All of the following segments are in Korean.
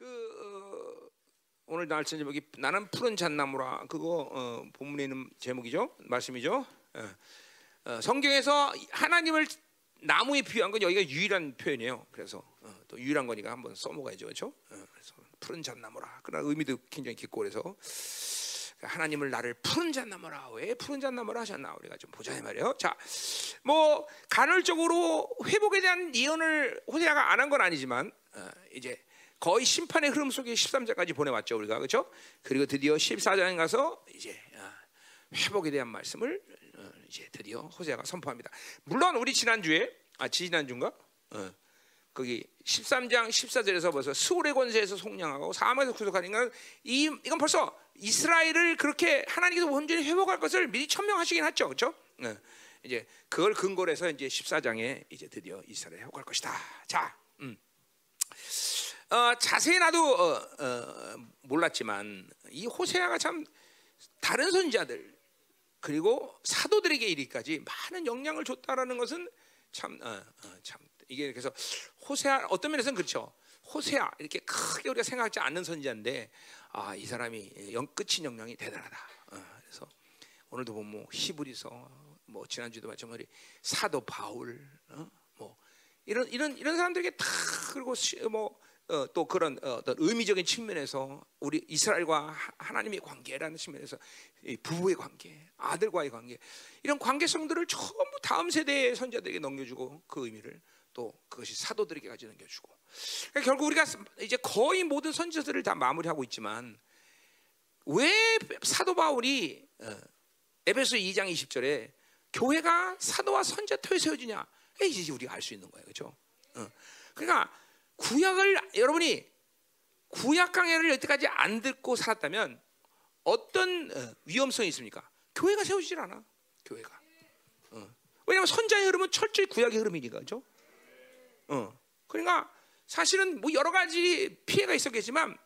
그 어, 오늘 말씀 제목이 나는 푸른 잣나무라 그거 어, 본문에 있는 제목이죠 말씀이죠. 어, 어, 성경에서 하나님을 나무에 비유한 건 여기가 유일한 표현이에요. 그래서 어, 또 유일한 거니까 한번 써먹어야죠, 그렇죠? 어, 그래서 푸른 잣나무라. 그러나 의미도 굉장히 깊고 그래서 하나님을 나를 푸른 잣나무라 왜 푸른 잣나무라 하셨나 우리가 좀 보자 이 말이에요. 자, 뭐 간헐적으로 회복에 대한 예언을 호세아가 안 한 건 아니지만 어, 이제 거의 심판의 흐름 속에 13장까지 보내왔죠 우리가 그렇죠? 그리고 드디어 14장에 가서 이제 어, 회복에 대한 말씀을 어, 이제 드디어 호세아가 선포합니다. 물론 우리 지난 주에 아 지난 주인가? 어, 거기 13장 14절에서 벌써 수울의 권세에서 속량하고 사함에서 구속하는 건 이, 이건 벌써 이스라엘을 그렇게 하나님께서 온전히 회복할 것을 미리 천명하시긴 했죠, 그렇죠? 어, 이제 그걸 근거로 해서 이제 14장에 이제 드디어 이스라엘 회복할 것이다. 자, 음. 어, 자세히 나도 어, 어, 몰랐지만 이 호세아가 참 다른 선지자들 그리고 사도들에게 이르기까지 많은 영향을 줬다라는 것은 참, 어, 어, 참 이게 그래서 호세아 어떤 면에서는 그렇죠. 호세아 이렇게 크게 우리가 생각하지 않는 선지자인데 아 이 사람이 영 끝인 영향이 대단하다. 어, 그래서 오늘도 보면 뭐 히브리서 뭐 지난주도 마찬가지 사도 바울 어? 뭐 이런 이런 이런 사람들에게 다 그리고 뭐 어, 또 그런 어, 어떤 의미적인 측면에서 우리 이스라엘과 하나님의 관계라는 측면에서 부부의 관계, 아들과의 관계 이런 관계성들을 전부 다음 세대의 선자들에게 넘겨주고 그 의미를 또 그것이 사도들에게까지 넘겨주고 그러니까 결국 우리가 이제 거의 모든 선지자들을 다 마무리하고 있지만 왜 사도 바울이 어, 에베소 2장 20절에 교회가 사도와 선자 터에 세워지냐 이제 우리가 알 수 있는 거예요, 그렇죠? 어. 그러니까 구약을 여러분이 구약 강해를 여태까지 안 듣고 살았다면 어떤 위험성이 있습니까? 교회가 세워지질 않아. 교회가. 어. 왜냐하면 선자의 흐름은 철저히 구약의 흐름이니까, 그렇죠? 어. 그러니까 사실은 뭐 여러 가지 피해가 있었겠지만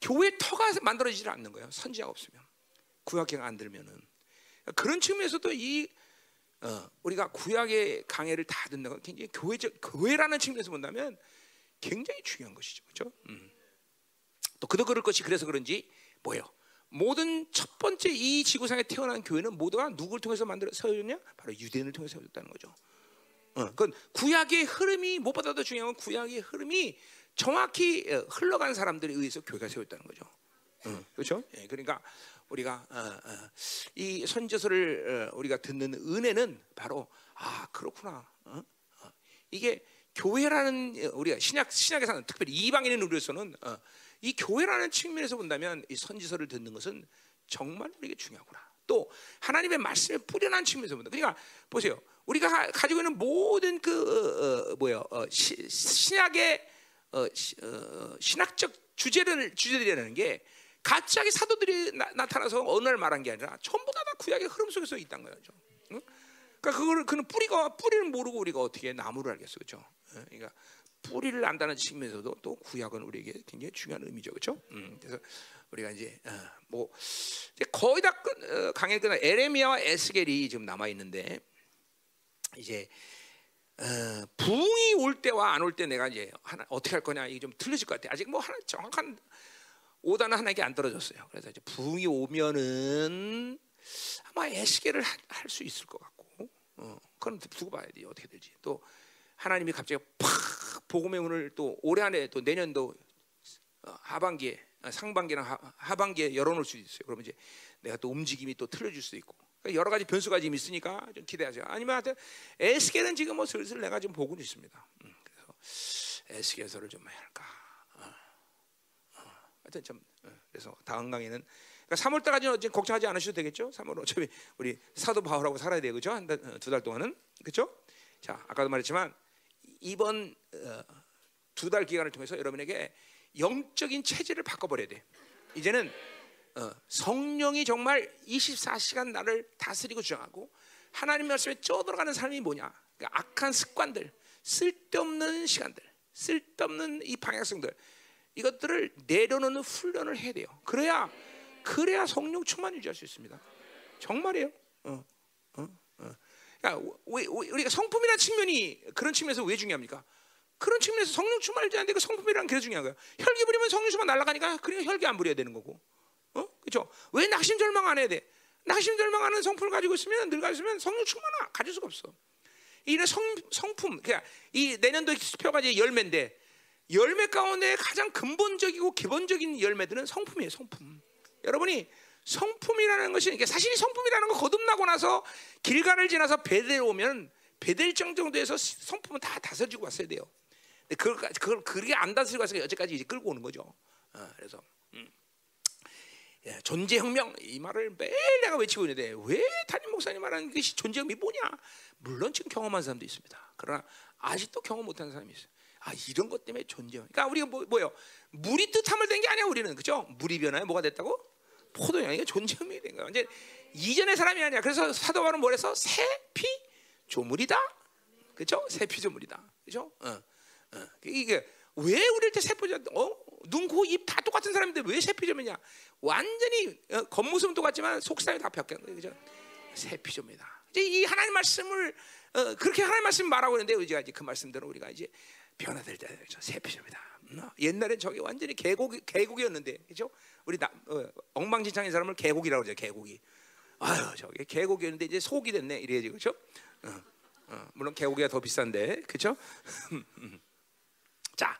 교회 터가 만들어지질 않는 거예요. 선지자가 없으면 구약경 안 들면은 그런 측면에서도 이 어, 우리가 구약의 강해를 다 듣는 건 굉장히 교회적 교회라는 측면에서 본다면 굉장히 중요한 것이죠, 그렇죠? 음. 또 그도 그럴 것이 그래서 그런지 뭐예요? 모든 첫 번째 이 지구상에 태어난 교회는 모두가 누구를 통해서 만들어 세워졌냐? 바로 유대인을 통해서 세워졌다는 거죠. 어, 그건 구약의 흐름이 무엇보다도 중요한 건 구약의 흐름이 정확히 흘러간 사람들에 의해서 교회가 세웠다는 거죠. 어, 그렇죠? 예, 그러니까 우리가 어, 어, 이 선지서를 어, 우리가 듣는 은혜는 바로 아 그렇구나. 어? 어, 이게 교회라는 우리가 신약 신약에서는 특별히 이방인의 우리로서는 어, 이 교회라는 측면에서 본다면 이 선지서를 듣는 것은 정말 우리에게 중요하구나. 또 하나님의 말씀에 뿌려난 측면에서 본다. 그러니까 보세요. 우리가 가 지고 있는 모든 그 어, 어, 뭐요 어, 시, 신약의 어, 시, 어, 신학적 주제를 주제들이라는 게 갑자기 사도들이 나, 타나서 어느 날 말한 게 아니라 전부 다, 다 구약의 흐름 속에서 있단 거죠. 응? 그러니까 그거를 그는 뿌리가 뿌리를 모르고 우리가 어떻게 나무를 알겠어, 그렇죠? 그러니까 뿌리를 안다는 측면에서도 또 구약은 우리에게 굉장히 중요한 의미죠, 그렇죠? 음, 그래서 우리가 이제 어, 뭐 이제 거의 다 끝, 어, 강의 끝나 에레미야와 에스겔이 지금 남아 있는데 이제 어, 부흥이 올 때와 안 올 때 내가 이제 하나 어떻게 할 거냐 이게 좀 틀려질 것 같아. 아직 뭐 하나 정확한 오다는 하나에게 안 떨어졌어요. 그래서 이제 부흥이 오면은 아마 에스겔을 할 수 있을 것 같고, 어, 그건 두고 봐야 돼 어떻게 될지. 또 하나님이 갑자기 팍 복음의 문을 또 올해 안에 또 내년도 어, 하반기에 아, 상반기랑 하, 반기에 열어놓을 수도 있어요. 그러면 이제 내가 또 움직임이 또 틀려질 수도 있고 그러니까 여러 가지 변수가 지금 있으니까 좀 기대하세요. 아니면 하여튼 에스겔은 지금 뭐 슬슬 내가 좀 보고 있습니다. 음, 그래서 에스겔서를 좀 할까. 어, 어. 하여튼 좀 어, 그래서 다음 강의는 그러니까 3월 달까지는 지금 걱정하지 않으셔도 되겠죠. 3월 어차피 우리 사도 바울하고 살아야 되죠. 한두달 동안은 그렇죠? 자 아까도 말했지만 이번 어, 두달 기간을 통해서 여러분에게 영적인 체질을 바꿔버려야 돼. 이제는 어, 성령이 정말 24시간 나를 다스리고 주장하고 하나님 말씀에 쪄들어가는 삶이 뭐냐? 그러니까 악한 습관들, 쓸데없는 시간들, 쓸데없는 이 방향성들 이것들을 내려놓는 훈련을 해야 돼요. 그래야 그래야 성령 충만 유지할 수 있습니다. 정말이에요. 어, 어, 어. 그러니까 우리가 성품이라는 측면이 그런 측면에서 왜 중요합니까? 그런 측면에서 성령 충만을 되는데 그 성품이란 게 중요한 거야. 혈기 부리면 성령 충만 날아가니까 그냥 혈기 안 부려야 되는 거고. 어? 그렇죠? 왜 낙심 절망 안 해야 돼? 낙심 절망하는 성품을 가지고 있으면 늘 가지고 있으면 성령 충만 가질 수가 없어. 이런 성 성품 그냥 이 내년도 표가 이제 열매인데 열매 가운데 가장 근본적이고 기본적인 열매들은 성품이에요. 성품. 여러분이 성품이라는 것이 이게 사실 성품이라는 거 거듭나고 나서 길가를 지나서 베델 오면 베델 정도에서 성품은 다 다스려지고 왔어야 돼요. 근데 그걸 그걸 그게 안 다스리고 와서 여태까지 이제 끌고 오는 거죠. 어, 그래서 음. 예, 존재혁명 이 말을 매일 내가 외치고 있는데 왜 담임 목사님 말하는 것이 존재혁명이 뭐냐? 물론 지금 경험한 사람도 있습니다. 그러나 아직도 경험 못하는 사람이 있어요. 아 이런 것 때문에 존재. 그러니까 우리가 뭐, 뭐요? 물이 뜻함을 된 게 아니야 우리는 그죠? 물이 변화에 뭐가 됐다고? 포도향 이게 존재혁명이 된 거야. 이제 이전의 사람이 아니야. 그래서 사도 바울은 뭐래서 새피 조물이다. 그죠? 새피 조물이다. 그죠? 어, 어. 이게 왜 우리를 때 세포자 어? 눈, 코, 입 다 똑같은 사람인데 왜 세피점이냐? 완전히 어, 겉모습은 똑같지만 속살이 다 바뀌는 거예요. 그죠? 세피점이다. 이제 이 하나님 말씀을 어, 그렇게 하나님 말씀 말하고 있는데 우리가 이제 그 말씀대로 우리가 이제 변화될 때 그죠? 세피점이다. 음, 어, 옛날엔 저게 완전히 계곡 계곡이었는데 그죠? 우리 나, 어, 엉망진창인 사람을 계곡이라고 그러죠. 계곡이. 아유 저게 계곡이었는데 이제 속이 됐네 이래야지 그죠? 어, 어, 물론 계곡이가 더 비싼데 그죠? 자,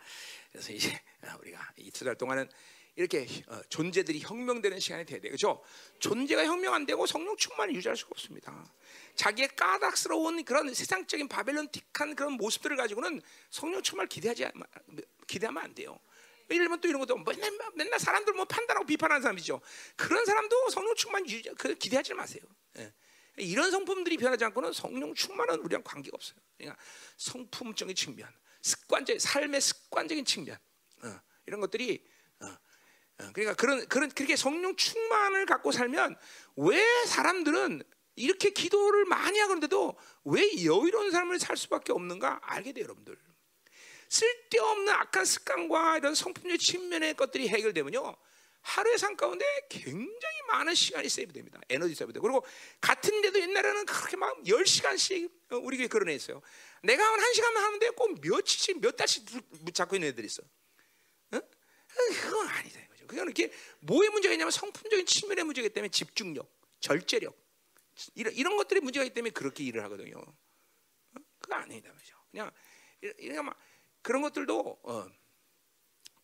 그래서 이제 우리가 이두달 동안은 이렇게 어, 존재들이 혁명되는 시간이 돼야 돼, 그렇죠? 존재가 혁명 안 되고 성령 충만을 유지할 수가 없습니다. 자기의 까닭스러운 그런 세상적인 바벨론틱한 그런 모습들을 가지고는 성령 충만을 기대하지 기대하면 안 돼요. 들면 또 이런 것도 맨날, 맨날 사람들 뭐 판단하고 비판하는 사람이죠. 그런 사람도 성령 충만 유지 그 기대하지 마세요. 예. 이런 성품들이 변하지 않고는 성령 충만은 우리랑 관계가 없어요. 그러니까 성품적인 측면, 습관적 삶의 습관적인 측면 어, 이런 것들이 어, 어, 그러니까 그런 그런 그렇게 성령 충만을 갖고 살면 왜 사람들은 이렇게 기도를 많이 하는데도 왜 여유로운 삶을 살 수밖에 없는가 알게 돼요, 여러분들. 쓸데없는 악한 습관과 이런 성품적 측면의 것들이 해결되면요. 하루의 삶 가운데 굉장히 많은 시간이 세이브됩니다. 에너지 세이브돼. 그리고 같은 데도 옛날에는 그렇게 막 10시간씩 우리 교회 그런 애 있어요. 내가 한 1시간만 하는데 꼭 며칠씩 몇 달씩 잡고 있는 애들이 있어. 응? 그건 아니다 이거죠. 그건 이렇게 뭐의 문제가 있냐면 성품적인 측면의 문제이기 때문에 집중력, 절제력 이런 이런 것들이 문제가 있기 때문에 그렇게 일을 하거든요. 어? 그거 아니다 말이죠. 그냥 이런 막 그런 것들도 어,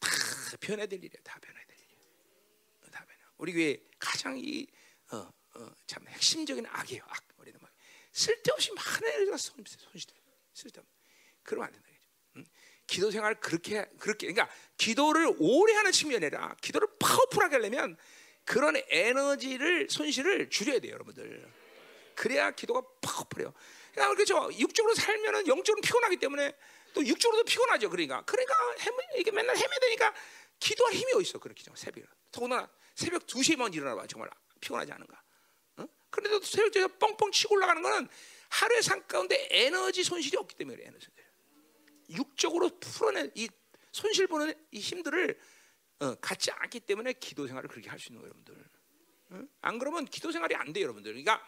다 변해야 될 일이야. 다 변해야 될 일이야. 다 변해. 우리 교회 가장 이 어, 어, 참 핵심적인 악이에요. 악. 우리는 막 쓸데없이 많은 애가 손 손실돼. 쓸데없. 그러면 안 된다. 응? 기도 생활 그렇게 그렇게 그러니까 기도를 오래 하는 측면이 아니라 기도를 파워풀하게 하려면 그런 에너지를 손실을 줄여야 돼요, 여러분들. 그래야 기도가 파워풀해요. 그러니까 그렇죠. 육적으로 살면은 영적으로 피곤하기 때문에 또 육적으로도 피곤하죠. 그러니까 그러니까 헤매, 이게 맨날 헤매되니까 기도할 힘이 어디 있어? 그렇게 새벽. 더구나 새벽 2시에만 일어나 봐. 정말 피곤하지 않은가? 어? 그런데도 새벽 에 뻥뻥 치고 올라가는 거는 하루의 삶 가운데 에너지 손실이 없기 때문에 그래, 에너지. 육적으로 풀어낸 이 손실 보는 이 힘들을 어, 갖지 않기 때문에 기도 생활을 그렇게 할 수 있는 거예요, 여러분들. 어? 안 그러면 기도 생활이 안 돼요, 여러분들. 그러니까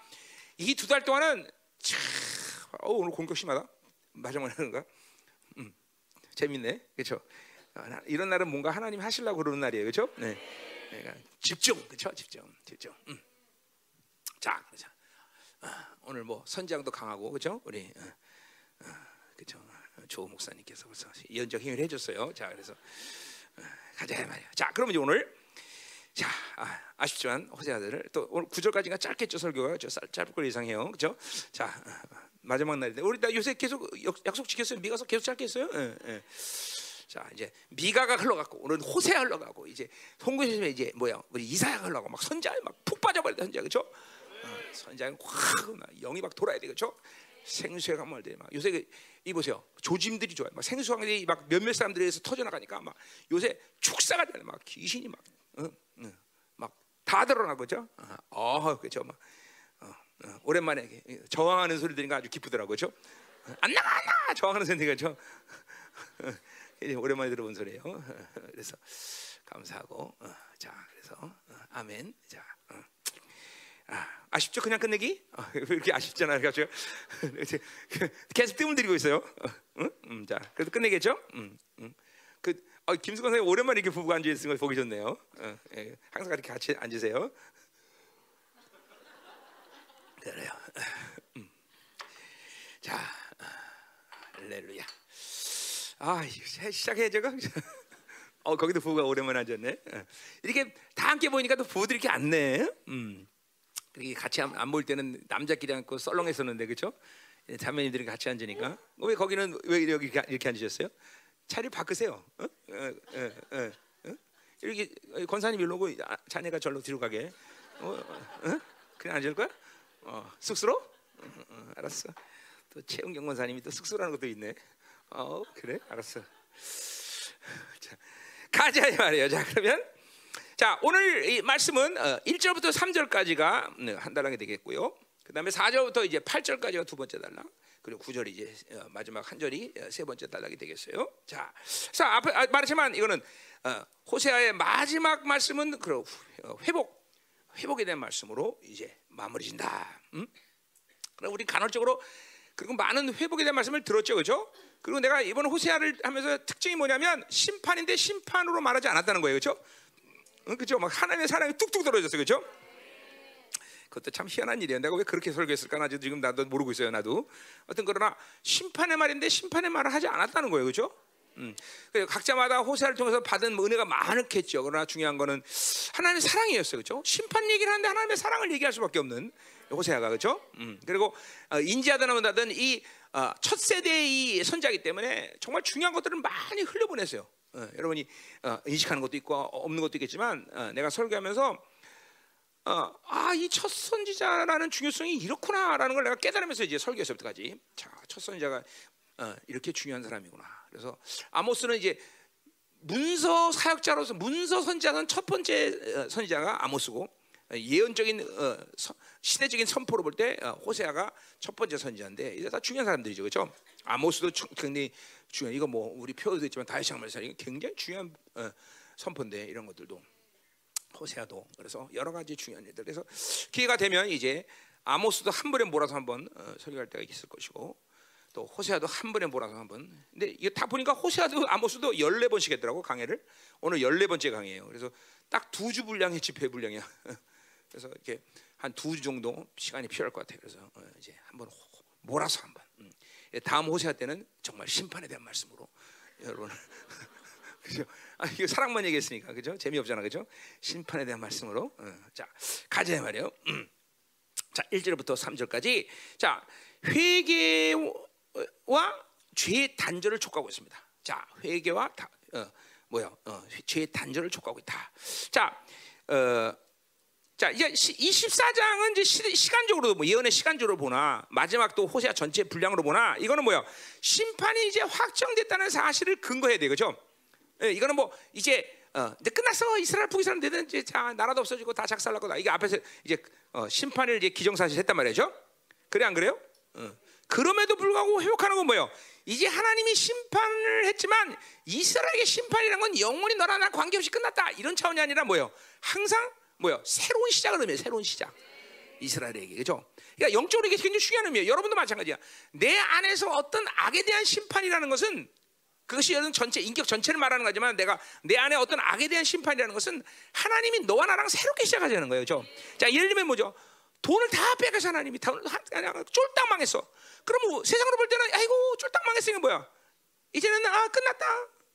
이 두 달 동안은 참, 어, 오늘 공격 심하다. 마지막에 하는가? 음, 재밌네, 그렇죠? 이런 날은 뭔가 하나님 하시려고 그러는 날이에요, 그렇죠? 네. 그러니까 집중, 그렇죠? 집중, 집중. 음. 자, 그렇죠. 오늘 뭐 선장도 강하고 그죠? 우리 어, 어, 그죠? 조 목사님께서 벌써 연적 힘을 해줬어요. 자, 그래서 어, 가자 말이야. 자, 그러면 이제 오늘 자 아, 쉽지만 호세아들을 또 오늘 구절까지가 짧겠죠 설교가 저 짧을 걸 예상해요, 그죠? 자 마지막 날인데 우리 나 요새 계속 약속 지켰어요. 미가서 계속 짧게 했어요. 예, 예. 자 이제 미가가 흘러갔고 오늘 호세아 흘러가고 이제 송구시에 이제 뭐야 우리 이사야가 흘러가고 막 선자에 막 푹 빠져버렸다 선자 그죠? 선장은 확 영이 막 돌아야 되겠죠. 생수에 가면 돼. 막 요새 그, 이 보세요. 조짐들이 좋아요. 막 생수왕들이 막 몇몇 사람들에서 터져 나가니까 막 요새 축사가 되네. 막 귀신이 막 어, 어, 막다 드러나고죠. 어, 그죠. 막 어, 어, 오랜만에 저항하는 소리 들으니까 아주 기쁘더라고요. 그죠? 안 나가 안 나가 저항하는 소리가 죠. 오랜만에 들어본 소리예요. 그래서 감사하고 자 그래서 아멘. 자 아, 아쉽죠? 그냥 끝내기? 아, 왜 이렇게 아쉽잖아요. 그래서 계속 뜸을 들이고 있어요. 어, 응? 음, 자, 그래도 끝내겠죠? 음, 음. 그 어, 김수건 선생님 오랜만에 이렇게 부부가 앉아 있는 걸 보기 좋네요. 어, 예, 항상 이렇게 같이 앉으세요. 그래요. 음. 자, 할렐루야. 아, 시작해 제가. 어, 거기도 부부가 오랜만에 앉았네. 어. 이렇게 다 함께 보니까 또 부부들이 이렇게 앉네. 음. 이렇게 같이 안, 안 모일 때는 남자끼리 앉고 썰렁했었는데 그렇죠? 자매님들이 같이 앉으니까 왜 거기는 왜 여기 이렇게 앉으셨어요? 자리 바꾸세요. 어? 어, 어, 어, 어? 이렇게 권사님 일로 오고 자네가 절로 뒤로 가게. 어, 어? 그냥 앉을 거야? 어, 쑥스러? 어, 어, 알았어. 또 최은경 권사님이 또 쑥스러운 것도 있네. 어, 그래? 알았어. 자, 가자 말이에요. 자, 그러면 자, 오늘 이 말씀은 어, 1절부터 3절까지가 음, 한 달랑이 되겠고요. 그다음에 4절부터 이제 8절까지가 두 번째 달랑. 그리고 9절이 이제 어, 마지막 한 절이 어, 세 번째 달락이 되겠어요. 자, 자 앞에 아, 말했지만 이거는 어, 호세아의 마지막 말씀은 그 회복, 회복에 대한 말씀으로 이제 마무리진다. 음? 그럼 우리 간헐적으로 그리고 많은 회복에 대한 말씀을 들었죠, 그렇죠? 그리고 내가 이번 호세아를 하면서 특징이 뭐냐면 심판인데 심판으로 말하지 않았다는 거예요, 그렇죠? 그죠? 막 하나님의 사랑이 뚝뚝 떨어졌어, 그죠? 그것도 참 희한한 일이야. 내가 왜 그렇게 설교했을까? 나 지금 나도 모르고 있어요, 나도. 어떤 그러나 심판의 말인데 심판의 말을 하지 않았다는 거예요, 그죠? 음. 각자마다 호세를 통해서 받은 은혜가 많겠죠. 그러나 중요한 거는 하나님의 사랑이었어요, 그죠? 심판 얘기를 하는데 하나님의 사랑을 얘기할 수밖에 없는 호세아가 그죠? 음. 그리고 어, 인지하든 못하든 이첫 어, 세대의 이 선자기 때문에 정말 중요한 것들을 많이 흘려보냈어요. 어, 여러분이 어, 인식하는 것도 있고 없는 것도 있겠지만 어, 내가 설교하면서 어, 아이 첫 선지자라는 중요성이 이렇구나라는 걸 내가 깨달으면서 이제 설교에서부터까지 자첫 선지자가 어, 이렇게 중요한 사람이구나. 그래서 아모스는 이제 문서 사역자로서 문서 선지자는 첫 번째 어, 선지자가 아모스고 예언적인 어, 서, 시대적인 선포로 볼때 어, 호세아가 첫 번째 선지자인데 이게 다 중요한 사람들이죠, 그렇죠? 아모스도 굉장히 중요. 이거 뭐 우리 표도 있지만 다시 한번 말씀 굉장히 중요한 어, 선포인데 이런 것들도 호세아도 그래서 여러 가지 중요한 일들. 그래서 기회가 되면 이제 아모스도 한 번에 몰아서 한번 어, 설교할 때가 있을 것이고 또 호세아도 한 번에 몰아서 한 번. 근데 이게 다 보니까 호세아도 아모스도 14번씩 했더라고 강해를. 오늘 14번째 강해예요. 그래서 딱 두 주 분량의 집회 분량이야. 그래서 이렇게 한 두 주 정도 시간이 필요할 것 같아요. 그래서 어, 이제 한번 몰아서 한번. 음. 다음 호세아 때는 정말 심판에 대한 말씀으로 여러분 그죠? 아, 이거 사랑만 얘기했으니까 그죠? 재미없잖아 그죠? 심판에 대한 말씀으로 어, 자 가자 말이에요. 음. 자 1절부터 3절까지 자 회개와 죄의 단절을 촉구하고 있습니다. 자 회개와 다, 어, 뭐야 어, 죄의 단절을 촉구하고 있다. 자 어, 자 이제 24장은 이제 시, 간적으로뭐 예언의 시간적으로 보나 마지막 또 호세아 전체 분량으로 보나 이거는 뭐야 심판이 이제 확정됐다는 사실을 근거해야 돼 그죠? 예, 이거는 뭐 이제 어, 이제 끝났어 이스라엘 북이스라엘 되든 이제 자 나라도 없어지고 다 작살날 거다 이게 앞에서 이제 어, 심판을 이제 기정사실 했단 말이죠. 그래 안 그래요? 어. 그럼에도 불구하고 회복하는 건 뭐예요? 이제 하나님이 심판을 했지만 이스라엘의 심판이란 건 영원히 너랑 나 관계없이 끝났다 이런 차원이 아니라 뭐예요? 항상 뭐요? 새로운 시작을 의미해요. 새로운 시작. 이스라엘에게 그죠? 그러니까 영적으로 이게 굉장히 중요한 의미예요. 여러분도 마찬가지야. 내 안에서 어떤 악에 대한 심판이라는 것은 그것이 여러분 전체 인격 전체를 말하는 거지만 내가 내 안에 어떤 악에 대한 심판이라는 것은 하나님이 너와 나랑 새롭게 시작하자는 거예요. 그죠? 자, 예를 들면 뭐죠? 돈을 다 빼가서 하나님이 다 그냥 쫄딱 망했어. 뭐 세상으로 볼 때는 아이고 쫄딱 망했으니 뭐야? 이제는 아 끝났다.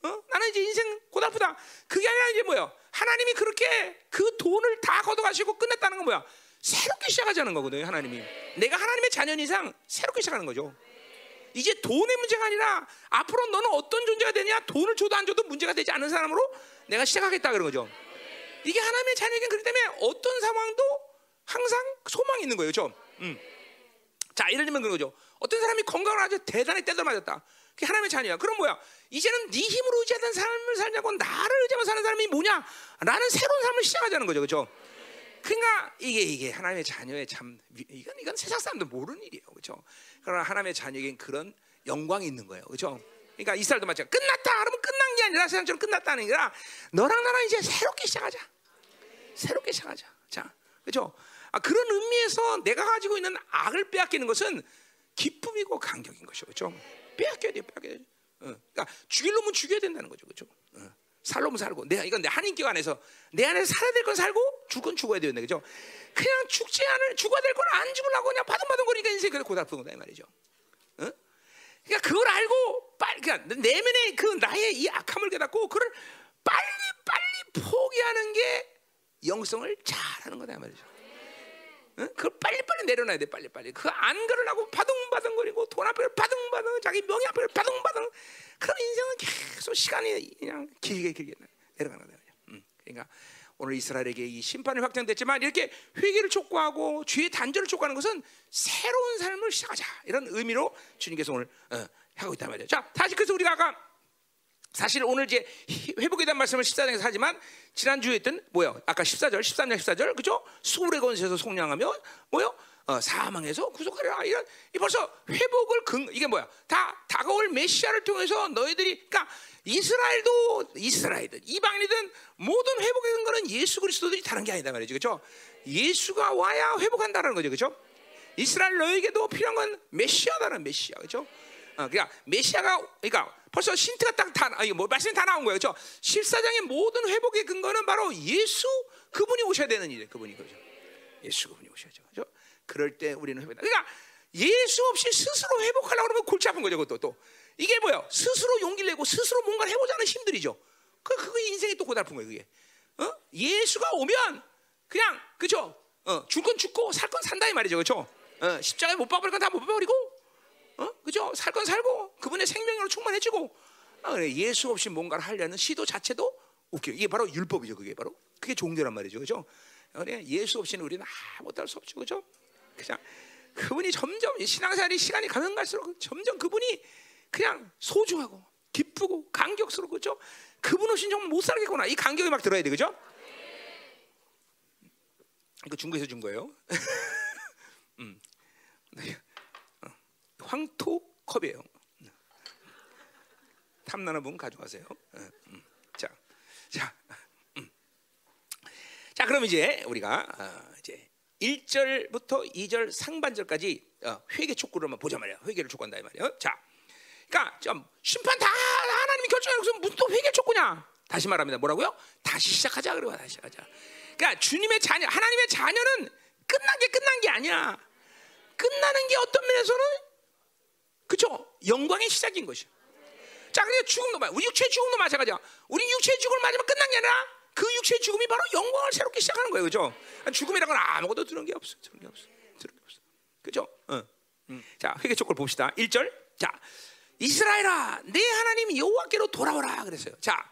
어? 나는 이제 인생 고달프다. 그게 아니라 이제 뭐야? 하나님이 그렇게 그 돈을 다 걷어가시고 끝냈다는 건 뭐야? 새롭게 시작하자는 거거든요. 하나님이. 내가 하나님의 자녀 이상 새롭게 시작하는 거죠. 이제 돈의 문제가 아니라 앞으로 너는 어떤 존재가 되냐? 돈을 줘도 안 줘도 문제가 되지 않은 사람으로 내가 시작하겠다 그런 거죠. 이게 하나님의 자녀에게 그렇기 때문에 어떤 상황도 항상 소망이 있는 거예요. 좀. 음. 자, 예를 들면 그런 거죠. 어떤 사람이 건강을 아주 대단히 떼들 맞았다. 그게 하나님의 자녀야. 그럼 뭐야? 이제는 네 힘으로 의지하던 삶을 살냐고 나를 의지하며 사는 사람이 뭐냐? 라는 새로운 삶을 시작하자는 거죠. 그렇죠? 그러니까 이게 이게 하나님의 자녀의 참 이건 이건 세상 사람도 모르는 일이에요. 그렇죠? 그러나 하나님의 자녀에겐 그런 영광이 있는 거예요. 그렇죠? 그러니까 이스라엘도 마찬가지. 끝났다. 그러면 끝난 게 아니라 세상처럼 끝났다는 게 아니라 너랑 나랑 이제 새롭게 시작하자. 새롭게 시작하자. 자, 그렇죠? 아, 그런 의미에서 내가 가지고 있는 악을 빼앗기는 것은 기쁨이고 감격인 것이죠. 그렇죠? 빼앗겨야 돼, 빼앗겨야 돼. 어. 그러니까 죽일 놈은 죽여야 된다는 거죠. 그렇죠? 어. 살 놈은 살고 내가 이건 내 하나님께 안에서 내 안에서 살아야 될 건 살고 죽을 건 죽어야 되는데 그죠? 그냥 죽지 않을 죽어야 될 건 안 죽으려고 그냥 바둥바둥 거리니까 인생이 그래 고달픈 거다 이 말이죠. 어? 그러니까 그걸 알고 빨리 그러니까 내면의 그 나의 이 악함을 깨닫고 그걸 빨리 빨리 포기하는 게 영성을 잘하는 거다 이 말이죠. 응? 그걸 빨리빨리 내려놔야 돼 빨리빨리. 그안 그러려고 바둥바둥거리고 돈 앞에 바둥바둥 자기 명예 앞에 바둥바둥. 그런 인생은 계속 시간이 그냥 길게 길게 내려가는 거예요. 음, 그러니까 오늘 이스라엘에게 이 심판이 확정됐지만 이렇게 회개를 촉구하고 죄의 단절을 촉구하는 것은 새로운 삶을 시작하자. 이런 의미로 주님께서 오늘 어, 하고 있단 말이에요. 자 다시 그래서 우리가 아까 사실 오늘 이제 회복에 대한 말씀을 14장에서 하지만 지난주에 했던 뭐요? 아까 14절, 13장 14절 그죠? 수울의 건세에서 속량하며 뭐요? 어, 사망에서 구속하리라 이런 이 벌써 회복을 근 이게 뭐야? 다 다가올 메시아를 통해서 너희들이 그러니까 이스라엘도 이스라엘든 이방인이든 모든 회복의 근거는 예수 그리스도들이 다른 게 아니다 말이죠. 그렇죠? 예수가 와야 회복한다는 거죠. 그렇죠? 이스라엘 너에게도 필요한 건 메시아다는 메시아. 그렇죠? 어, 그러니까 메시아가 그러니까 벌써 신트가 딱다 아니 뭐 말씀이 다 나온 거예요. 그렇죠? 14장의 모든 회복의 근거는 바로 예수 그분이 오셔야 되는 일이에요. 그분이 그죠. 예수 그분이 오셔야죠. 그죠? 그럴 때 우리는 회복다. 그러니까 예수 없이 스스로 회복하려고 그러면 골치 아픈 거죠. 그것도 또. 이게 뭐야? 스스로 용기를 내고 스스로 뭔가를 해보자는 힘들이죠. 그 그게 인생이 또 고달픈 거예요. 그게. 어? 예수가 오면 그냥 그죠? 어, 줄 건 죽고 살 건 산다 이 말이죠. 그렇죠? 어, 십자가에 못 박을 건다못 박으리고 어? 그죠? 살 건 살고 그분의 생명으로 충만해지고 아, 그래. 예수 없이 뭔가를 하려는 시도 자체도 웃겨. 이게 바로 율법이죠. 그게 바로 그게 종교란 말이죠. 그죠? 그래. 예수 없이는 우리는 아무것도 할 수 없죠. 그죠? 그냥 그분이 점점 신앙생활이 시간이 가면 갈수록 점점 그분이 그냥 소중하고 기쁘고 감격스럽고 그죠? 그분 없이 정말 못 살겠구나. 이 감격이 막 들어야 돼. 그죠? 이거 중국에서 준 거예요. 음. 황토 컵이에요. 탐나는 분 가져가세요. 음. 자, 자, 음. 자, 그럼 이제 우리가 어, 이제 1절부터 2절 상반절까지 어, 회개 한번 보자 말이야. 회개를 촉구한다 이 말이야. 자, 그러니까 좀 심판 다 하나님이 결정해서 무슨 또 회개 촉구냐? 다시 말합니다. 뭐라고요? 다시 시작하자 그러고 다시 시작하자. 그러니까 주님의 자녀, 하나님의 자녀는 끝난 게 끝난 게 아니야. 끝나는 게 어떤 면에서는 그죠? 영광의 시작인 것이야. 자, 그래 죽음도 마 우리 육체 죽음도 마찬가지야. 우리 육체 죽음을 맞으면 끝난 게 아니라 그 육체 죽음이 바로 영광을 새롭게 시작하는 거예요, 그죠? 죽음이라는 건 아무것도 들은 게 없어, 들은 게 없어, 들은 게 없어, 그죠? 어. 음. 자, 회개 촉을 봅시다. 1절. 자, 이스라엘아, 내 하나님 여호와께로 돌아오라 그랬어요. 자,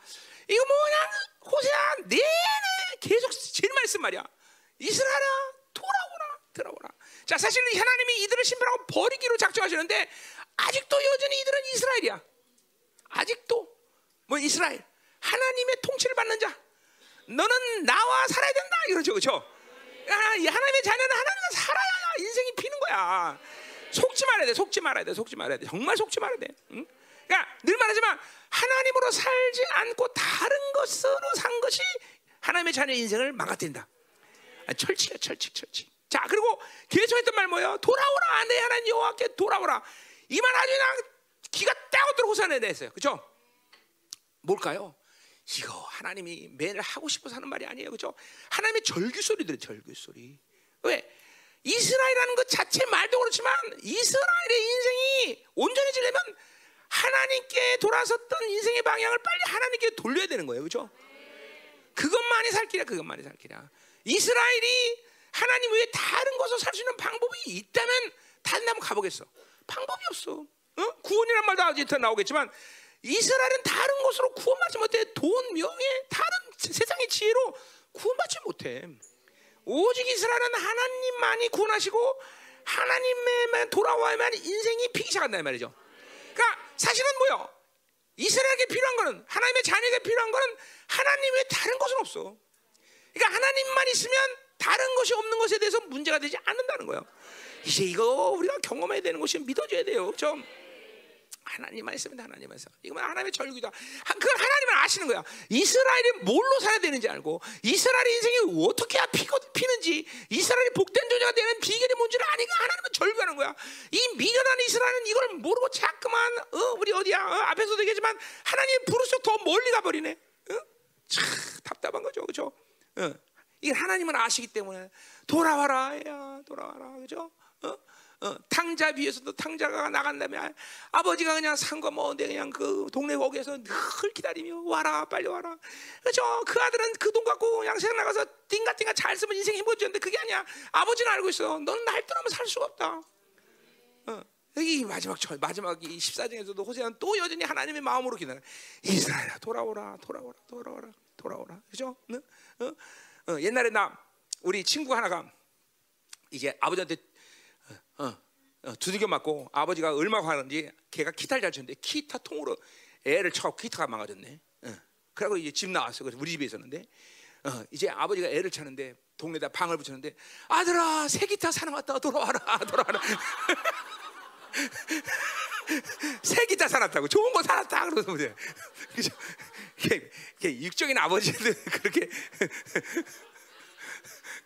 이거 뭐냐? 호세아 내내 계속 제일 많이 쓴 말이야. 이스라엘아, 돌아오라, 돌아오라. 자, 사실 하나님이 이들을 심판하고 버리기로 작정하시는데 아직도 여전히 이들은 이스라엘이야. 아직도 뭐 이스라엘 하나님의 통치를 받는 자. 너는 나와 살아야 된다 이러죠, 그렇죠? 하나님의 자녀는 하나님과 살아야 인생이 피는 거야. 속지 말아야 돼, 속지 말아야 돼, 속지 말아야 돼. 정말 속지 말아야 돼. 응? 그러니까 늘 말하지만 하나님으로 살지 않고 다른 것으로 산 것이 하나님의 자녀 인생을 망가뜨린다. 아, 철칙이야, 철칙, 철칙. 자, 그리고 계속 했던 말 뭐예요? 돌아오라, 내 하나님 여호와께 돌아오라. 이말 아주 그냥 기가 딱 들어 호산해냈어요. 그죠? 뭘까요? 이거 하나님이 매일 하고 싶어서 하는 말이 아니에요. 그죠? 하나님의 절규 소리들은 절규 소리. 왜? 이스라엘이라는 것 자체 말도 그렇지만 이스라엘의 인생이 온전해지려면 하나님께 돌아섰던 인생의 방향을 빨리 하나님께 돌려야 되는 거예요. 그죠? 그것만이 살 길이야. 그것만이 살 길이야. 이스라엘이 하나님 외에 다른 곳으로 살수 있는 방법이 있다면 다른 데 한번 가보겠어. 방법이 없어. 어? 구원이란 말도 아직 더 나오겠지만 이스라엘은 다른 곳으로 구원받지 못해. 돈, 명예, 다른 세상의 지혜로 구원받지 못해. 오직 이스라엘은 하나님만이 구원하시고 하나님에만 돌아와야만 인생이 피기 시작한다 말이죠. 그러니까 사실은 뭐요? 이스라엘에게 필요한 거는 하나님의 자녀에게 필요한 거는 하나님 외 다른 것은 없어. 그러니까 하나님만 있으면 다른 것이 없는 것에 대해서 문제가 되지 않는다는 거예요. 이제 이거 우리가 경험해야 되는 것이 믿어줘야 돼요. 좀 하나님만 있으면 하나님만 있어. 이건 하나님의 절규다. 그걸 하나님은 아시는 거야. 이스라엘이 뭘로 살아야 되는지 알고 이스라엘의 인생이 어떻게 피는지 이스라엘이 복된 존재가 되는 비결이 뭔지를 아니까 하나님은 절규하는 거야. 이 미련한 이스라엘은 이걸 모르고 자꾸만 어, 우리 어디야 어, 앞에서도 얘기했지만 하나님 부르셔 더 멀리 가버리네. 어? 참 답답한 거죠, 그렇죠? 어. 이게 하나님은 아시기 때문에 돌아와라, 야 돌아와라, 그죠? 어? 어, 탕자 위에서도 탕자가 나간 다음에 아버지가 그냥 산거 먹는데 그냥 그 동네 거기에서 늘 기다리며 와라 빨리 와라. 그죠? 그 아들은 그 돈 갖고 그냥 세상 나가서 띵가띵가 잘 쓰면 인생 행복해졌는데 그게 아니야. 아버지는 알고 있어. 너는 날 떠나면 살 수가 없다. 어. 여기 마지막 마지막 이 14장에서도 호세아는 또 여전히 하나님의 마음으로 기다려. 이스라엘아 돌아오라 돌아오라 돌아오라 돌아오라. 그죠? 어? 어, 옛날에 나 우리 친구 하나가 이제 아버지한테 어, 어, 두들겨 맞고 아버지가 얼마나 화나는지 걔가 기타를 잘 쳤는데 기타 통으로 애를 쳐고 기타가 망가졌네. 어. 그리고 이제 집 나왔어. 그래서 우리 집에 있었는데 어, 이제 아버지가 애를 차는데 동네에다 방을 붙였는데 아들아 새 기타 사러 왔다 돌아와라 돌아와라. 새 기타 사놨다고 좋은 거 사놨다 그러서 그죠? 육적인 아버지들 그렇게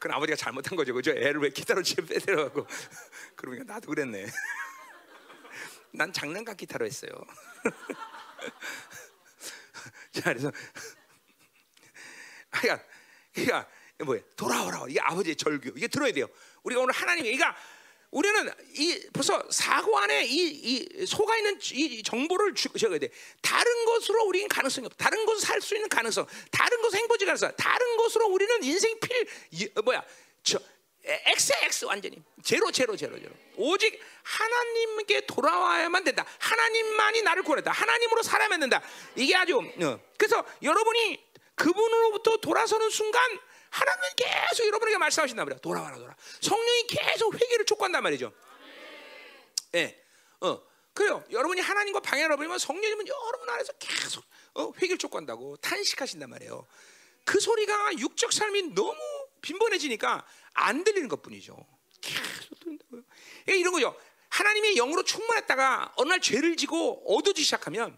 그건 아버지가 잘못한 거죠, 그죠? 애를 왜 기타로 집에 빼들어가고 그러니까 나도 그랬네. 난 장난감 기타로 했어요. 자, 그래서 그러니까, 그러니까 뭐야? 돌아오라. 이게 아버지의 절규. 이게 들어야 돼요. 우리가 오늘 하나님이 그러니까 우리는 이 벌써 사고 안에 이, 이 속아 있는 이 정보를 주셔야 돼. 다른 것으로 우리는 가능성이 없다. 다른 것으로 살수 있는 가능성, 다른 것으로 행복지 가능성, 다른 것으로 우리는 인생 필 뭐야? 저 X X 완전히 제로 제로 제로 제로. 오직 하나님께 돌아와야만 된다. 하나님만이 나를 구원했다. 하나님으로 살아야만 된다. 이게 아주 어. 그래서 여러분이 그분으로부터 돌아서는 순간 하나님은 계속 여러분에게 말씀하신단 말이야. 돌아와라, 돌아. 성령이 계속 회개를 촉구한단 말이죠. 예, 네. 어, 그래요. 여러분이 하나님과 방해를 버리면 성령님은 여러분 안에서 계속 어, 회개를 촉구한다고 탄식하신단 말이에요. 그 소리가 육적 삶이 너무 빈번해지니까 안 들리는 것뿐이죠. 계속 들린다고요. 그러니까 이런 거죠. 하나님의 영으로 충만했다가 어느 날 죄를 지고 어두지 시작하면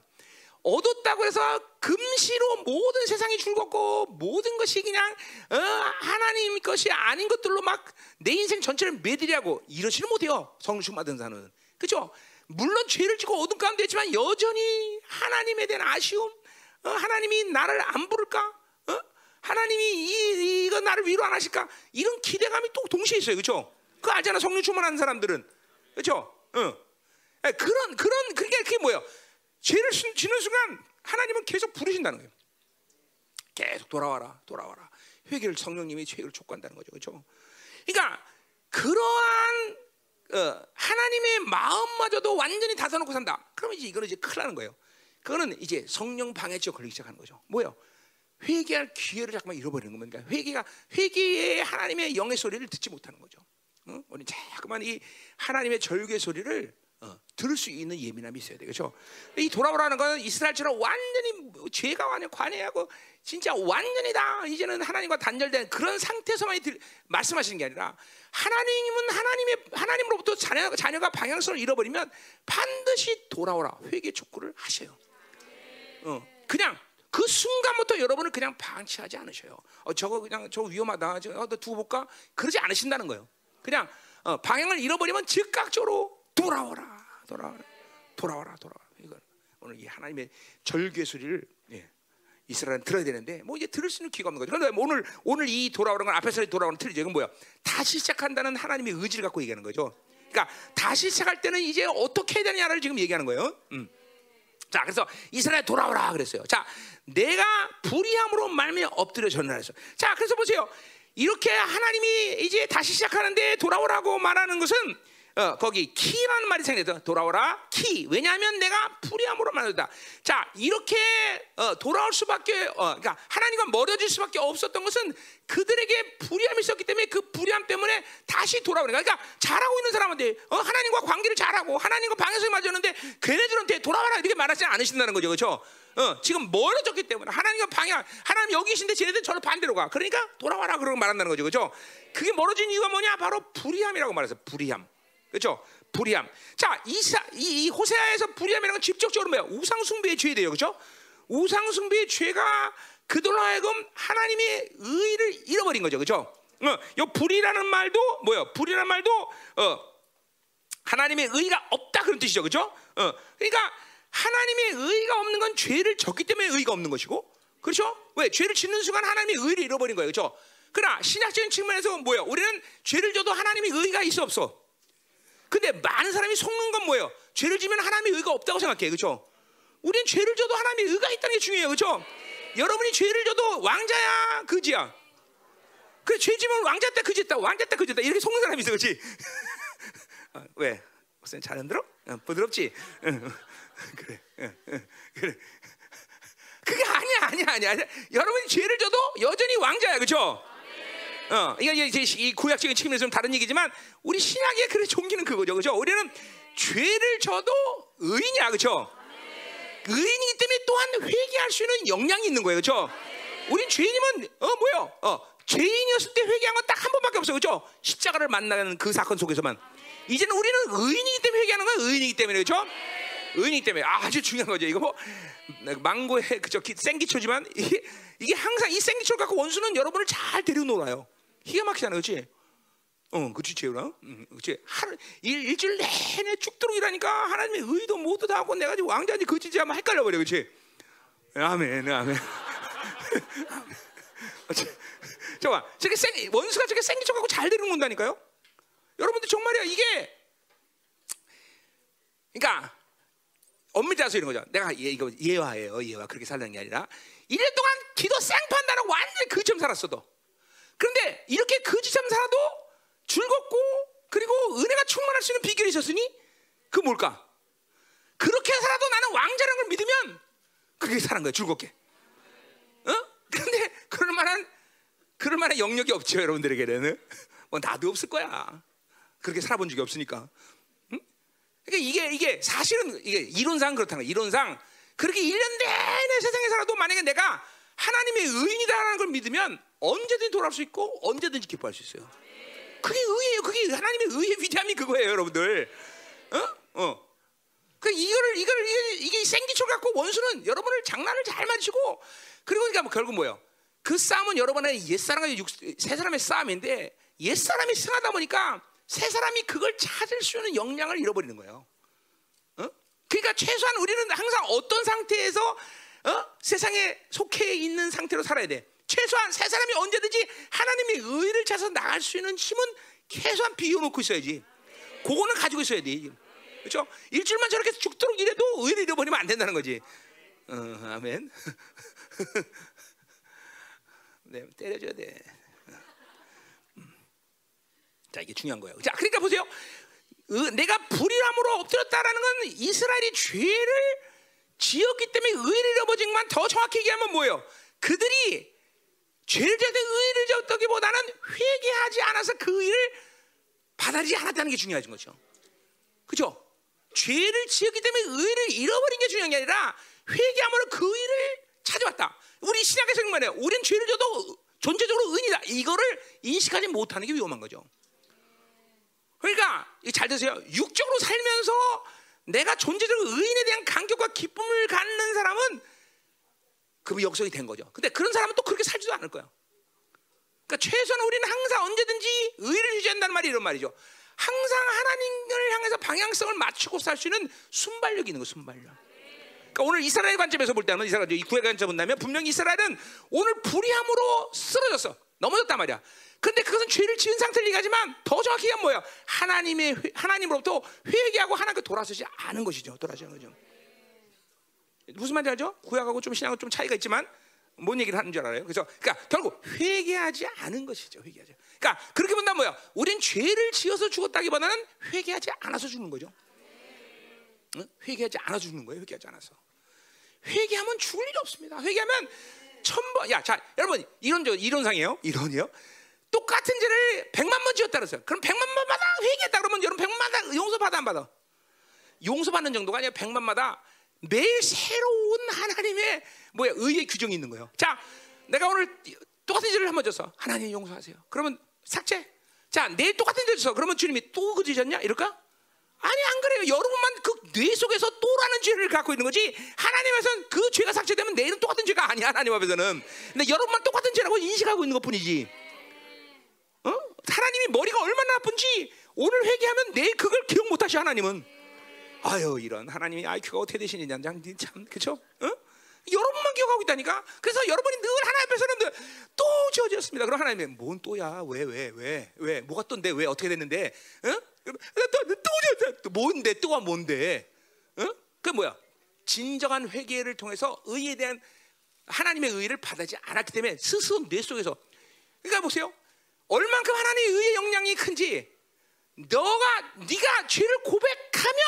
얻었다고 해서 금시로 모든 세상이 즐겁고 모든 것이 그냥 어, 하나님 것이 아닌 것들로 막 내 인생 전체를 매드리하고 이러지는 못해요. 성령 받은 자는 그렇죠? 물론 죄를 지고 어둠 가운데 있지만 여전히 하나님에 대한 아쉬움, 어, 하나님이 나를 안 부를까? 어? 하나님이 이, 이거 나를 위로 안 하실까? 이런 기대감이 또 동시에 있어요, 그렇죠? 그 알잖아, 성령 충만한 사람들은, 그렇죠? 어. 그런 그런 그게 그게 뭐예요? 죄를 지는 순간 하나님은 계속 부르신다는 거예요. 계속 돌아와라, 돌아와라. 회개를 성령님이 죄를 촉구한다는 거죠, 그렇죠? 그러니까 그러한 어, 하나님의 마음마저도 완전히 닫아놓고 산다. 그러면 이제 이거는 이제 큰일 나는 거예요. 그거는 이제 성령 방해죄 걸리기 시작하는 거죠. 뭐요? 회개할 기회를 잠깐만 잃어버리는 겁니다. 그러니까 회개가 회개의 하나님의 영의 소리를 듣지 못하는 거죠. 어? 우리 자꾸만 이 하나님의 절규의 소리를 어, 들을 수 있는 예민함이 있어야 되겠죠. 이 돌아오라는 것은 이스라엘처럼 완전히 죄가 완전 관해하고 진짜 완전히 다 이제는 하나님과 단절된 그런 상태에서만 들, 말씀하시는 게 아니라 하나님은 하나님의 하나님으로부터 자녀, 자녀가 방향성을 잃어버리면 반드시 돌아오라 회개 촉구를 하셔요. 어, 그냥 그 순간부터 여러분을 그냥 방치하지 않으셔요. 어, 저거 그냥 저 위험하다. 저 어, 두고 볼까? 그러지 않으신다는 거예요. 그냥 어, 방향을 잃어버리면 즉각적으로 돌아오라, 돌아오라, 돌아와라, 돌아와라. 이건 오늘 이 하나님의 절규의 소리를 예, 이스라엘은 들어야 되는데 뭐 이제 들을 수 있는 기회가 없는 거죠. 그런데 오늘 오늘 이 돌아오는 건 앞에서 돌아오는 틀리죠. 이건 뭐야? 다시 시작한다는 하나님의 의지를 갖고 얘기하는 거죠. 그러니까 다시 시작할 때는 이제 어떻게 해야 되냐를 지금 얘기하는 거예요. 음. 자, 그래서 이스라엘 돌아오라 그랬어요. 자, 내가 불의함으로 말미 엎드려 전하랬어. 자, 그래서 보세요. 이렇게 하나님이 이제 다시 시작하는데 돌아오라고 말하는 것은 어, 거기 키라는 말이 생겨서 돌아오라 키. 왜냐하면 내가 불의함으로 만들다. 자 이렇게 어, 돌아올 수밖에 어, 그러니까 하나님과 멀어질 수밖에 없었던 것은 그들에게 불의함이 있었기 때문에 그 불의함 때문에 다시 돌아오는 거야. 그러니까 잘하고 있는 사람한테 어, 하나님과 관계를 잘하고 하나님과 방향성이 맞았는데 걔네들한테 돌아와라 이렇게 말하지 않으신다는 거죠, 그렇죠? 어, 지금 멀어졌기 때문에 하나님과 방향, 하나님 여기 계신데 쟤네들 저를 반대로 가. 그러니까 돌아와라 그러고 말한다는 거죠, 그렇죠? 그게 멀어진 이유가 뭐냐? 바로 불의함이라고 말해서 불의함. 그렇죠? 불의함. 자, 이사, 이, 이 호세아에서 불의함이라는 건 직접적으로 뭐야? 우상 숭배의 죄돼요, 그렇죠? 우상 숭배의 죄가 그들로 하여금 하나님의 의를 잃어버린 거죠, 그렇죠? 어, 요 불이라는 말도 뭐요? 불이라는 말도 어, 하나님의 의가 없다 그런 뜻이죠, 그렇죠? 어, 그러니까 하나님의 의가 없는 건 죄를 졌기 때문에 의가 없는 것이고, 그렇죠? 왜 죄를 짓는 순간 하나님의 의를 잃어버린 거예요, 그렇죠? 그러나 신학적인 측면에서 뭐예요? 우리는 죄를 져도 하나님의 의가 있어 없어. 근데 많은 사람이 속는 건 뭐예요? 죄를 지면 하나님의 의가 없다고 생각해, 그렇죠? 우리는 죄를 져도 하나님의 의가 있다는 게 중요해요, 그렇죠? 여러분이 죄를 져도 왕자야, 그지야. 그래 죄 지면 왕자 때 그지다, 왕자 때 그지다 이렇게 속는 사람이 있어, 그렇지? 어, 왜? 무슨 잘 흔들어? 어, 부드럽지? 응, 그래, 응, 응, 그래. 그게 아니야, 아니야. 아니야. 여러분이 죄를 져도 여전히 왕자야, 그렇죠? 어, 이게 이제 이 구약적인 측면에서 좀 다른 얘기지만 우리 신학의 그래 종기는 그거죠, 그렇죠? 우리는 죄를 져도 의인이야, 그렇죠? 의인이기 때문에 또한 회개할 수 있는 역량이 있는 거예요, 그렇죠? 우린 죄인이면 어 뭐요? 어 죄인이었을 때 회개한 건 딱 한 번밖에 없어요, 그렇죠? 십자가를 만나는 그 사건 속에서만. 이제는 우리는 의인이기 때문에 회개하는 거야, 의인이기 때문에 그렇죠? 의인이기 때문에 아주 중요한 거죠. 이거 뭐 망고의 그저 생기초지만 이게 이게 항상 이 생기초를 갖고 원수는 여러분을 잘 데려놓아요. 기가 막히잖아, 그렇지? 어, 그렇지, 재우라. 응, 그렇지. 하루 일, 일주일 내내 죽도록 일하니까 하나님의 의도 모두 다 하고 내가 지금 왕자인지 거지지 하면 헷갈려 버려, 그렇지? 아멘, 아멘. 잠깐, 저게 생 원수가 저게 생기쳐 갖고 잘 데려놓는다니까요. 여러분들 정말이야 이게. 그러니까 엄밀히 따서 이런 거죠. 내가 예, 이거 예화예요, 예화. 그렇게 살는 게 아니라 1년 동안 기도 생판다는 완전히 그처럼 살았어도. 그런데 이렇게 거지처럼 살아도 즐겁고 그리고 은혜가 충만할 수 있는 비결이 있었으니 그 뭘까? 그렇게 살아도 나는 왕자라는 걸 믿으면 그게 사는 거야 즐겁게. 어? 그런데 그럴 만한 그럴 만한 영역이 없죠 여러분들에게는. 뭐 나도 없을 거야. 그렇게 살아본 적이 없으니까. 응? 그러니까 이게 이게 사실은 이게 이론상 그렇다는 거야. 이론상 그렇게 1년 내내 세상에 살아도 만약에 내가 하나님의 의인이다라는 걸 믿으면 언제든지 돌아올 수 있고 언제든지 기뻐할 수 있어요. 그게 의예요. 그게 하나님의 의의 위대함이 그거예요, 여러분들. 어? 어. 그 이거를 이게, 이게 생기초 갖고 원수는 여러분을 장난을 잘 맞추고 그리고 그러니까 뭐 결국 뭐예요? 그 싸움은 여러분의 옛 사람과 새 사람의 싸움인데 옛 사람이 승하다 보니까 새 사람이 그걸 찾을 수 있는 역량을 잃어버리는 거예요. 어? 그러니까 최소한 우리는 항상 어떤 상태에서 어? 세상에 속해 있는 상태로 살아야 돼. 최소한 새 사람이 언제든지 하나님의 의를 찾아서 나갈 수 있는 힘은 최소한 비워놓고 있어야지. 그거는 가지고 있어야 돼. 그렇죠? 일주일만 저렇게 죽도록 이래도 의를 잃어버리면 안 된다는 거지. 어, 아멘. 네, 때려줘야 돼. 음. 자, 이게 중요한 거예요. 자, 그러니까 보세요. 내가 불의함으로 엎드렸다라는 건 이스라엘이 죄를 지었기 때문에 의를 잃어버린 더 정확히 얘기하면 뭐예요? 그들이 죄를 지을 때 의를 지었다기보다는 회개하지 않아서 그 의를 받아들이지 않았다는 게 중요한 거죠. 그죠? 죄를 지었기 때문에 의를 잃어버린 게 중요한 게 아니라 회개함으로 그 의를 찾아왔다. 우리 신약에서 말해요. 우리는 죄를 져도 존재적으로 의인이다. 이거를 인식하지 못하는 게 위험한 거죠. 그러니까 잘 드세요. 육적으로 살면서 내가 존재적으로 의인에 대한 감격과 기쁨을 갖는 사람은 그 역성이 된 거죠. 근데 그런 사람은 또 그렇게 살지도 않을 거야. 그러니까 최소한 우리는 항상 언제든지 의를 유지한다는 말이 이런 말이죠. 항상 하나님을 향해서 방향성을 맞추고 살 수 있는 순발력이 있는 거 순발력. 그러니까 오늘 이스라엘 관점에서 볼 때는 이스라엘 이 구약 관점 본다면 분명히 이스라엘은 오늘 불의함으로 쓰러졌어. 넘어졌단 말이야. 근데 그것은 죄를 지은 상태를 얘기하지만 더 정확히 는 뭐야? 하나님의 하나님으로부터 회개하고 하나님께 돌아서지 않은 것이죠. 돌아서는 거죠. 무슨 말인지 알죠? 구약하고 좀 신앙하고 좀 차이가 있지만 뭔 얘기를 하는 줄 알아요? 그래서 그러니까 결국 회개하지 않은 것이죠. 회개하지. 그러니까 그렇게 본다면 뭐야? 우린 죄를 지어서 죽었다기보다는 회개하지 않아서 죽는 거죠. 응? 회개하지 않아서 죽는 거예요. 회개하지 않아서. 회개하면 죽을 일이 없습니다. 회개하면 천번 야, 자, 여러분 이런 저 이론상이에요. 이론이요. 똑같은 죄를 백만 번 지었다 그랬어요. 그럼 백만 번마다 회개했다 그러면 여러분 백만 마다 용서 받아 안 받아? 용서 받는 정도가 아니라 백만마다 매일 새로운 하나님의 뭐야 의의 규정이 있는 거예요. 자, 내가 오늘 똑같은 죄를 한번 졌어. 하나님 용서하세요. 그러면 삭제. 자, 내일 똑같은 죄를 졌어. 그러면 주님이 또그 죄졌냐? 이럴까? 아니 안 그래요. 여러분만 그 뇌 속에서 또라는 죄를 갖고 있는 거지. 하나님에서는 그 죄가 삭제되면 내일은 똑같은 죄가 아니야. 하나님 앞에서는. 근데 여러분만 똑같은 죄라고 인식하고 있는 것뿐이지. 어? 하나님이 머리가 얼마나 나쁜지 오늘 회개하면 내일 그걸 기억 못하시 하나님은. 아유 이런 하나님이 IQ가 어떻게 되시느냐 참 그렇죠? 어? 여러분만 기억하고 있다니까. 그래서 여러분이 늘 하나님 앞에서는 또 지어졌습니다. 그럼 하나님이 뭔 또야? 왜 왜 왜 왜 뭐가 또인데 왜 어떻게 됐는데? 어? 또또 또 뭔데 또가 뭔데? 어? 그 뭐야? 진정한 회개를 통해서 의에 대한 하나님의 의를 받지 않았기 때문에 스스로 뇌 속에서 그러니까 보세요. 얼만큼 하나님의 의의 영향이 큰지 너가 네가 죄를 고백하면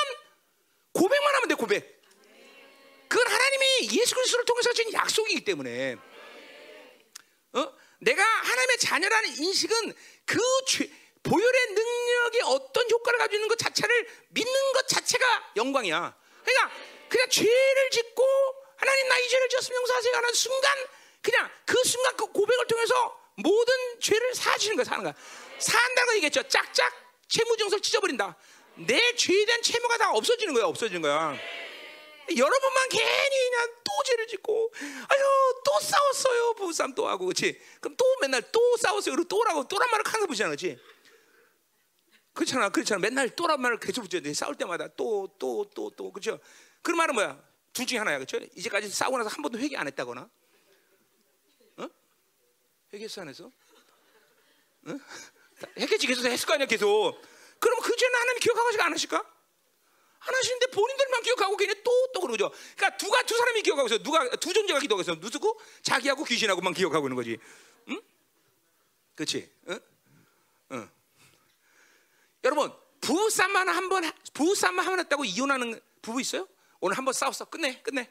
고백만 하면 돼 고백. 그건 하나님이 예수 그리스도를 통해서 주신 약속이기 때문에 어? 내가 하나님의 자녀라는 인식은 그 죄, 보혈의 능력이 어떤 효과를 가지고 있는 것 자체를 믿는 것 자체가 영광이야. 그러니까 그냥 죄를 짓고 하나님 나 이 죄를 지었으면 용서하세요 하는 순간 그냥 그 순간 그 고백을 통해서 모든 죄를 사주는 거야 사는 거야. 산다고 얘기했죠. 짝짝 채무증서를 찢어버린다. 내 죄에 대한 채무가 다 없어지는 거야. 없어지는 거야. 여러분만 괜히 그냥 또 죄를 짓고 아유 또 싸웠어요. 부부싸움 또 하고 그렇지 그럼 또 맨날 또 싸웠어요. 그리고 또라고 또란 말을 항상 붙이잖아 그렇지 그렇잖아 그렇잖아. 맨날 또란 말을 계속 붙여야 돼. 싸울 때마다 또 또 또 또 그렇죠 그 말은 뭐야? 둘 중에 하나야 그렇죠 이제까지 싸우고 나서 한 번도 회개 안 했다거나? 어? 회개했어 안 했어? 어? 했겠지 계속 했을 거 아니야 계속 그럼 그 죄는 하나님 기억하시지 않으실까? 안 하시는데 본인들만 기억하고 걔네 또또 그러죠. 그러니까 누가 두 사람이 기억하고 있어. 누가 두 존재가 기도하고 있어. 누구고? 자기하고 귀신하고만 기억하고 있는 거지. 응? 그렇지? 응? 응. 여러분 부부싸움만 한 번 부부싸움만 한 번 했다고 이혼하는 부부 있어요? 오늘 한 번 싸웠어. 끝내. 끝내.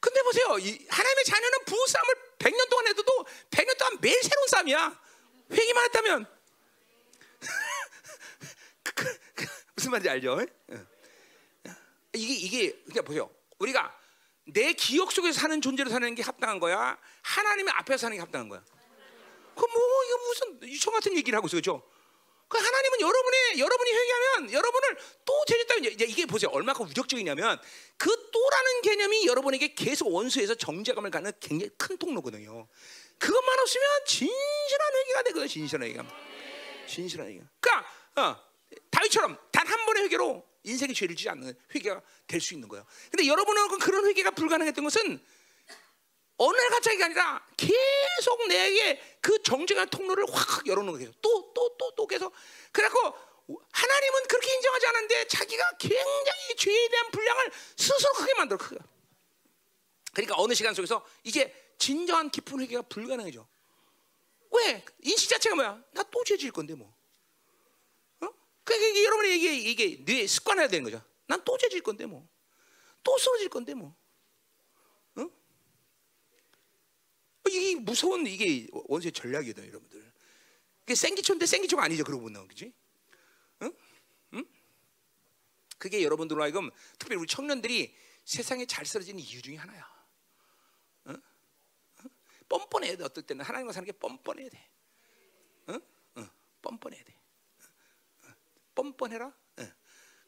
근데 보세요. 이 하나님의 자녀는 부부싸움을 100년 동안 해도 100년 동안 매일 새로운 싸움이야. 회기만 했다면 무슨 말인지 알죠? 이게 이게 그냥 보세요. 우리가 내 기억 속에서 사는 존재로 사는 게 합당한 거야. 하나님의 앞에서 사는 게 합당한 거야. 그뭐 이거 무슨 유청 같은 얘기를 하고 있어, 그렇죠? 그 하나님은 여러분의 여러분이 회개하면 여러분을 또 죄졌다면 이게 보세요 얼마큼 우력적이냐면 그 또라는 개념이 여러분에게 계속 원수에서 정죄감을 가는 굉장히 큰 통로거든요. 그것만 없으면 진실한 회개가 되거든, 진실한 회개가. 진실한 회개. 그러니까 어, 다윗처럼 단 한 번의 회개로 인생의 죄를 지지 않는 회개가 될 수 있는 거예요. 근데 여러분은 그런 회개가 불가능했던 것은 어느 날 갑자기 아니라 계속 내게 그 정직한 통로를 확 열어놓는 거예요. 또, 또, 또, 또 계속. 그래갖고 하나님은 그렇게 인정하지 않는데 자기가 굉장히 죄에 대한 분량을 스스로 크게 만들어. 크게. 그러니까 어느 시간 속에서 이제 진정한 깊은 회개가 불가능해져. 왜? 인식 자체가 뭐야? 나 또 죄질 건데 뭐. 그러니까 여러분이 이게 이게 뇌 습관화야 되는 거죠. 난 또 죄질 건데 뭐, 또 쓰러질 건데 뭐, 어? 이게 무서운 이게 원수의 전략이거든, 여러분들. 그게 생기초인데 생기초가 아니죠, 그러고 보면 그지? 응? 응? 그게 여러분들로 하여금 특별히 우리 청년들이 세상에 잘 쓰러지는 이유 중에 하나야. 응? 응? 뻔뻔해야 돼. 어떨 때는 하나님과 사는 게 뻔뻔해야 돼. 응? 응. 뻔뻔해야 돼. 뻔뻔해라. 예.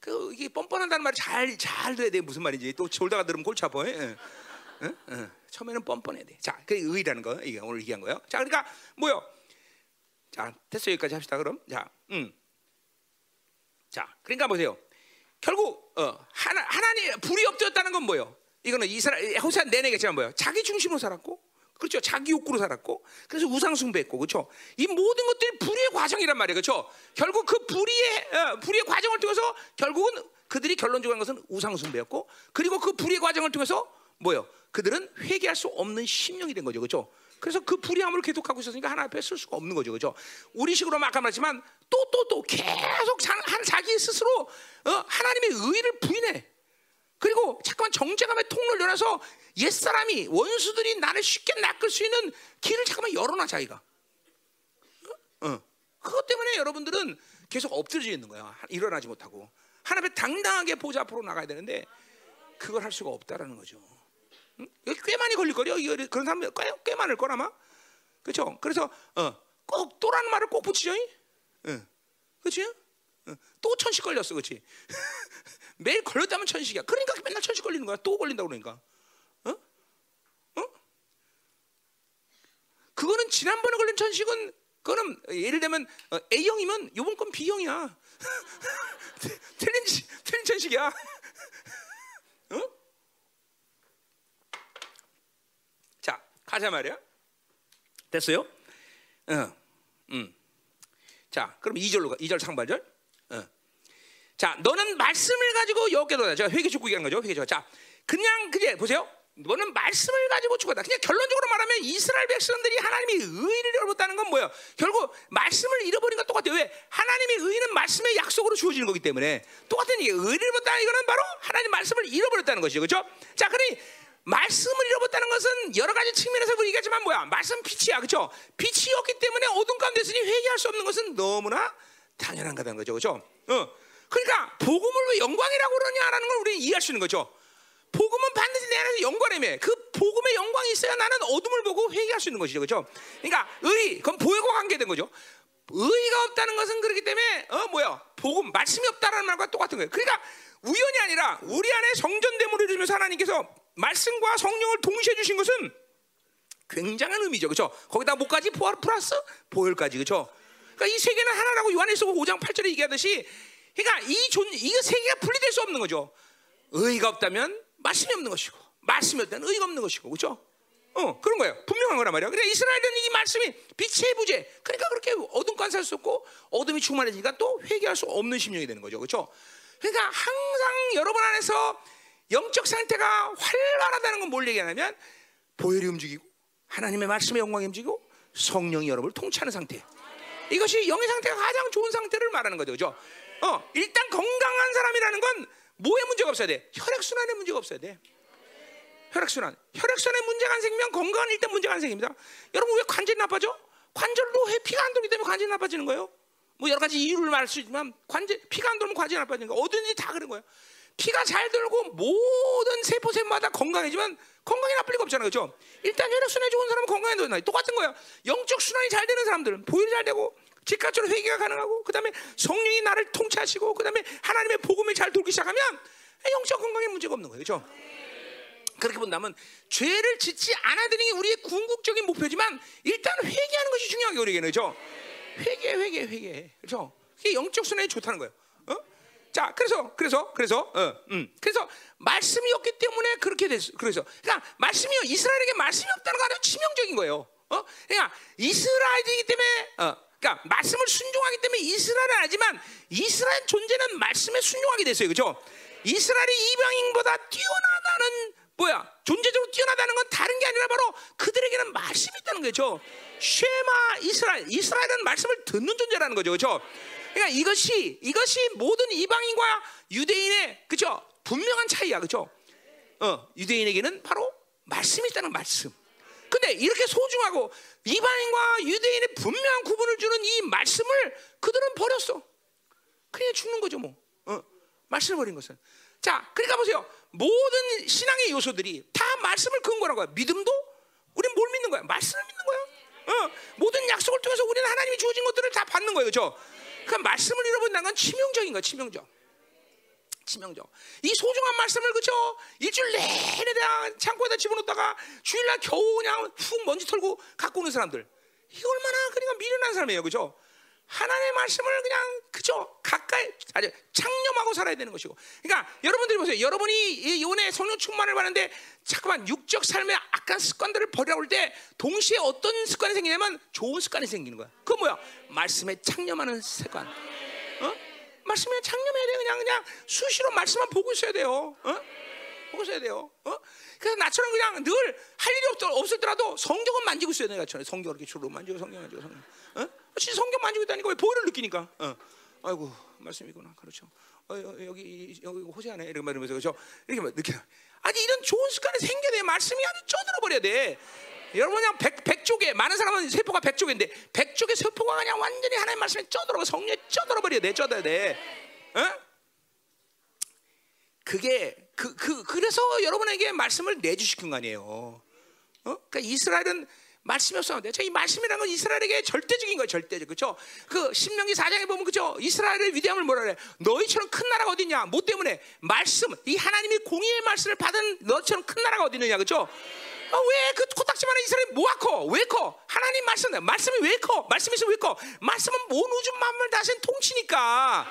그 이게 뻔뻔한다는 말이 잘 잘 돼야 돼 무슨 말인지 또 졸다가 들으면 골치 아파. 예. 예? 예. 처음에는 뻔뻔해야 돼. 자, 그 의라는 거 이게 오늘 얘기한 거예요. 자, 그러니까 뭐요? 자, 됐어 여기까지 합시다. 그럼 자, 음, 자, 그러니까 보세요. 결국 어, 하나 하나님 불이 없어졌다는 건 뭐예요? 이거는 이스라엘 호세아 내내 얘기했지만 뭐예요? 자기 중심으로 살았고 그렇죠. 자기 욕구로 살았고 그래서 우상 숭배했고 그렇죠. 이 모든 것들이 불의의 과정이란 말이에요. 그렇죠. 결국 그 불의의 어, 불의의 과정을 통해서 결국은 그들이 결론적으로 한 것은 우상 숭배였고 그리고 그 불의의 과정을 통해서 뭐요? 그들은 회개할 수 없는 심령이 된 거죠. 그렇죠. 그래서 그 불의함을 계속하고 있었으니까 하나 앞에 쓸 수가 없는 거죠. 그렇죠. 우리 식으로 아까 말했지만 또 또 또 계속 자, 자기 스스로 어, 하나님의 의를 부인해. 그리고 잠깐만 정제감의 통로를 열어서 옛사람이 원수들이 나를 쉽게 낚을 수 있는 길을 잠깐만 열어놔 자기가. 어? 어. 그것 때문에 여러분들은 계속 엎드려져 있는 거야. 일어나지 못하고 하나님 당당하게 보좌 앞으로 나가야 되는데 그걸 할 수가 없다라는 거죠. 응? 꽤 많이 걸릴 거요. 그런 사람 꽤, 꽤 많을 거라마. 그렇죠? 그래서 어, 꼭 또라는 말을 꼭 붙이죠. 응. 그렇지? 어, 또 천식 걸렸어, 그렇지? 매일 걸렸다면 천식이야. 그러니까 맨날 천식 걸리는 거야. 또 걸린다 그러니까. 어? 어? 그거는 지난번에 걸린 천식은 그거는 예를 들면 어, A형이면 이번 건 B형이야. 틀린 틀린 천식이야. 어? 자, 가자 말이야. 됐어요? 어. 음. 자, 그럼 2절로 가. 2절 상반절. 어. 자, 너는 말씀을 가지고 여기로 제가 회개 축구 얘기한 거죠. 회개 축구. 자, 그냥 그게 보세요. 너는 말씀을 가지고 죽었다. 그냥 결론적으로 말하면 이스라엘 백성들이 하나님의 의를 잃어버렸다는 건 뭐예요? 결국 말씀을 잃어버린 건 똑같아요. 왜? 하나님의 의는 말씀의 약속으로 주어지는 거기 때문에 똑같은 얘기. 의를 잃어버렸다 이거는 바로 하나님 말씀을 잃어버렸다는 것이죠. 그렇죠? 자, 그러니 말씀을 잃어버렸다는 것은 여러 가지 측면에서 우리 얘기하지만 뭐야? 말씀 빛이야. 그렇죠? 빛이 없기 때문에 어둠 가운데 있으니 회개할 수 없는 것은 너무나 당연한 거다는 거죠. 그렇죠? 어. 그러니까 복음을 왜 영광이라고 그러냐라는 걸 우리는 이해할 수 있는 거죠. 복음은 반드시 내 안에서 영광이며 그 복음의 영광이 있어야 나는 어둠을 보고 회개할 수 있는 것이죠. 그렇죠? 그러니까 의, 그건 보혈과 관계된 거죠. 의가 없다는 것은 그렇기 때문에 어 뭐야? 복음 말씀이 없다라는 말과 똑같은 거예요. 그러니까 우연이 아니라 우리 안에 성전됨을 이루면서 하나님께서 말씀과 성령을 동시에 주신 것은 굉장한 의미죠. 그렇죠? 거기다 뭐까지 플러스 보혈까지. 그렇죠? 그러니까 이 세 개는 하나라고 요한일서 5장 8절에 얘기하듯이 그러니까 이 존, 이거 세 개가 분리될 수 없는 거죠. 의가 없다면 말씀이 없는 것이고, 말씀이 없다면 의가 없는 것이고, 그렇죠? 어, 그런 거예요. 분명한 거란 말이야. 그래 이스라엘은 이 말씀이 빛의 부재. 그러니까 그렇게 어둠 관살 수 없고 어둠이 충만해지니까 또 회개할 수 없는 심령이 되는 거죠. 그렇죠? 그러니까 항상 여러분 안에서 영적 상태가 활발하다는 건 뭘 얘기하냐면 보혈이 움직이고 하나님의 말씀의 영광이 움직이고 성령이 여러분을 통치하는 상태. 이것이 영의 상태가 가장 좋은 상태를 말하는 거죠. 그죠? 어, 일단 건강한 사람이라는 건 뭐에 문제가 없어야 돼? 혈액순환에 문제가 없어야 돼. 혈액순환. 혈액순환에 문제가 안 생기면 건강은 일단 문제가 안 생깁니다. 여러분 왜 관절이 나빠져? 관절로 해 피가 안 돌기 때문에 관절이 나빠지는 거예요. 뭐 여러 가지 이유를 말할 수 있지만 관절 피가 안 돌면 관절이 나빠지는 거. 어든지 다 그런 거예요. 피가 잘 돌고 모든 세포 세마다 건강해지만 건강이 나쁠 리가 없잖아요. 그렇죠? 일단 혈액 순환이 좋은 사람은 건강해 도나 똑같은 거예요. 영적 순환이 잘 되는 사람들은 보혈이 잘 되고 즉각적으로 회개가 가능하고 그다음에 성령이 나를 통치하시고 그다음에 하나님의 복음이 잘 돌기 시작하면 영적 건강에 문제가 없는 거예요. 그렇죠? 그렇게 본다면 죄를 짓지 않아야 되는 게 우리의 궁극적인 목표지만 일단 회개하는 것이 중요하게 우리에게는 그렇죠? 회개, 회개, 회개. 그렇죠? 그게 영적 순환이 좋다는 거예요. 어? 자, 그래서 그래서 그래서 어, 음. 그래서 말씀이 없기 때문에 그렇게 됐어. 그래서 그러니까 말씀이요 이스라엘에게 말씀이 없다는 거 아주 치명적인 거예요. 어? 그러니까 이스라엘이기 때문에 어, 그러니까 말씀을 순종하기 때문에 이스라엘은 아니지만 이스라엘 존재는 말씀에 순종하게 됐어요. 그렇죠? 이스라엘이 이방인보다 뛰어나다는 뭐야? 존재적으로 뛰어나다는 건 다른 게 아니라 바로 그들에게는 말씀이 있다는 거죠. 쉐마 이스라엘. 이스라엘은 말씀을 듣는 존재라는 거죠. 그렇죠? 그러니까 이것이 이것이 모든 이방인과 유대인의 그죠? 분명한 차이야. 그죠? 어, 유대인에게는 바로 말씀이 있다는 말씀. 근데 이렇게 소중하고 이방인과 유대인의 분명한 구분을 주는 이 말씀을 그들은 버렸어. 그냥 죽는 거죠, 뭐. 어, 말씀을 버린 것은. 자, 그러니까 보세요. 모든 신앙의 요소들이 다 말씀을 근거라고 요 믿음도 우리는 뭘 믿는 거야? 말씀을 믿는 거야. 어, 모든 약속을 통해서 우리는 하나님이 주어진 것들을 다 받는 거예요, 그렇죠? 그 말씀을 잃어버린다는 건 치명적인 거야, 치명적. 치명적. 이 소중한 말씀을 그죠? 일주일 내내 그냥 창고에다 집어넣다가 주일날 겨우 그냥 훅 먼지 털고 갖고 오는 사람들. 이거 얼마나 그러니까 미련한 사람이에요, 그죠? 하나님의 말씀을 그냥 그죠 가까이 아주 창념하고 살아야 되는 것이고. 그러니까 여러분들이 보세요. 여러분이 이 요번에 성령 충만을 받는데 잠깐만 육적 삶의 악한 습관들을 버리라고 할 때 동시에 어떤 습관이 생기냐면 좋은 습관이 생기는 거야. 그건 뭐야? 말씀에 창념하는 습관. 어? 말씀에 창념해야 돼. 그냥 그냥 수시로 말씀만 보고 있어야 돼요. 어? 보고 있어야 돼요. 어? 그래서 나처럼 그냥 늘 할 일이 없, 더라도 성경은 만지고 있어야 돼. 나처럼 성경 이렇게 주로 만지고 성경 만지고 성경. 어? 진짜 성경 만지고 있다니까 왜 보혈을 느끼니까. 어. 아이고 말씀이구나. 그렇죠. 어, 여기 여기 호세하네 이렇게 말하면서 그렇죠. 이렇게 느껴. 아니 이런 좋은 습관이 생겨야 돼. 말씀이 아주 쪄들어 버려야 돼. 여러분 그냥 백, 백쪽에 많은 사람은 세포가 백쪽인데 백쪽의 세포가 그냥 완전히 하나님 말씀에 쪄들어 성령에 쪄들어 버려야 돼. 쪄들어야 돼. 어? 그게 그, 그 그래서 여러분에게 말씀을 내주시킨 거 아니에요. 어? 그러니까 이스라엘은 말씀이 없었는데 이 말씀이라는 건 이스라엘에게 절대적인 거예요 절대적 그렇죠 그 신명기 4장에 보면 그죠 이스라엘의 위대함을 뭐라 그래 너희처럼 큰 나라가 어디 있냐 뭐 때문에 말씀 이 하나님이 공의의 말씀을 받은 너처럼 큰 나라가 어디 있느냐 그렇죠 아, 왜그 코딱지만한 이스라엘이 뭐가 커? 왜 커? 하나님 말씀, 말씀이 왜 커? 말씀이 왜 커? 말씀은 온 우주 만물 다신 통치니까.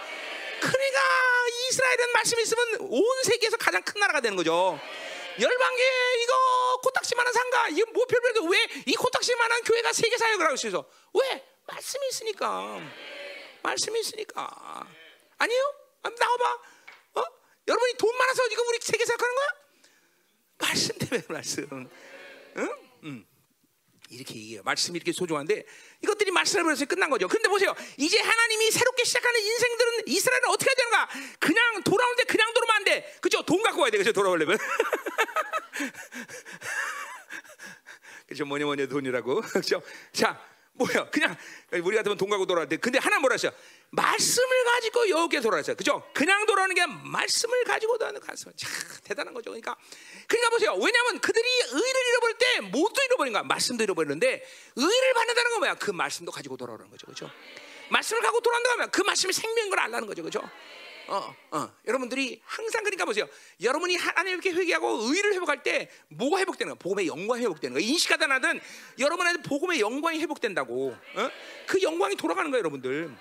그러니까 이스라엘은 말씀이 있으면 온 세계에서 가장 큰 나라가 되는 거죠. 열방계 이거 코딱지만한 상가 이게 뭐 별별도 왜 이 코딱지만한 교회가 세계 사역을 하고 있어? 왜 말씀이 있으니까 말씀이 있으니까 아니에요? 나와봐. 어? 여러분이 돈 많아서 지금 우리 세계 사역하는 거야? 말씀 때문에 말씀. 응? 응. 이렇게 얘기해요. 말씀이 이렇게 소중한데 이것들이 말씀을 보내서 끝난 거죠. 근데 보세요. 이제 하나님이 새롭게 시작하는 인생들은 이스라엘은 어떻게 해야 되는가? 그냥 돌아오는데 그냥 돌아오면 안 돼. 그죠? 돈 갖고 와야 돼. 그죠? 돌아오려면. 그죠? 뭐냐 뭐냐 돈이라고. 그죠? 자, 뭐야? 그냥 우리 같으면 돈 갖고 돌아올 때. 근데 하나 뭐라 했어요? 말씀을 가지고 여기에 돌아왔어요. 그죠? 그냥 돌아오는 게 말씀을 가지고 돌아오는 가슴. 참 대단한 거죠. 그러니까 그러니까 보세요. 왜냐하면 그들이 의를 잃어버릴 때 모두 잃어버린 거야. 말씀도 잃어버리는데 의를 받는다는 건 뭐야? 그 말씀도 가지고 돌아오는 거죠. 그죠? 말씀을 갖고 돌아온다 하면 그 말씀이 생명인 걸 알라는 거죠. 그죠? 어, 어. 여러분들이 항상 그러니까 보세요. 여러분이 하나님께 회개하고 의를 회복할 때 뭐가 회복되는 거야? 복음의 영광이 회복되는 거야. 인식하다 나든 여러분한테 복음의 영광이 회복된다고. 어? 그 영광이 돌아가는 거예요, 여러분들.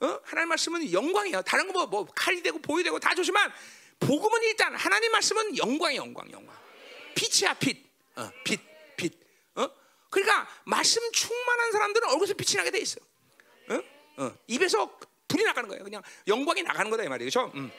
어? 하나님 말씀은 영광이에요. 다른 거뭐뭐 칼이 되고 보이 되고 다 좋지만 복음은 일단 하나님 말씀은 영광이 영광 영광. 빛이야 빛. 어, 빛 빛. 어? 그러니까 말씀 충만한 사람들은 얼굴에서 빛이 나게 돼 있어. 어? 어. 입에서 불이 나가는 거예요. 그냥 영광이 나가는 거다 이 말이죠. 음.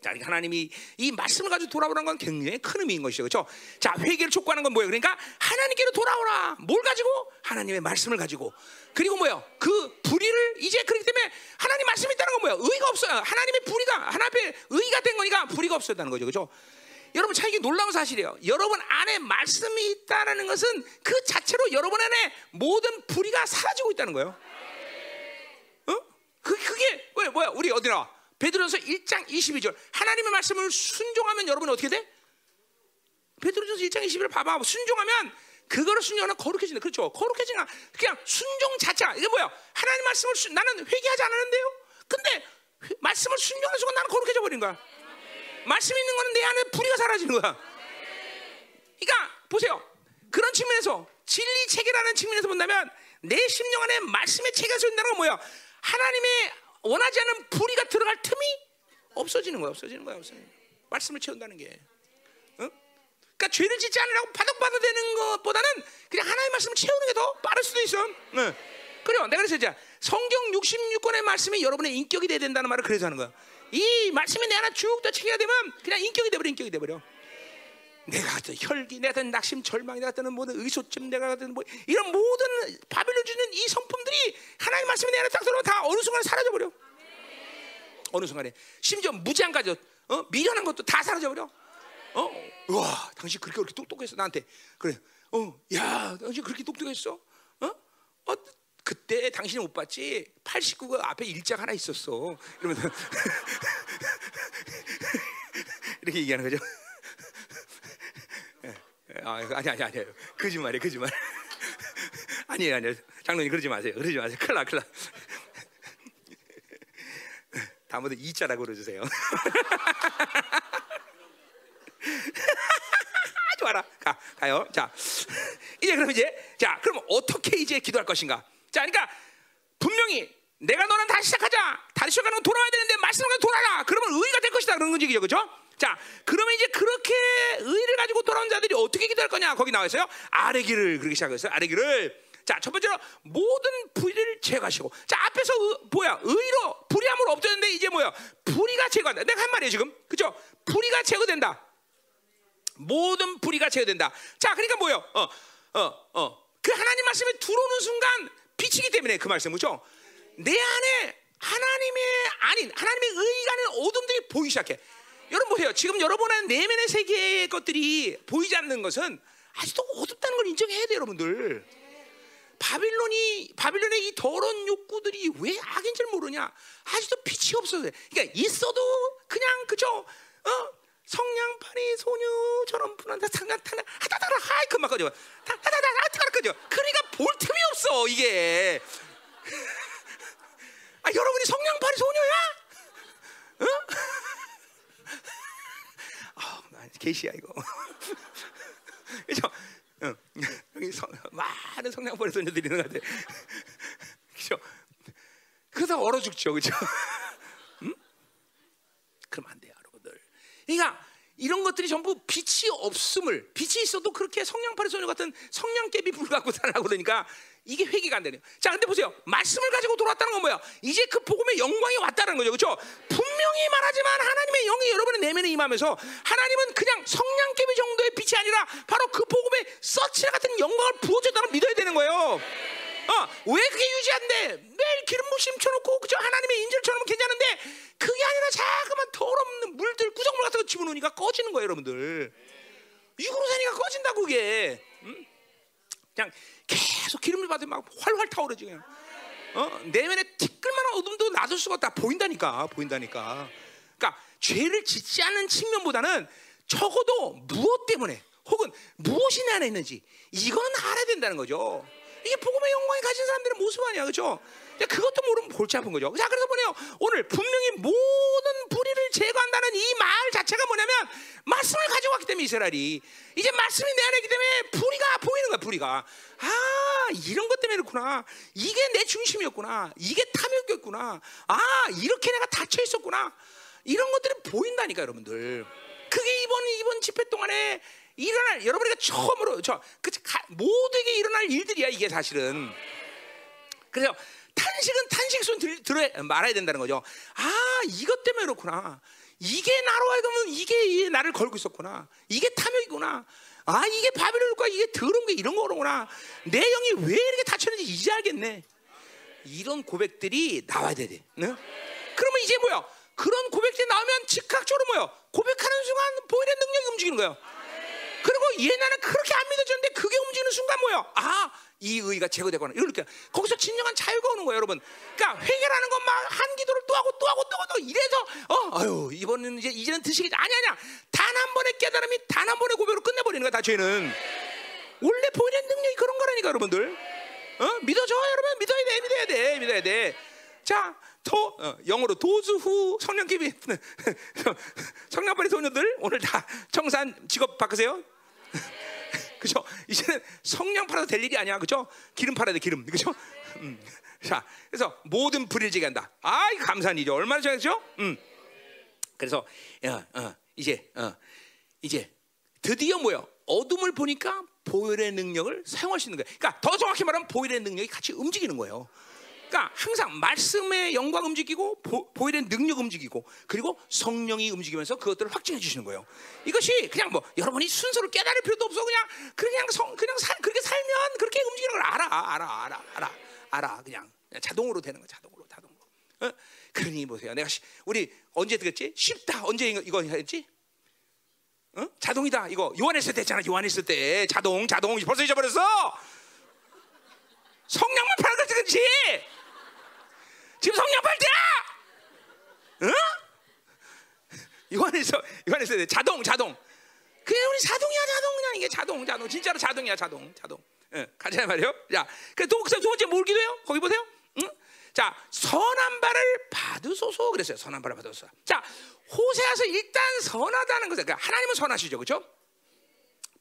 자, 그러니까 하나님이 이 말씀을 가지고 돌아오라는 건 굉장히 큰 의미인 것이죠. 그렇죠? 자, 회개를 촉구하는 건 뭐예요? 그러니까 하나님께로 돌아오라. 뭘 가지고? 하나님의 말씀을 가지고. 그리고 뭐예요? 그 불의를 이제 그렇기 때문에 하나님 말씀이 있다는 건 뭐예요? 의가 없어요. 하나님의 불의가 하나님의 의가 된 거니까 불의가 없었다는 거죠. 그렇죠? 여러분 참 이게 놀라운 사실이에요. 여러분 안에 말씀이 있다라는 것은 그 자체로 여러분 안에 모든 불의가 사라지고 있다는 거예요. 어? 그 그게 왜 뭐야? 우리 어디 나와? 베드로전서 1장 22절. 하나님의 말씀을 순종하면 여러분 어떻게 돼? 베드로전서 1장 21절 봐봐. 순종하면 그거를 순종하면 거룩해진다. 그렇죠? 거룩해지나 그냥 순종 자체가 이게 뭐야? 하나님 말씀을 수, 나는 회개하지 않았는데요? 근데 회, 말씀을 순종하는 순간 나는 거룩해져 버린 거야. 말씀 있는 거는 내 안에 불이가 사라지는 거야. 그러니까 보세요. 그런 측면에서 진리 체계라는 측면에서 본다면 내 심령 안에 말씀의 체계가 있다는 건 뭐야 하나님의 원하지 않은 불의가 들어갈 틈이 없어지는 거야, 없어지는 거야, 없어지는 거야. 말씀을 채운다는 게. 어? 그러니까 죄를 짓지 않으라고 바둑바둑 되는 것보다는 그냥 하나님의 말씀을 채우는 게 더 빠를 수도 있어. 네. 그래요. 내가 그래서 이제 성경 66권의 말씀이 여러분의 인격이 돼야 된다는 말을 그래서 하는 거야. 이 말씀이 내 하나 쭉더 체계가 되면 그냥 인격이 돼버려, 인격이 돼버려. 내가 어떤 혈기, 내가 어떤 낙심, 절망이 어떤 모든 의소쯤, 내가 어떤 뭐 이런 모든 바빌론 주는 이 성품들이 하나님 말씀이 내 안에 딱 들어오면 다 어느 순간 사라져 버려. 어느 순간에 심지어 무지한까지 어? 미련한 것도 다 사라져 버려. 어? 와, 당신 그렇게 그렇게 똑똑했어 나한테. 그래. 어, 야, 당신 그렇게 똑똑했어? 어? 어? 그때 당신은 못 봤지. 89가 앞에 일자가 하나 있었어. 이러면서 이렇게 얘기하는 거죠. 아, 아니 아니 아니에요. 거짓말이에요, 거짓말. 아니에요, 아니에요. 장로님 그러지 마세요. 그러지 마세요. 큰일 나. 다음부터 이자라고 그러주세요. 좋아라. 가, 가요. 자, 이제 그럼 이제, 자, 그럼 어떻게 이제 기도할 것인가? 자, 그러니까 분명히 내가 너랑 다시 시작하자. 다시 시작하는 건 돌아와야 되는데 말씀을 돌아라. 그러면 의가 될 것이다. 그런 거죠, 그렇죠? 자, 그러면 이제 그렇게 의를 가지고 돌아온 자들이 어떻게 기도할 거냐? 거기 나와 있어요. 아래 길을 그렇게 시작했어요. 아래 길을. 자, 첫 번째로 모든 불의를 제거하시고. 자, 앞에서 의, 뭐야? 의로 불의함을 없애는데 이제 뭐야? 불의가 제거한다. 내가 한 말이에요, 지금. 그죠? 불의가 제거된다. 모든 불의가 제거된다. 자, 그러니까 뭐요? 어, 어, 어. 그 하나님 말씀에 들어오는 순간 빛이기 때문에 그 말씀, 그죠? 내 안에 하나님의 아닌 하나님의 의가 아닌 어둠들이 보이기 시작해. 여러분 보세요. 지금 여러분의 내면의 세계의 것들이 보이지 않는 것은 아직도 어둡다는 걸 인정해야 돼요, 여러분들. 바빌론이 바빌론의 이 더러운 욕구들이 왜 악인 줄 모르냐? 아직도 빛이 없어서 그러니까 있어도 그냥 그죠? 어? 성냥팔이 소녀 저런 분한테 상관 타나 하다다라 하이 금방 꺼져 하다다라 하다다라 꺼져 그러니까 볼 틈이 없어 이게 아 여러분이 성냥팔이 소녀야? 어? 아, 계시야 이거. 그죠? 어, 여기 성, 많은 소녀들이 있는 것 같아. 그죠? 그러다 얼어 죽죠, 그죠? 음? 그러면 안 돼요, 여러분들. 그러니까 이런 것들이 전부 빛이 없음을 빛이 있어도 그렇게 성냥팔이 소녀 같은 성냥개비 불 갖고 살라고 그러니까 이게 회개가 안 되네요. 자, 근데 보세요. 말씀을 가지고 돌아왔다는 건 뭐야? 이제 그 복음의 영광이 왔다는 거죠. 그렇죠? 분명히 말하지만 하나님의 영이 여러분의 내면에 임하면서 하나님은 그냥 성냥개비 정도의 빛이 아니라 바로 그 복음의 서치라 같은 영광을 부어줬다는 믿어야 되는 거예요. 어, 왜 그게 유지 안 돼? 매일 기름 부심 쳐놓고 그저 하나님의 인질 쳐놓으면 괜찮은데 그게 아니라 자꾸만 더럽는 물들 구정물 같은 거 집어넣으니까 꺼지는 거예요, 여러분들. 육으로 사니까 꺼진다 그게. 응? 그냥 계속 기름을 받으면 막 활활 타오르지 그냥. 어? 내면에 티끌만한 어둠도 놔둘 수가 없다. 보인다니까, 보인다니까. 그러니까 죄를 짓지 않는 측면보다는 적어도 무엇 때문에 혹은 무엇이 내 안에 있는지 이거는 알아야 된다는 거죠. 이게 복음의 영광이 가진 사람들의 모습 아니야, 그렇죠? 그것도 모르면 골치 아픈 거죠. 자, 그래서 보네요. 오늘 분명히 모든 불의를 제거한다는 이 말 자체가 뭐냐면 말씀을 가져왔기 때문에 이스라엘이 이제 말씀이 내 안에 있기 때문에 불의가 보이는 거야, 불의가. 아, 이런 것 때문에 그렇구나. 이게 내 중심이었구나. 이게 탐욕이었구나. 아, 이렇게 내가 닫혀 있었구나. 이런 것들이 보인다니까, 여러분들. 그게 이번 이번 집회 동안에 일어날 여러분이가 처음으로 저 그, 모두에게 일어날 일들이야 이게 사실은. 그래서 탄식은 탄식 손 들, 들어 말아야 된다는 거죠. 아 이것 때문에 그렇구나. 이게 나로 하여금 이게 나를 걸고 있었구나. 이게 탐욕이구나. 아 이게 바빌론과 이게 더러운 게 이런 거로구나. 내 영이 왜 이렇게 닫혔는지 이제 알겠네. 이런 고백들이 나와야 돼. 네? 그러면 이제 뭐야? 그런 고백들이 나오면 즉각적으로 뭐야? 고백하는 순간 보이는 능력이 움직이는 거예요. 그리고 얘네는 그렇게 안 믿어졌는데 그게 움직이는 순간 뭐야? 아, 이 의가 제거되거나 이렇게 거기서 진정한 자유가 오는 거예요, 여러분. 그러니까 회개라는 건막한 기도를 또 하고 또 하고 또 하고 또 이래서 어, 아유 이번은 이제 이제는 드시겠지 아니 아니야. 단 한 번의 깨달음이 단 한 번의 고백으로 끝내버리는 거야, 다 죄는. 원래 보이는 능력이 그런 거라니까, 여러분들. 어? 믿어줘, 여러분. 믿어야 돼, 믿어야 돼, 믿어야 돼. 자, 더 어, 영어로 도즈 후 성령 기비 성령빨리 소녀들 오늘 다 청산 직업 바꾸세요. 그죠? 이제는 성령 팔아도 될 일이 아니야, 그죠? 기름 팔아야 돼, 기름, 그죠? 음. 자, 그래서 모든 불을 지간다. 아, 이 감사한 일이죠. 얼마나 좋죠? 음. 그래서 어, 어, 이제 어, 이제 드디어 뭐요? 어둠을 보니까 보혈의 능력을 사용할 수 있는 거예요. 그러니까 더 정확히 말하면 보혈의 능력이 같이 움직이는 거예요. 그러니까 항상 말씀의 영광 움직이고 보, 혈의 능력 움직이고 그리고 성령이 움직이면서 그것들을 확증해 주시는 거예요. 이것이 그냥 뭐 여러분이 순서를 깨달을 필요도 없어 그냥 그냥 성 그냥 살 그렇게 살면 그렇게 움직이는 걸 알아 알아 알아 알아 알아 그냥 자동으로 되는 거 자동으로 자동으로. 어? 그러니 보세요. 내가 시, 우리 언제 듣겠지? 쉽다. 언제 이거, 이거 했지? 어? 자동이다. 이거 요한했을 때 했잖아. 요한했을 때 자동 자동 벌써 잊어버렸어. 성령만 팔아 그렇지. 지금 성령 팔 때야. 응? 요한에서 요한에서 자동 자동. 그게 우리 자동이야 자동 그냥 이게 자동 자동 진짜로 자동이야 자동 자동. 응, 가자 말이요. 자, 그또 두 번째 뭘 기도해요? 거기 보세요. 응? 자, 선한 발을 받으소서 그랬어요. 선한 발을 받으소서. 자, 호세아서 일단 선하다는 것은 그러니까 하나님은 선하시죠, 그렇죠?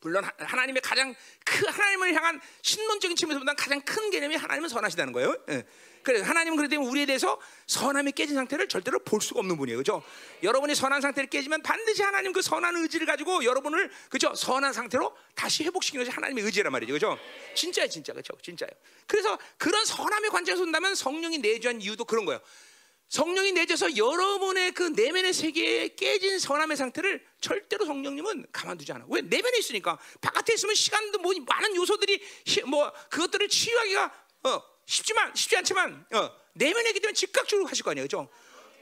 물론 하나님의 가장 큰 하나님을 향한 신론적인 측면에서보다 가장 큰 개념이 하나님은 선하시다는 거예요. 예. 그래 하나님은 그렇기 때문에 우리에 대해서 선함이 깨진 상태를 절대로 볼 수가 없는 분이에요. 그죠? 여러분이 선한 상태를 깨지면 반드시 하나님 그 선한 의지를 가지고 여러분을 그죠? 선한 상태로 다시 회복시키는 것이 하나님의 의지란 말이죠. 그죠? 진짜예요, 진짜. 그죠? 진짜예요. 그래서 그런 선함의 관점에서 본다면 성령이 내주한 이유도 그런 거예요. 성령이 내줘서 여러분의 그 내면의 세계에 깨진 선함의 상태를 절대로 성령님은 가만두지 않아. 왜 내면에 있으니까 바깥에 있으면 시간도 뭐 많은 요소들이 뭐 그것들을 치유하기가 어, 쉽지만 쉽지 않지만 어, 내면에 있기 때문에 즉각적으로 하실 거 아니에요, 그죠?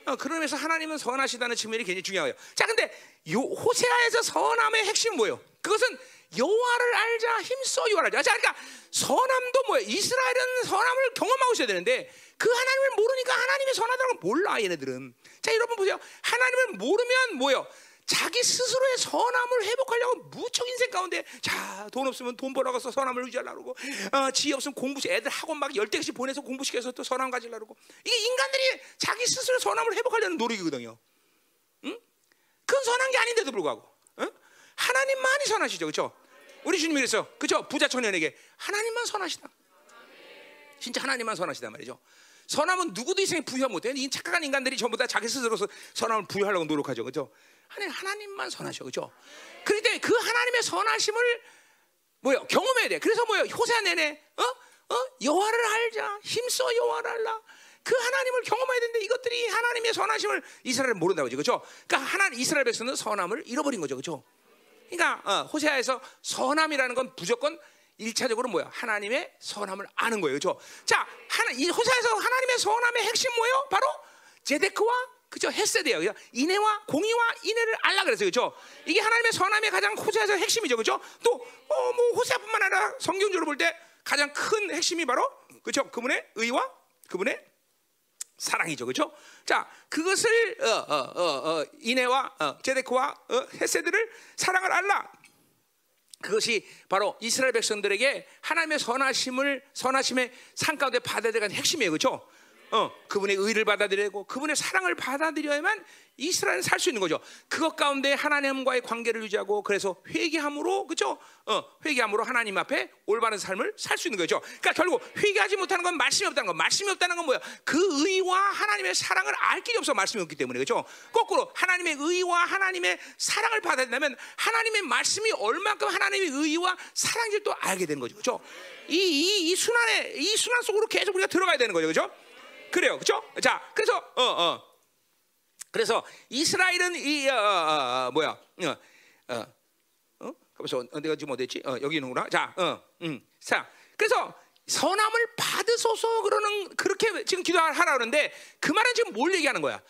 어, 그러면서 하나님은 선하시다는 측면이 굉장히 중요해요. 자, 근데 요 호세아에서 선함의 핵심은 뭐예요? 그것은 여호와를 알자 힘써 여호와를 알자. 자, 그러니까 선함도 뭐예요? 이스라엘은 선함을 경험하고 있어야 되는데 그 하나님을 모르니까 하나님의 선하다는 걸 몰라 얘네들은. 자, 여러분 보세요. 하나님을 모르면 뭐예요? 자기 스스로의 선함을 회복하려고 무척 인생 가운데 자 돈 없으면 돈 벌어가서 선함을 유지하려고 어, 지혜 없으면 공부 애들 학원 막 열대 개씩 보내서 공부시켜서 또 선함 가지려고 이게 인간들이 자기 스스로 선함을 회복하려는 노력이거든요. 응? 그건 선한 게 아닌데도 불구하고 응? 하나님만이 선하시죠, 그렇죠? 우리 주님이 그랬어, 그렇죠? 부자 청년에게 하나님만 선하시다. 진짜 하나님만 선하시단 말이죠. 선함은 누구도 이생에 부여 못해. 이 착각한 인간들이 전부 다 자기 스스로 선함을 부여하려고 노력하죠, 그렇죠? 하나님 하나님만 선하셔, 그렇죠? 그런데 그 하나님의 선하심을 뭐요 경험해야 돼. 그래서 뭐요 호세 내내 어? 어? 여호와를 알자, 힘써 여호와를 알라. 그 하나님을 경험해야 되는데 이것들이 하나님의 선하심을 이스라엘 모른다고 그죠? 그렇죠? 그러니까 하나 이스라엘 백성은 선함을 잃어버린 거죠, 그렇죠? 그러니까 어, 호세아에서 선함이라는 건 무조건 일차적으로 뭐야? 하나님의 선함을 아는 거예요, 그렇죠? 자, 하나 이 호세아에서 하나님의 선함의 핵심 뭐예요? 바로 제데크와 그죠? 헤세드예요. 인애와 공의와 인애를 알라 그랬어요. 그죠? 이게 하나님의 선함의 가장 호세아에서 핵심이죠. 그죠? 또, 어, 뭐, 호세아뿐만 아니라 성경적으로 볼 때 가장 큰 핵심이 바로, 그죠? 그분의 의와 그분의 사랑이죠. 그죠? 자, 그것을, 어, 어, 어, 어 인애와, 어, 제데크와 어, 헤세드를 사랑을 알라. 그것이 바로 이스라엘 백성들에게 하나님의 선하심을 선하심의 상 가운데 되는 핵심이에요. 그렇죠? 어, 그분의 의를 받아들이고 그분의 사랑을 받아들여야만 이스라엘은 살 수 있는 거죠. 그것 가운데 하나님과의 관계를 유지하고 그래서 회개함으로 그죠? 어, 회개함으로 하나님 앞에 올바른 삶을 살 수 있는 거죠. 그러니까 결국 회개하지 못하는 건 말씀이 없다는 건 말씀이 없다는 건 뭐야? 그 의와 하나님의 사랑을 알 길이 없어 말씀이 없기 때문에 그죠? 거꾸로 하나님의 의와 하나님의 사랑을 받아들이면 하나님의 말씀이 얼만큼 하나님의 의와 사랑인지 또 알게 되는 거죠. 그죠? 이, 이, 이 순환에 이 순환 속으로 계속 우리가 들어가야 되는 거죠. 그죠? 그래요, 그렇죠? 자, 그래서 어, 어. 그래서 이스라엘은 이 어, 어, 어, 어 뭐야? 어, 어, 어? 그래서 내가 지금 어디지? 어, 여기 있는구나. 자, 어, 음, 자, 그래서 선함을 받으소서 그러는 그렇게 지금 기도하라 그러는데 그 말은 지금 뭘 얘기하는 거야?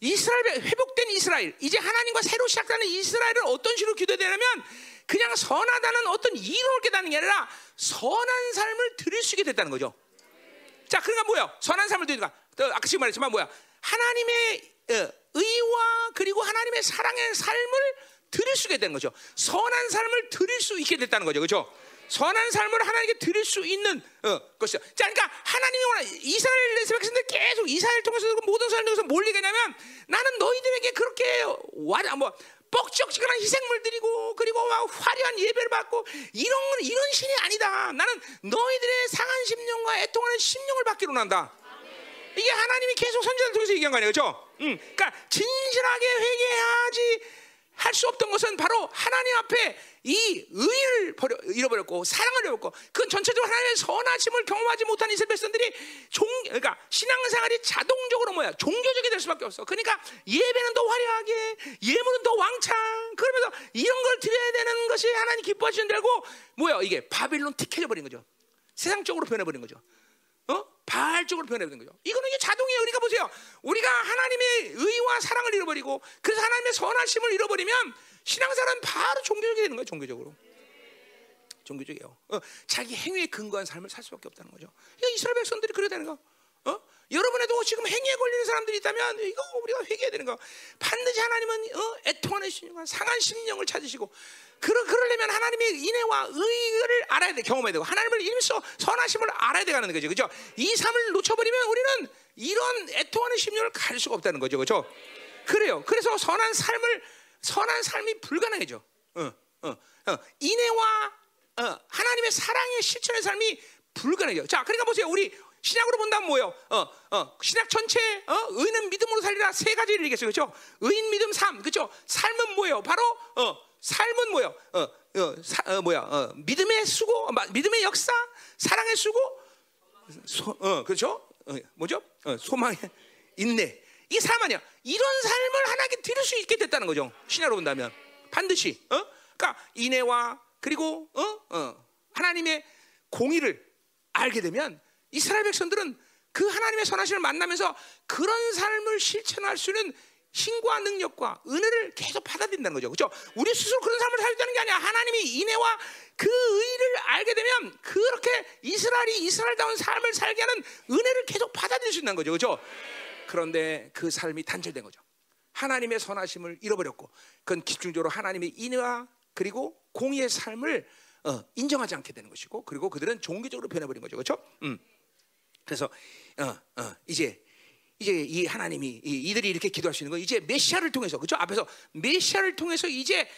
이스라엘 회복된 이스라엘 이제 하나님과 새로 시작하는 이스라엘은 어떤 식으로 기도해야 되냐면 그냥 선하다는 어떤 이론을 깨닫는 게 아니라 선한 삶을 들을 수 있게 됐다는 거죠. 자, 그러니까 뭐야? 선한 삶을 드리니까 아까 지금 말했지만 뭐야? 하나님의 어, 의와 그리고 하나님의 사랑의 삶을 드릴 수 있게 되는 거죠. 선한 삶을 드릴 수 있게 됐다는 거죠. 그렇죠? 선한 삶을 하나님께 드릴 수 있는 어, 것이죠. 자, 그러니까 하나님이 원하 이스라엘 백성들 계속 이스라엘 통해서 모든 사람들 통해서 뭘 얘기하냐면 나는 너희들에게 그렇게 와뭐 뻑적지근한 희생물 드리고 그리고 막 화려한 예배를 받고 이런 이런 신이 아니다. 나는 너희들의 상한 심령과 애통하는 심령을 받기로 난다. 이게 하나님이 계속 선지자를 통해서 얘기한 거 아니에요, 그렇죠? 음, 그러니까 진실하게 회개하지 할 수 없던 것은 바로 하나님 앞에 이 의를 버려, 잃어버렸고 사랑을 잃어버렸고 그 전체적으로 하나님의 선하심을 경험하지 못한 이스라엘 백성들이 종 그러니까 신앙생활이 자동적으로 뭐야 종교적이 될 수밖에 없어. 그러니까 예배는 더 화려하게 예물은 더 왕창 그러면서 이런 걸 드려야 되는 것이 하나님 기뻐하시는 데고 뭐야 이게 바빌론 틱해져 버린 거죠. 세상적으로 변해 버린 거죠. 어? 발적으로 변해버린 거죠. 이거는 이게 자동이에요. 그러니까 보세요. 우리가 하나님의 의와 사랑을 잃어버리고 그래서 하나님의 선하심을 잃어버리면 신앙사람 바로 종교적이 되는 거예요. 종교적으로. 종교적이에요. 어, 자기 행위에 근거한 삶을 살 수밖에 없다는 거죠. 이거 이스라엘 백성들이 그래야 되는 거. 어? 여러분에도 지금 행위에 걸리는 사람들이 있다면 이거 우리가 회개해야 되는 거. 반드시 하나님은 어? 애통하는 심령, 상한 심령을 찾으시고 그러, 그러려면 하나님의 인애와 의를 알아야 돼, 경험해야 되고 하나님을 일서 선하심을 알아야 되는 거죠, 그죠? 이 삶을 놓쳐버리면 우리는 이런 애통하는 심령을 가질 수가 없다는 거죠, 그죠? 그래요. 그래서 선한 삶을 선한 삶이 불가능해져. 어, 어, 어. 인애와 어, 하나님의 사랑의 실천의 삶이 불가능해요. 자, 그러니까 보세요. 우리 신약으로 본다면 뭐예요? 어, 어, 신약 전체 어, 의는 믿음으로 살리라 세 가지를 얘기했어요. 그렇죠? 의인 믿음 삶. 그렇죠? 삶은 뭐예요? 바로 어, 삶은 뭐예요? 어, 어, 사, 어, 뭐야? 어, 믿음의 수고, 믿음의 역사, 사랑의 수고, 소, 어, 그렇죠? 어, 뭐죠? 어, 소망의 인내. 이삶 아니야. 이런 삶을 하나님께 드릴 수 있게 됐다는 거죠. 신약으로 본다면 반드시. 어? 그러니까 인애와 그리고 어? 어, 하나님의 공의를 알게 되면 이스라엘 백성들은 그 하나님의 선하심을 만나면서 그런 삶을 실천할 수 있는 힘과 능력과 은혜를 계속 받아들인다는 거죠. 그렇죠? 우리 스스로 그런 삶을 살자는 게 아니야. 하나님이 인애와 그 의를 알게 되면 그렇게 이스라엘이 이스라엘다운 삶을 살게 하는 은혜를 계속 받아들일 수 있는 거죠. 그렇죠? 그런데 그 삶이 단절된 거죠. 하나님의 선하심을 잃어버렸고 그건 집중적으로 하나님의 인애와 그리고 공의의 삶을 어, 인정하지 않게 되는 것이고 그리고 그들은 종교적으로 변해버린 거죠, 그렇죠? 음. 그래서 어, 어, 이제 이제 이 하나님이 이, 이들이 이렇게 기도할 수 있는 거 이제 메시아를 통해서 그렇죠? 앞에서 메시아를 통해서 이제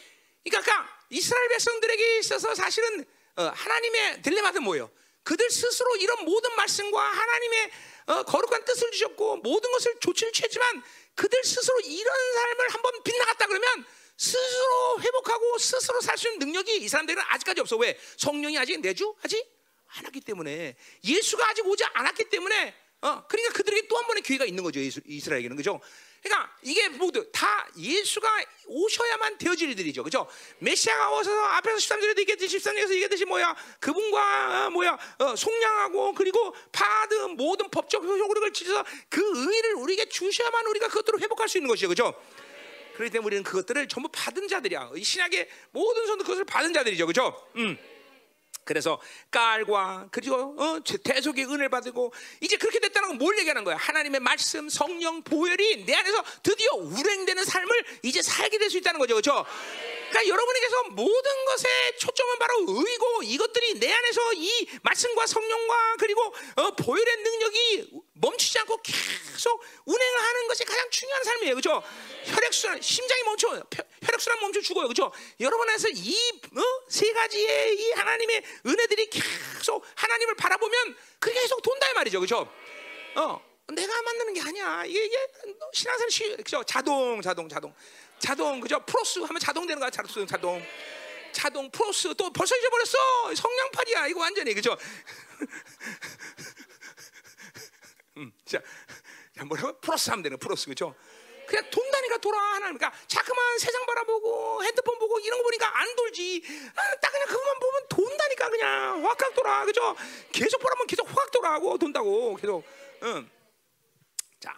그러니까 이스라엘 백성들에게 있어서 사실은 어, 하나님의 딜레마는 뭐예요? 그들 스스로 이런 모든 말씀과 하나님의 어, 거룩한 뜻을 주셨고 모든 것을 조치를 취했지만 그들 스스로 이런 삶을 한번 빗나갔다 그러면 스스로 회복하고 스스로 살 수 있는 능력이 이 사람들은 아직까지 없어. 왜? 성령이 아직 내주하지 않았기 때문에 예수가 아직 오지 않았기 때문에 어 그러니까 그들에게 또 한 번의 기회가 있는 거죠. 이스라엘에게는 그죠? 그러니까 이게 모두 다 예수가 오셔야만 되어질 일들이죠. 그죠? 메시아가 오셔서 앞에서 13절에도 얘기했듯이 13절에서 얘기했듯이 뭐야? 그분과 어, 뭐야? 어, 속량하고 그리고 받은 모든 법적 효력을 지켜서 그 의를 우리에게 주셔야만 우리가 그것들을 회복할 수 있는 것이죠. 그죠? 그렇기 때문에 우리는 그것들을 전부 받은 자들이야. 이 신약의 모든 선도 그것을 받은 자들이죠. 그죠? 음. 그래서 깔과 그리고 어, 대속의 은혜를 받고 이제 그렇게 됐다는 건 뭘 얘기하는 거야? 하나님의 말씀, 성령, 보혈이 내 안에서 드디어 운행되는 삶을 이제 살게 될 수 있다는 거죠, 그렇죠? 그러니까 여러분에게서 모든 것의 초점은 바로 의고 이것들이 내 안에서 이 말씀과 성령과 그리고 어, 보혈의 능력이 멈추지 않고 계속 운행을 하는 것이 가장 중요한 삶이에요, 그렇죠? 혈액순환, 심장이 멈춰, 혈액순환 멈춰 죽어요, 그렇죠? 여러분에서 이세 어? 가지의 이 하나님의 은혜들이 계속 하나님을 바라보면 그게 계속 돈다 이 말이죠, 그렇죠? 어, 내가 만드는 게 아니야. 이게, 이게 신앙생활 쉬, 그죠? 자동, 자동, 자동, 자동, 그죠? 프로스 하면 자동 되는 거야, 자동, 자동. 자동 프로스 또 벌써 잊어버렸어 성냥팔이야 이거 완전히 그죠? 음, 자, 뭐라고 프로스 하면 되는 프로스 그죠? 그냥 돈다니까 돌아 하나님 그러니까 자꾸만 세상 바라보고 핸드폰 보고 이런 거 보니까 안 돌지 아, 딱 그냥 그것만 보면 돈다니까 그냥 확확 돌아 그죠 계속 보라면 계속 확 돌아하고 돈다고 계속 응. 자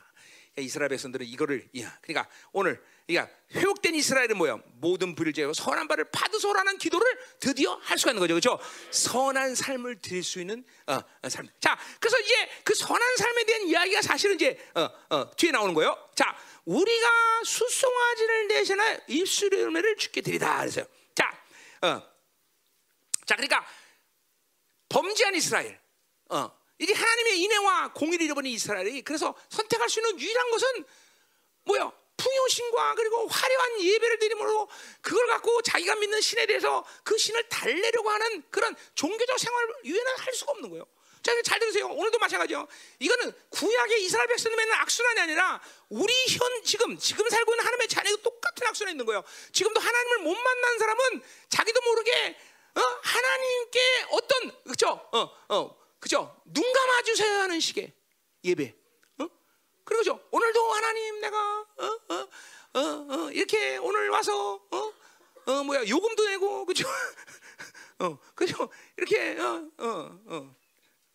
이스라엘 백성들은 이거를 야 그러니까 오늘 그러니까 회복된 이스라엘은 뭐야? 모든 불을 제하고 선한 바를 받으소라는 기도를 드디어 할 수가 있는 거죠, 그렇죠? 선한 삶을 드릴 수 있는 어, 어, 삶. 자, 그래서 이제 그 선한 삶에 대한 이야기가 사실은 이제 어, 어, 뒤에 나오는 거예요. 자, 우리가 수송아지를 내시나 입술의 열매를 주게 드리다 그래서요. 자, 어, 자, 그러니까 범죄한 이스라엘, 어, 이게 하나님의 인애와 공의를 잃어버린 이스라엘이 그래서 선택할 수 있는 유일한 것은 뭐야? 풍요신과 그리고 화려한 예배를 드림으로 그걸 갖고 자기가 믿는 신에 대해서 그 신을 달래려고 하는 그런 종교적 생활 유에는 할 수가 없는 거예요. 자, 잘 들으세요. 오늘도 마찬가지요. 이거는 구약의 이스라엘 백성들에는 악순환이 아니라 우리 현 지금 지금 살고 있는 하나님의 자녀도 똑같은 악순환이 있는 거예요. 지금도 하나님을 못 만난 사람은 자기도 모르게 어? 하나님께 어떤 그죠? 어, 어, 그죠? 눈 감아 주세요 하는 식의 예배. 그러죠. 오늘도 하나님 내가 어, 어, 어, 어, 이렇게 오늘 와서 어, 어, 뭐야 요금도 내고 그죠? 어, 그죠? 이렇게 어, 어, 어,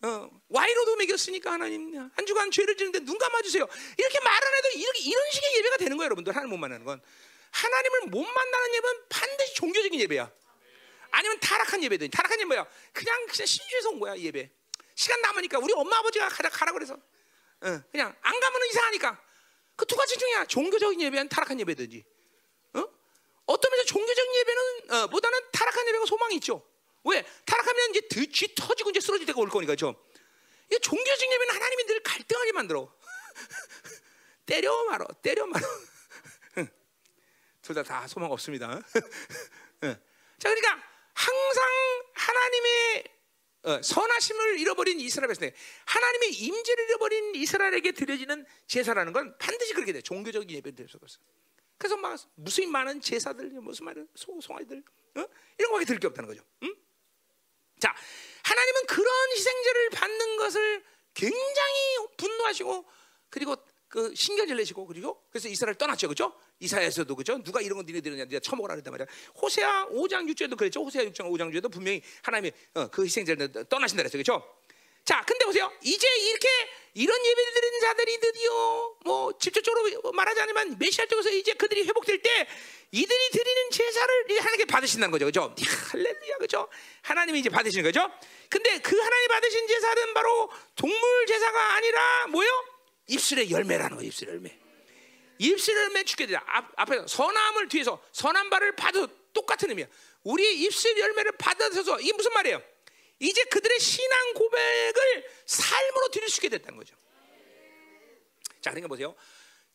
어, 와이로도 먹였으니까 하나님 한 주간 죄를 지는데 눈 감아주세요. 이렇게 말 안 해도 이렇게 이런 식의 예배가 되는 거예요, 여러분들. 하나님 못 만나는 건 하나님을 못 만나는 예배는 반드시 종교적인 예배야. 아니면 타락한 예배든 타락한 예배 뭐야? 그냥 그냥 신주에서 온 거야 예배. 시간 남으니까 우리 엄마 아버지가 가라 가라 그래서 어, 그냥 안 가면 이상하니까 그 두 가지 중이야. 종교적인 예배는 타락한 예배든지. 어? 어떤 면에서 종교적인 예배는 어, 보다는 타락한 예배가 소망이 있죠. 왜? 타락하면 이제 뒤 터지고 이제 쓰러질 때가 올 거니까 죠. 이 종교적인 예배는 하나님이 늘 갈등하게 만들어. 때려 말어, 때려 말어. 둘 다 다 소망 없습니다. 자, 그러니까 항상 하나님의 어, 선하심을 잃어버린 이스라엘 백성, 하나님의 임재를 잃어버린 이스라엘에게 드려지는 제사라는 건 반드시 그렇게 돼. 종교적인 없어. 그래서 막 무수히 많은 제사들, 무슨 말은 송아지들 어? 이런 거밖에 들을 게 없다는 거죠. 응? 자, 하나님은 그런 희생제를 받는 것을 굉장히 분노하시고 그리고 그 신경질 내시고 그리고 그래서 이스라엘 떠났죠, 그렇죠? 이사야에서도 그죠? 누가 이런 건 니네들은 내가 처먹으라 그랬단 말이야. 호세아 5장 6절도 그랬죠. 호세아 6장 5장 6절도 분명히 하나님이 어, 그 희생자를 떠나신다 그랬죠. 그렇죠? 자, 근데 보세요. 이제 이렇게 이런 예배를 드리는 자들이 드디어 뭐 직접적으로 말하자면 메시아 쪽에서 이제 그들이 회복될 때 이들이 드리는 제사를 하나님께 받으신다는 거죠. 그죠? 할렐루야. 그죠? 하나님이 이제 받으시는 거죠. 근데 그 하나님 받으신 제사는 바로 동물 제사가 아니라 뭐요? 입술의 열매라는 거예요. 입술의 열매. 입술 열매 죽게 되자. 앞, 앞에서 선함을 뒤에서 선한 바를 받아 똑같은 의미야. 우리 입술 열매를 받아서 이게 무슨 말이에요? 이제 그들의 신앙 고백을 삶으로 드릴 수 있게 됐다는 거죠. 자, 그러니까 보세요.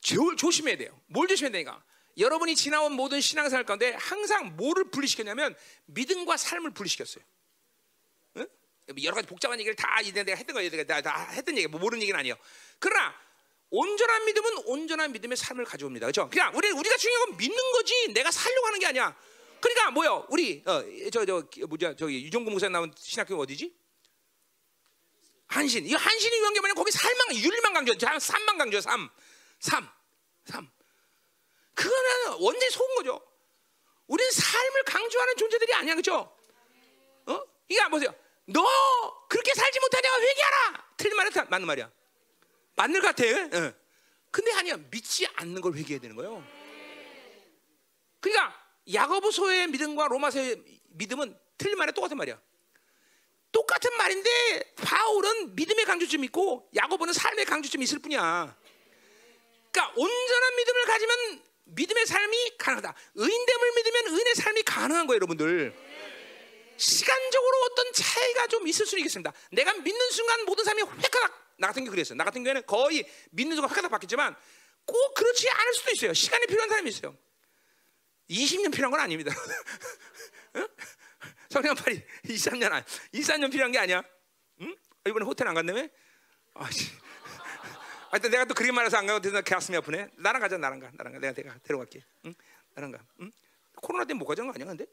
조, 조심해야 돼요. 뭘 조심해야 되니까? 여러분이 지나온 모든 신앙생활 가운데 항상 뭐를 분리시켰냐면 믿음과 삶을 분리시켰어요. 응? 여러 가지 복잡한 얘기를 다 이제 내가 했던 거예요. 내가 다 했던 얘기, 뭐 모르는 얘기는 아니에요. 그러나 온전한 믿음은 온전한 믿음의 삶을 가져옵니다. 그렇죠? 그냥 우리 우리가 중요한 건 믿는 거지. 내가 살려고 하는 게 아니야. 그러니까 뭐요? 우리 어저저 뭐냐 저기 유종구 목사 나온 신학교 어디지? 한신. 이 한신이 유한 게 뭐냐? 거기 살만 윤리만 강조, 삼만 강조, 삼, 삼, 삼. 그거는 완전히 속은 거죠. 우리는 삶을 강조하는 존재들이 아니야, 그렇죠? 어? 이게 보세요. 너 그렇게 살지 못하냐 회개하라. 틀린 말은 맞는 말이야. 맞는 것 같아. 어. 근데 아니야 믿지 않는 걸 회개해야 되는 거예요. 그러니까 야고보서의 믿음과 로마서의 믿음은 틀린 말이 똑같은 말이야. 똑같은 말인데 바울은 믿음의 강조점이 있고 야고보는 삶의 강조점이 있을 뿐이야. 그러니까 온전한 믿음을 가지면 믿음의 삶이 가능하다. 의인됨을 믿으면 의인의 삶이 가능한 거예요, 여러분들. 시간적으로 어떤 차이가 좀 있을 수는 있겠습니다. 내가 믿는 순간 모든 삶이 획가닥 나 같은 게 그랬어요. 나 같은 경우에는 거의 믿는 순간 획가닥 바뀌지만 꼭 그렇지 않을 수도 있어요. 시간이 필요한 사람이 있어요. 20년 필요한 건 아닙니다. 성령 팔이 2, 3년 안, 2, 3년 필요한 게 아니야. 응? 이번에 호텔 안 간다며? 아씨. 하여튼 내가 또 그렇게 말해서 안 가고 대서 가슴이 아프네. 나랑 가자, 나랑 가, 나랑 가. 내가 내가 데려갈게. 응? 나랑 가. 응? 코로나 때문에 못 가자는 거 아니야, 근데?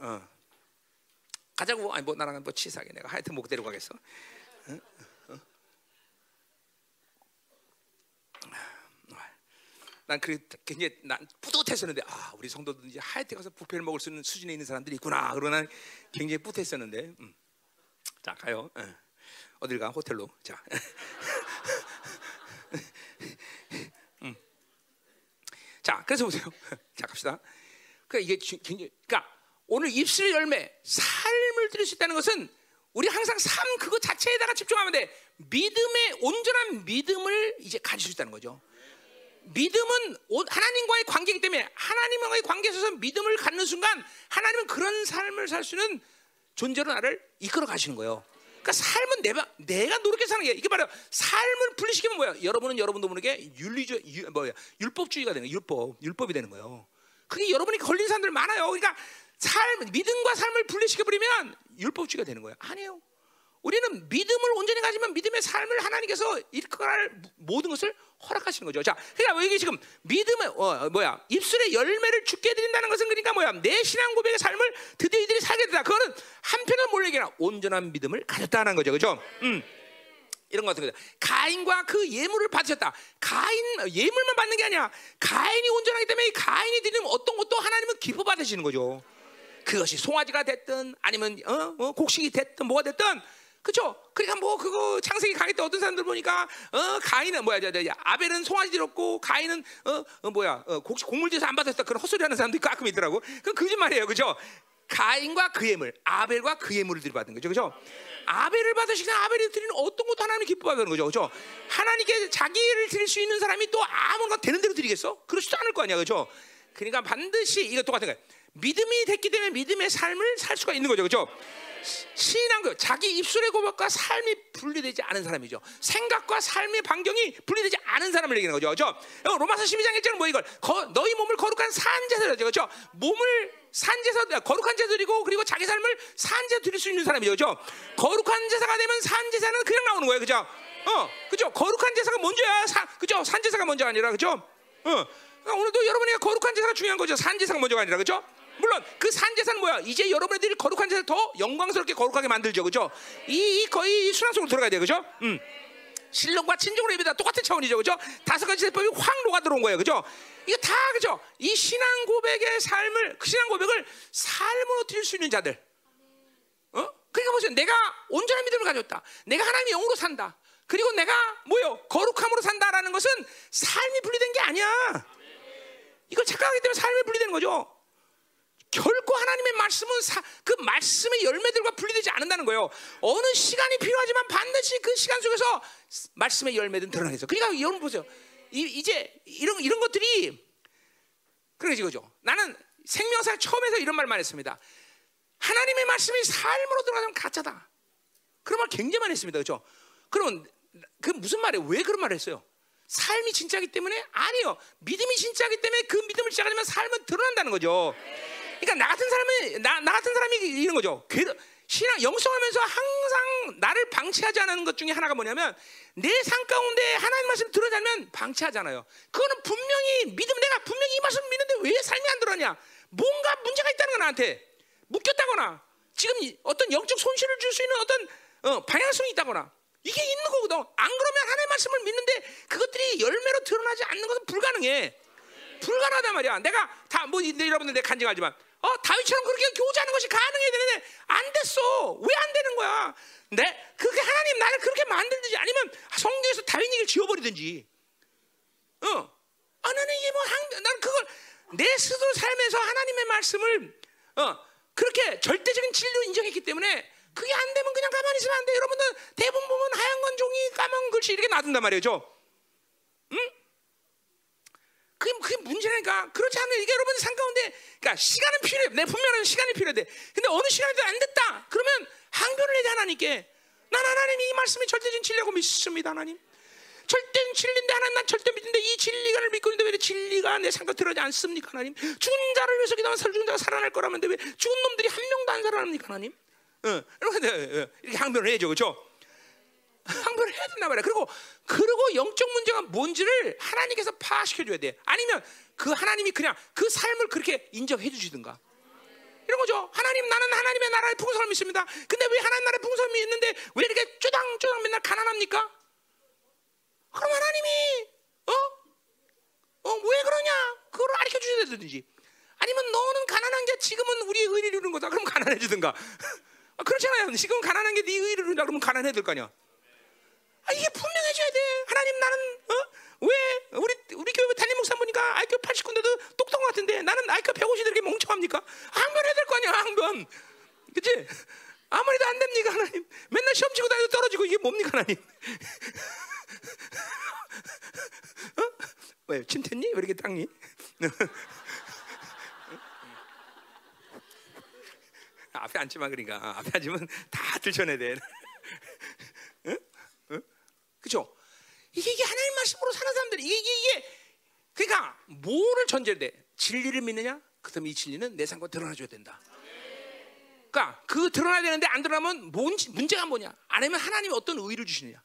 어. 가자고. 아니 뭐 나랑 뭐 치사하게 내가 하여튼 못 데려가겠어. 응? 어? 난그 굉장히 난 뿌듯했었는데 아 우리 성도들 이제 하여튼 가서 부페를 먹을 수 있는 수준에 있는 사람들이 있구나 그러고 난 굉장히 뿌듯했었는데 음. 자 가요 어. 어딜 가 호텔로 자 음. 자 그래서 보세요 자 갑시다 그러니까 이게 굉장히 그러니까 오늘 입술 열매 삶을 들을 수 있다는 것은 우리 항상 삶 그거 자체에다가 집중하면 돼 믿음의 온전한 믿음을 이제 가질 수 있다는 거죠. 믿음은 하나님과의 관계이기 때문에 하나님과의 관계에 있어서 믿음을 갖는 순간 하나님은 그런 삶을 살 수 있는 존재로 나를 이끌어 가시는 거예요. 그러니까 삶은 내가 내가 노력해 사는 게 이게 바로 삶을 분리시키면 뭐야? 여러분은 여러분도 모르게 윤리주 유, 뭐야? 율법주의가 되는 거예요. 율법 율법이 되는 거예요. 그게 여러분이 걸린 사람들 많아요. 그러니까 삶 믿음과 삶을 분리시켜 버리면 율법주의가 되는 거예요. 아니에요. 우리는 믿음을 온전히 가지면 믿음의 삶을 하나님께서 이끌어갈 모든 것을 허락하시는 거죠. 자, 그러니까 여기 지금 믿음의 어, 뭐야 입술의 열매를 죽게 드린다는 것은 그러니까 뭐야 내 신앙 고백의 삶을 드디어 이들이 살게 되다. 그거는 한편은 몰래기나 온전한 믿음을 가졌다는 거죠, 그죠? 음. 이런 것 같은 거죠. 가인과 그 예물을 받으셨다. 가인 예물만 받는 게 아니야. 가인이 온전하기 때문에 가인이 드리는 어떤 것도 하나님은 기뻐 받으시는 거죠. 그것이 송아지가 됐든 아니면 어, 어, 곡식이 됐든 뭐가 됐든 그렇죠? 그러니까 뭐 그거 창세기 강의 때 어떤 사람들 보니까 어 가인은 뭐야 저, 저, 아벨은 송아지 들었고 가인은 어, 어 뭐야 어, 곡식 곡물지에서 안 받았다 그런 헛소리 하는 사람도 가끔 있더라고. 그건 거짓말이에요, 그죠? 가인과 그의 물, 아벨과 그의 물을 들받은 거죠, 그죠? 아벨을 받으시는 아벨이 드리는 어떤 것도 하나님 기뻐하는 거죠, 그죠? 하나님께 자기를 드릴 수 있는 사람이 또 아무나 되는 대로 드리겠어? 그렇지도 않을 거 아니야, 그죠? 그러니까 반드시 이거 똑같은 거예요. 믿음이 됐기 때문에 믿음의 삶을 살 수가 있는 거죠, 그죠? 신앙 그 자기 입술의 고백과 삶이 분리되지 않은 사람이죠. 생각과 삶의 반경이 분리되지 않은 사람을 얘기하는 거죠. 그렇죠? 로마서 12장 1장은 뭐 이걸 거, 너희 몸을 거룩한 산제사라죠. 그렇죠? 몸을 산제사 거룩한 제사 드리고 그리고 자기 삶을 산제사 드릴 수 있는 사람이죠. 그렇죠? 거룩한 제사가 되면 산제사는 그냥 나오는 거예요. 그렇죠? 어, 그죠? 거룩한 제사가 먼저야. 사, 그죠? 산제사가 먼저 아니라 그죠? 어. 그러니까 오늘도 여러분에게 거룩한 제사가 중요한 거죠. 산제사가 먼저가 아니라 그죠? 물론 그 산제사는 뭐야? 이제 여러분들이 거룩한 제사 더 영광스럽게 거룩하게 만들죠, 그죠? 이, 이 거의 순환 속으로 들어가야 돼, 그죠? 음. 신령과 친정으로 예배다 똑같은 차원이죠, 그죠? 다섯 가지 제법이 확 녹아 들어온 거예요, 그죠? 이거 다 그죠? 이 신앙 고백의 삶을 그 신앙 고백을 삶으로 드릴 수 있는 자들, 어? 그러니까 보세요, 내가 온전한 믿음을 가졌다. 내가 하나님의 영으로 산다. 그리고 내가 뭐요? 거룩함으로 산다라는 것은 삶이 분리된 게 아니야. 이걸 착각하기 때문에 삶이 분리되는 거죠. 결코 하나님의 말씀은 사, 그 말씀의 열매들과 분리되지 않는다는 거예요. 어느 시간이 필요하지만 반드시 그 시간 속에서 말씀의 열매든 드러나겠어. 그러니까 여러분 보세요. 이, 제 이런 이런 것들이 그러지 그죠? 나는 생명사 처음에서 이런 말만 했습니다. 하나님의 말씀이 삶으로 들어가면 가짜다. 그런 말 굉장히 많이 했습니다. 그렇죠? 그럼 그 무슨 말이에요? 왜 그런 말을 했어요? 삶이 진짜기 때문에 아니요. 믿음이 진짜기 때문에 그 믿음을 시작하면 삶은 드러난다는 거죠. 그러니까 나 같은 사람이 나, 나 같은 사람이 이런 거죠. 신앙 영성하면서 항상 나를 방치하지 않는 것 중에 하나가 뭐냐면 내 삶 가운데 하나님 말씀 들어자면 방치하잖아요. 그거는 분명히 믿음 내가 분명히 이 말씀 믿는데 왜 삶이 안 들어냐? 뭔가 문제가 있다는 거 나한테 묶였다거나 지금 어떤 영적 손실을 줄 수 있는 어떤 어, 방향성이 있다거나 이게 있는 거거든. 안 그러면 하나님의 말씀을 믿는데 그것들이 열매로 드러나지 않는 것은 불가능해. 불가능하단 말이야. 내가 다 뭐 여러분들 내가 간증하지만 어 다윗처럼 그렇게 교제하는 것이 가능해야 되는데 안 됐어. 왜 안 되는 거야? 내 그게 하나님 나를 그렇게 만들든지 아니면 성경에서 다윗 얘기를 지워버리든지. 어. 아 나는 이게 뭐 한, 난 그걸 내 스스로 삶에서 하나님의 말씀을 어 그렇게 절대적인 진리로 인정했기 때문에 그게 안 되면 그냥 가만히 있으면 안 돼. 여러분들 대부분 보면 하얀 건 종이, 까만 글씨 이렇게 놔둔단 말이죠. 응? 그게, 그게 문제라니까. 그렇지 않으면 이게 여러분들 삶 가운데, 그러니까 시간은 필요해. 내 분명한 시간이 필요해. 근데 어느 시간에도 안 됐다. 그러면 항변을 해야 돼, 하나님께. 난 하나님이 이 말씀이 절대적인 진리라고 믿습니다, 하나님. 절대 진리인데 하나님 난 절대 믿는데 이 진리가 믿고 있는데 왜 진리가 내 생각 들어가지 않습니까 하나님 죽은 자를 위해서 기도하면 죽은 자가 살아날 거라는데 왜 죽은 놈들이 한 명도 안 살아납니까 하나님 어, 이렇게 항변을 해야죠, 그렇죠? 항변을 해야 된단 말이야. 그리고 그리고 영적 문제가 뭔지를 하나님께서 파악시켜 줘야 돼. 아니면 그 하나님이 그냥 그 삶을 그렇게 인정해 주시든가. 이런 거죠. 하나님 나는 하나님의 나라의 풍성을 믿습니다. 근데 왜 하나님 나라의 풍성을 믿는데 왜 이렇게 쪼당쪼당 맨날 가난합니까? 그럼 하나님이 어? 어, 왜 그러냐? 그걸 알려 주셔야 되든지. 아니면 너는 가난한 게 지금은 우리의 의리를 이루는 거다. 그럼 가난해지든가. 아, 그렇잖아요. 지금 가난한 게 네 의를 이룬다 그러면 가난해야 될거 아니야. 아, 이게 분명해져야 돼. 하나님 나는 어? 왜 우리 우리 교회 담임 목사 보니까 IQ 89인데도 똑똑한 것 같은데 나는 IQ 150 이렇게 멍청합니까? 항변해야 될 거 아니야, 항변. 그치 아무리도 안 됩니까, 하나님? 맨날 시험 치고 다니도 떨어지고 이게 뭡니까, 하나님? 어? 왜 침텟니? 왜 이렇게 닦니? 앞에 앉지 마 그러니까 아, 앞에 앉으면 다 들춰내야 돼. 그죠? 이게, 이게 하나님 말씀으로 사는 사람들이 이게 이게, 그러니까 뭐를 전제로 돼? 진리를 믿느냐? 그다음 이 진리는 내 삶과 드러나줘야 된다. 그러니까 그 드러나야 되는데 안 드러나면 뭔 문제가 뭐냐? 아니면 하나님이 어떤 의를 주시느냐?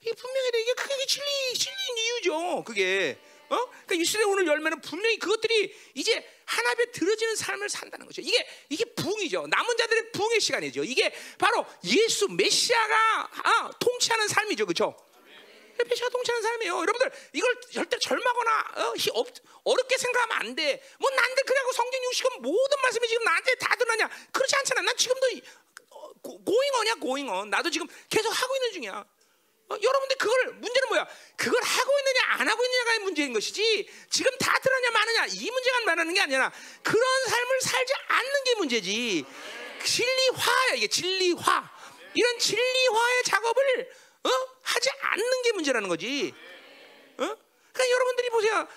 이게 분명히 돼. 이게 그게 진리 진리인 이유죠. 그게 어? 그러니까 이스라엘 오늘 열매는 분명히 그것들이 이제 하나님의 들어지는 삶을 산다는 거죠. 이게 이게 부이죠 남은 자들의 부의 시간이죠. 이게 바로 예수 메시아가 아, 통치하는 삶이죠, 그렇죠? 메시아가 통치하는 삶이에요. 여러분들 이걸 절대 절마거나 어, 어, 어렵게 생각하면 안 돼. 뭐 난데 그래고 성경 60은 모든 말씀이 지금 나한테 다 드러나냐? 그렇지 않잖아. 난 지금도 고잉어냐 고잉어. 나도 지금 계속 하고 있는 중이야. 어, 여러분들 그걸 문제는 뭐야? 그걸 하고 있느냐 안 하고 있느냐가 문제인 것이지 지금 다 들었냐 마느냐 이 문제가 말하는 게 아니라 그런 삶을 살지 않는 게 문제지 진리화야 이게 진리화 이런 진리화의 작업을 어? 하지 않는 게 문제라는 거지. 어? 그러니까 여러분들이 보세요.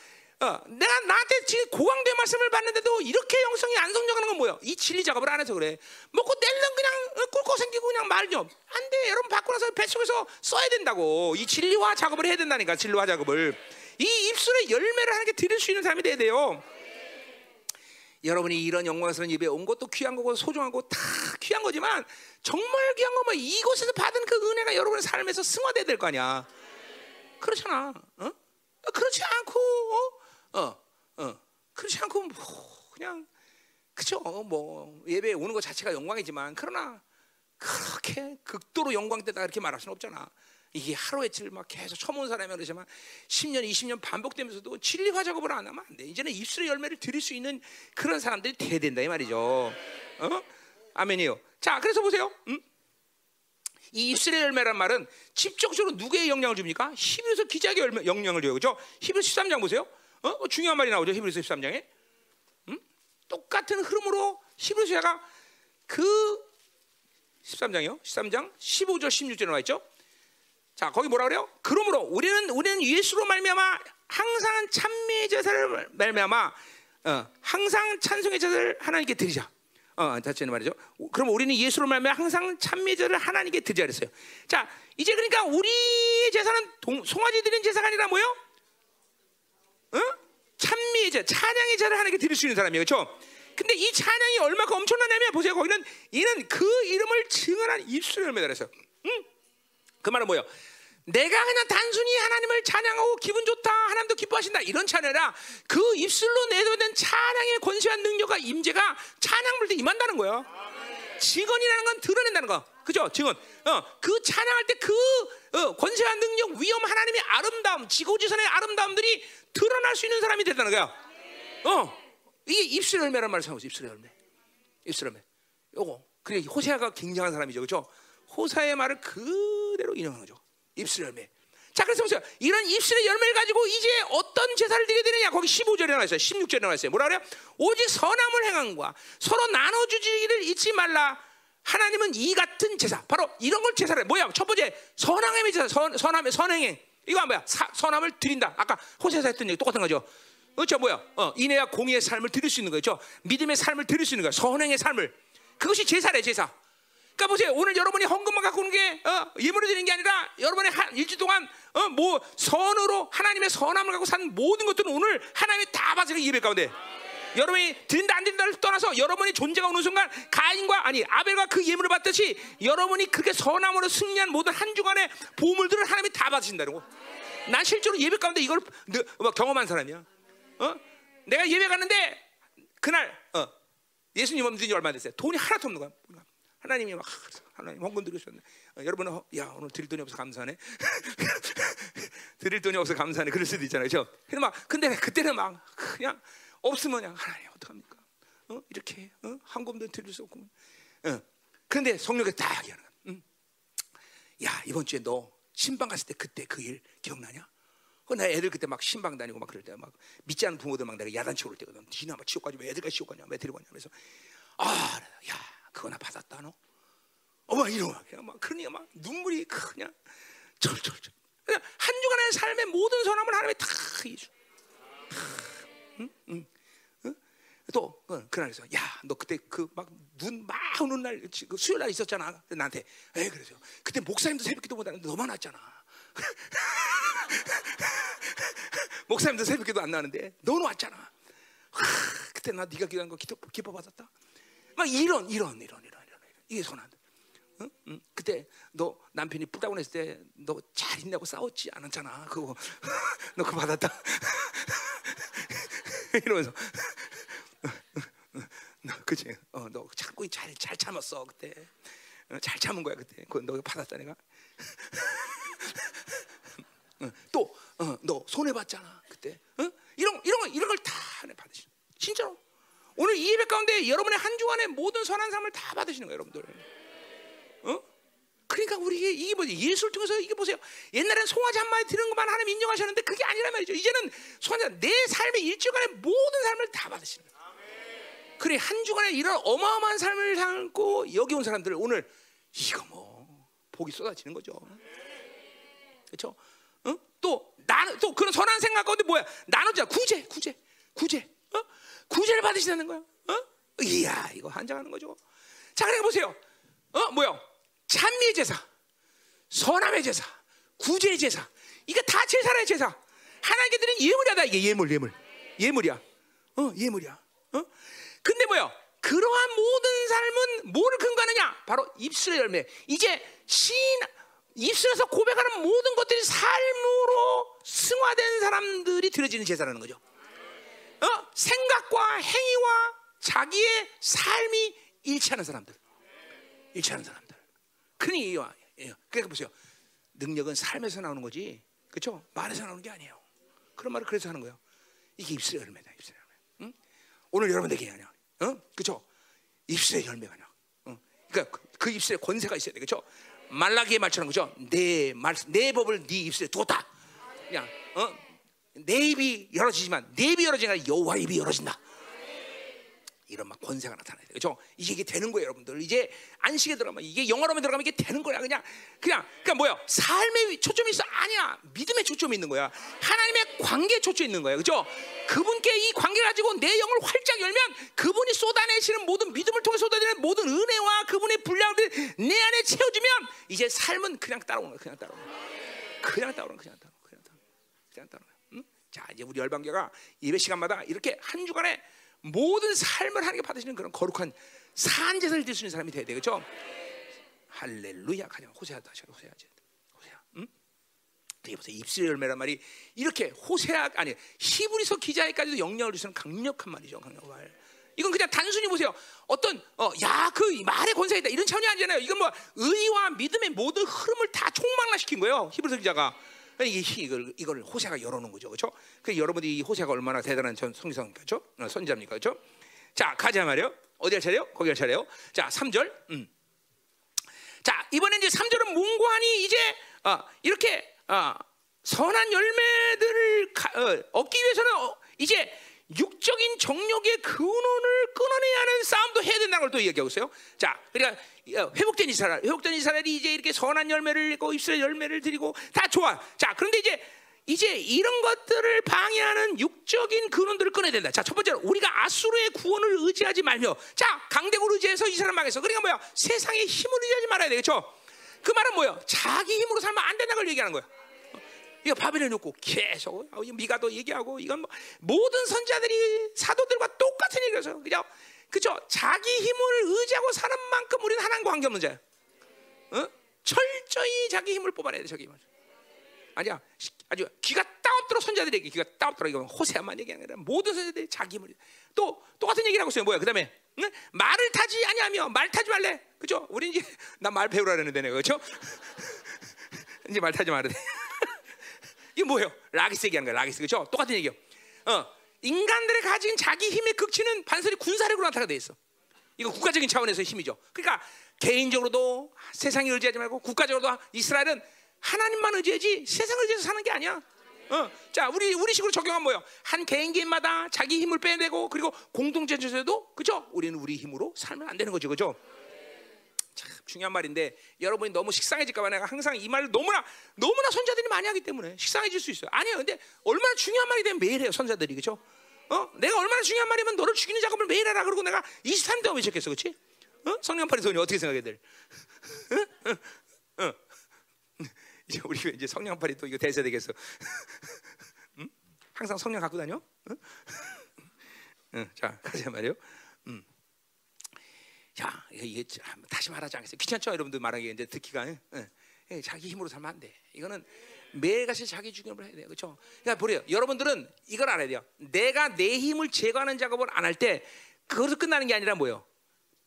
어, 내가 나한테 지금 고강도의 말씀을 받는데도 이렇게 영성이 안 성장하는 건 뭐야? 이 진리 작업을 안 해서 그래. 먹고 낼름 그냥 어, 꿀꺽 생기고 그냥 말 좀. 안 돼. 여러분 받고 나서 뱃속에서 써야 된다고. 이 진리화 작업을 해야 된다니까. 진리화 작업을. 이 입술에 열매를 하는 게 드릴 수 있는 사람이 돼야 돼요. 여러분이 이런 영광스러운 예배 온 것도 귀한 거고 소중하고 다 귀한 거지만 정말 귀한 거면 뭐 이곳에서 받은 그 은혜가 여러분의 삶에서 승화돼야 될 거 아니야. 그렇잖아. 어? 그렇지 않고 어? 어, 어. 그렇지 않고 뭐 그냥 그죠? 뭐 예배 오는 것 자체가 영광이지만 그러나 그렇게 극도로 영광 때다 이렇게 말할 수는 없잖아. 이게 하루 이틀 막 계속 처음 온 사람이 그러지만 10년, 20년 반복되면서도 진리화 작업을 안 하면 안 돼. 이제는 입술의 열매를 드릴 수 있는 그런 사람들이 돼야 된다 이 말이죠. 어? 아멘이요. 자, 그래서 보세요. 음? 이 입술의 열매란 말은 직접적으로 누구의 영향을 줍니까? 히브리서 기자의 영향을 줘요. 그죠? 히브리서 13장 보세요. 어? 뭐 중요한 말이 나오죠. 히브리서 13장에. 음? 똑같은 흐름으로 히브리서가 그 13장이요. 13장 15절 16절에 나와 있죠. 자 거기 뭐라 그래요? 그러므로 우리는 우리는 예수로 말미암아 항상 찬미의 제사를 말미암아 어, 항상 찬송의 제사를 하나님께 드리자. 어, 다시 말이죠. 그럼 우리는 예수로 말미암아 항상 찬미의 제사를 하나님께 드리자 그랬어요. 자, 이제 그러니까 우리 제사는 동, 송아지 드리는 제사가 아니라 뭐요? 어? 찬미의 제사, 찬양의 제사를 하나님께 드릴 수 있는 사람이에요. 그렇죠? 근데 이 찬양이 얼마큼 엄청나냐면 보세요. 거기는 이는 그 이름을 증언한 입술을 매달았어요. 응? 그 말은 뭐예요? 내가 그냥 단순히 하나님을 찬양하고 기분 좋다, 하나님도 기뻐하신다 이런 찬양이라 그 입술로 내놓는 찬양의 권세와 능력과 임재가 찬양 불때 임한다는 거예요. 증언이라는 건 드러낸다는 거, 그죠? 증언. 어, 그 찬양할 때그 어, 권세와 능력, 위험, 하나님의 아름다움, 지고지선의 아름다움들이 드러날 수 있는 사람이 됐다는 거야. 어, 이게 입술 열매란 말을 사용해서 입술 열매, 입술 열매. 요거. 그래 호세아가 굉장한 사람이죠, 그죠? 호사의 말을 그대로 인용한 거죠. 입술 열매. 자, 그래서 보세요. 이런 입술의 열매를 가지고 이제 어떤 제사를 드려야 되느냐? 거기 15절에 나와 있어요. 16절에 나와 있어요. 뭐라 그래요? 오직 선함을 행함과 서로 나눠주지를 잊지 말라. 하나님은 이 같은 제사. 바로 이런 걸 제사를. 뭐야? 첫 번째, 선함의 제사. 선, 선함의 선행행. 이거 뭐야? 사, 선함을 드린다. 아까 호세사 했던 얘기 똑같은 거죠. 그렇죠? 뭐야? 어, 인애와 공의의 삶을 드릴 수 있는 거죠. 믿음의 삶을 드릴 수 있는 거야. 선행의 삶을. 그것이 제사래, 제사. 그러니까 보세요. 오늘 여러분이 헌금만 갖고 오는 게 어, 예물을 드리는 게 아니라 여러분의 한 일주 동안 어, 뭐 선으로 하나님의 선함을 갖고 산 모든 것들은 오늘 하나님이 다 받으시는 예배 가운데. 여러분이 드린다 안 드린다를 떠나서 여러분이 존재가 오는 순간 가인과 아니 아벨과 그 예물을 받듯이 여러분이 그렇게 선함으로 승리한 모든 한 주간의 보물들을 하나님이 다 받으신다는 거. 난 실제로 예배 가운데 이걸 뭐 경험한 사람이야. 어? 내가 예배 갔는데 그날 어, 예수님 없는 지 얼마 됐어요. 돈이 하나도 없는 거야. 하나님이 막 하나님 헌금 드리셨네. 어, 여러분은 야 오늘 드릴 돈이 없어 감사하네. 드릴 돈이 없어 감사하네. 그럴 수도 있잖아요, 그렇죠? 막 근데 그때는 막 그냥 없으면 그냥 하나님 어떡합니까? 어? 이렇게 어? 헌금도 드릴 수 없고. 어. 그런데 성령이 다 얘기하는 거야. 응? 야 이번 주에 너 신방 갔을 때 그때 그 일 기억나냐? 그나 애들 그때 막 신방 다니고 막 그럴 때 막 믿지 않는 부모들 막 내가 야단 치고 그럴 때거든. 니나 막 지옥 가지 왜 애들까지 지옥 가냐? 왜 데리고 가냐? 그래서 아, 야 그거나 받았다 너. 어머 이러고 그냥 막 그러니까 막 눈물이 그냥 철철철. 한 주간의 삶의 모든 선함을 하나님이 다 해줘. 응? 응? 응? 또 어, 그날에서 야 너 그때 그 막 눈 막 오는 날그 수요일 날 있었잖아 나한테 에 그래서 그때 목사님도 새벽기도 못하는데 너만 왔잖아 목사님도 새벽기도 안 나는데 너는 왔잖아 하, 그때 나 네가 기도한 거 기도, 기뻐 받았다 막 이런 이런 이런 이런 이런 이게 선한. 응? 응? 그때 너 남편이 뿔다고 했을 때 너 잘 있냐고 싸웠지 않았잖아. 그거 너 그거 받았다. 이러면서 그치? 어, 너 참고 잘, 잘 참았어 그때. 어, 잘 참은 거야 그때. 그거 너 받았다 내가. 또, 어, 너 손해 봤잖아 그때. 어? 이런 이런 거 이런 걸 다 받으시. 진짜로. 오늘 이 예배 가운데 여러분의 한 주간의 모든 선한 삶을 다 받으시는 거예요, 여러분들. 어? 그러니까 우리 이게 뭐지? 예수를 통해서 이게 보세요. 옛날엔 송아지 한 마리 드는 것만 하나님 인정하셨는데 그게 아니란 말이죠. 이제는 송아지 내 삶의 일주간의 모든 삶을 다 받으시는 거예요. 그래 한 주간에 이런 어마어마한 삶을 살고 여기 온 사람들 오늘 이거 뭐 복이 쏟아지는 거죠. 그렇죠? 어? 또 나는 또 그런 선한 생각 가운데 뭐야? 나누자 구제, 구제, 구제. 구제를 받으시는 거야. 어? 이야, 이거 한장하는 거죠. 자, 그래 보세요. 어, 뭐요? 찬미의 제사, 선함의 제사, 구제의 제사. 이거 다 제사라의 제사. 하나님께 드린 예물이다 이게 예물, 예물, 예물이야. 어, 예물이야. 어? 근데 뭐요? 그러한 모든 삶은 뭐를 근거하느냐? 바로 입술의 열매. 이제 신 입술에서 고백하는 모든 것들이 삶으로 승화된 사람들이 드려지는 제사라는 거죠. 어? 생각과 행위와 자기의 삶이 일치하는 사람들. 일치하는 사람 들. 그니 그러니까 보세요. 능력은 삶에서 나오는 거지. 그렇죠? 말에서 나오는 게 아니에요. 그런 말을 그래서 하는 거예요. 이게 입술의 열매다. 입술의 열매. 응? 오늘 여러분에게 아니야. 어? 그렇죠? 입술의 열매가 아니야. 어? 그러니까 그, 그, 입술에 권세가 있어야 돼. 그렇죠? 말라기의 말처럼 그렇죠? 내 말, 내 법을 네 입술에 뒀다. 그냥 어? 내 입이 열어지지만 내 입이 열어지니까 여호와 입이 열어진다. 이런 막 권세가 나타나야 돼. 그렇죠? 이게, 이게 되는 거예요, 여러분들. 이제 안식에 들어가면 이게 영화로만 들어가면 이게 되는 거야. 그냥 그냥 그러니까 뭐야? 삶에 초점이 있어? 아니야. 믿음에 초점이 있는 거야. 하나님의 관계에 초점이 있는 거예요. 그렇죠? 그분께 이 관계 가지고 내 영을 활짝 열면 그분이 쏟아내시는 모든 믿음을 통해 쏟아내는 모든 은혜와 그분의 분량들 내 안에 채워지면 이제 삶은 그냥 따라오는 거야. 그냥 따라오는 거야. 그냥 따라오는 거야. 그냥 따라오는. 그냥 따라오는 거야. 자, 이제 우리 열방교가 예배 시간마다 이렇게 한 주간에 모든 삶을 하나님께 받으시는 그런 거룩한 산제사를 드릴 수 있는 사람이 돼야 되겠죠? 할렐루야. 그냥 호세하다. 호세하지. 호세야. 응? 이게 보세요. 입술의 열매란 말이 이렇게 호세아 아니 히브리서 기자에까지도 영향을 주시는 강력한 말이죠. 강력한 말. 이건 그냥 단순히 보세요. 어떤 어 야그 말의 권세가 있다 이런 차원이 아니잖아요. 이건 뭐 의와 믿음의 모든 흐름을 다 총망라시킨 거예요. 히브리서 기자가 이게 이걸 이걸 호세가 열어놓은 거죠, 그렇죠? 그 여러분들이 이 호세가 얼마나 대단한 전 성성 그렇죠? 선자입니까, 그렇죠? 자 가자 말이요. 어디 할 차례요? 거기 할 차례요. 자 3절. 음. 자 이번에 이제 3절은 몽고하니 이제 어, 이렇게 어, 선한 열매들을 가, 어, 얻기 위해서는 어, 이제 육적인 정력의 근원을 끊어내야 하는 싸움도 해야 된다는 걸 또 얘기하고 있어요. 자, 그러니까 회복된 이스라엘, 회복된 이스라엘이 이제 이렇게 선한 열매를 내고 입술의 열매를 드리고 다 좋아. 자, 그런데 이제 이제 이런 것들을 방해하는 육적인 근원들을 끊어야 된다. 자, 첫 번째로 우리가 아수르의 구원을 의지하지 말며, 자, 강대국을 의지해서 이스라엘 망했어. 그러니까 뭐야? 세상의 힘을 의지하지 말아야 되겠죠. 그 말은 뭐야? 자기 힘으로 살면 안 된다는 걸 얘기하는 거야. 이거 바벨론 놓고 계속 미가도 얘기하고 이건 뭐 모든 선자들이 사도들과 똑같은 얘기라서 그죠? 그죠? 자기 힘을 의지하고 사는 만큼 우리는 하나님과 관계없는 자야. 어? 철저히 자기 힘을 뽑아내야 돼, 자기 힘을. 아니야, 아주 귀가 따옵도록 선자들에게 귀가 따옵도록 이건 호세만 얘기하는 거야. 모든 선자들이 자기 힘을 또 똑같은 얘기를 하고 있어요. 뭐야? 그다음에 응? 말을 타지 아니하며 말 타지 말래. 그죠? 우리 이제 나 말 배우라는데 내가 그죠? 이제 말 타지 말래. 이게 뭐예요? 라기스 얘기하는 거야. 라기스 그죠? 똑같은 얘기요. 어, 인간들의 가진 자기 힘의 극치는 반설이 군사력으로 나타가 돼 있어. 이거 국가적인 차원에서의 힘이죠. 그러니까 개인적으로도 세상에 의지하지 말고 국가적으로도 이스라엘은 하나님만 의지하지 세상을 의지해서 사는 게 아니야. 어, 자, 우리 우리 식으로 적용하면 뭐요? 한 개인 개인마다 자기 힘을 빼내고 그리고 공동체에서도 그죠? 우리는 우리 힘으로 살면 안 되는 거죠, 그죠? 참 중요한 말인데 여러분이 너무 식상해질까봐 내가 항상 이 말을 너무나 너무나 선자들이 많이 하기 때문에 식상해질 수 있어요. 아니에요. 근데 얼마나 중요한 말이 되면 매일 해요 선자들이 그죠? 어? 내가 얼마나 중요한 말이면 너를 죽이는 작업을 매일 해라 그러고 내가 23년 동안 외쳤겠어, 그렇지? 어? 성령파리 소원이 어떻게 생각해 들? 어? 어? 이제 우리 이제 성령파리 또 이거 대세 되겠어. 응? 항상 성령 갖고 다녀? 응? 응, 자 가자 말이요. 음. 자, 이게 다시 말하지 않겠어요. 귀찮죠, 여러분들 말하기 이제 듣기가 예, 예, 자기 힘으로 살면 안 돼. 이거는 매일같이 자기 죽임을 해야 돼요, 그렇죠? 그러니까 보래요. 여러분들은 이걸 알아야 돼요. 내가 내 힘을 제거하는 작업을 안 할 때 그것도 끝나는 게 아니라 뭐요?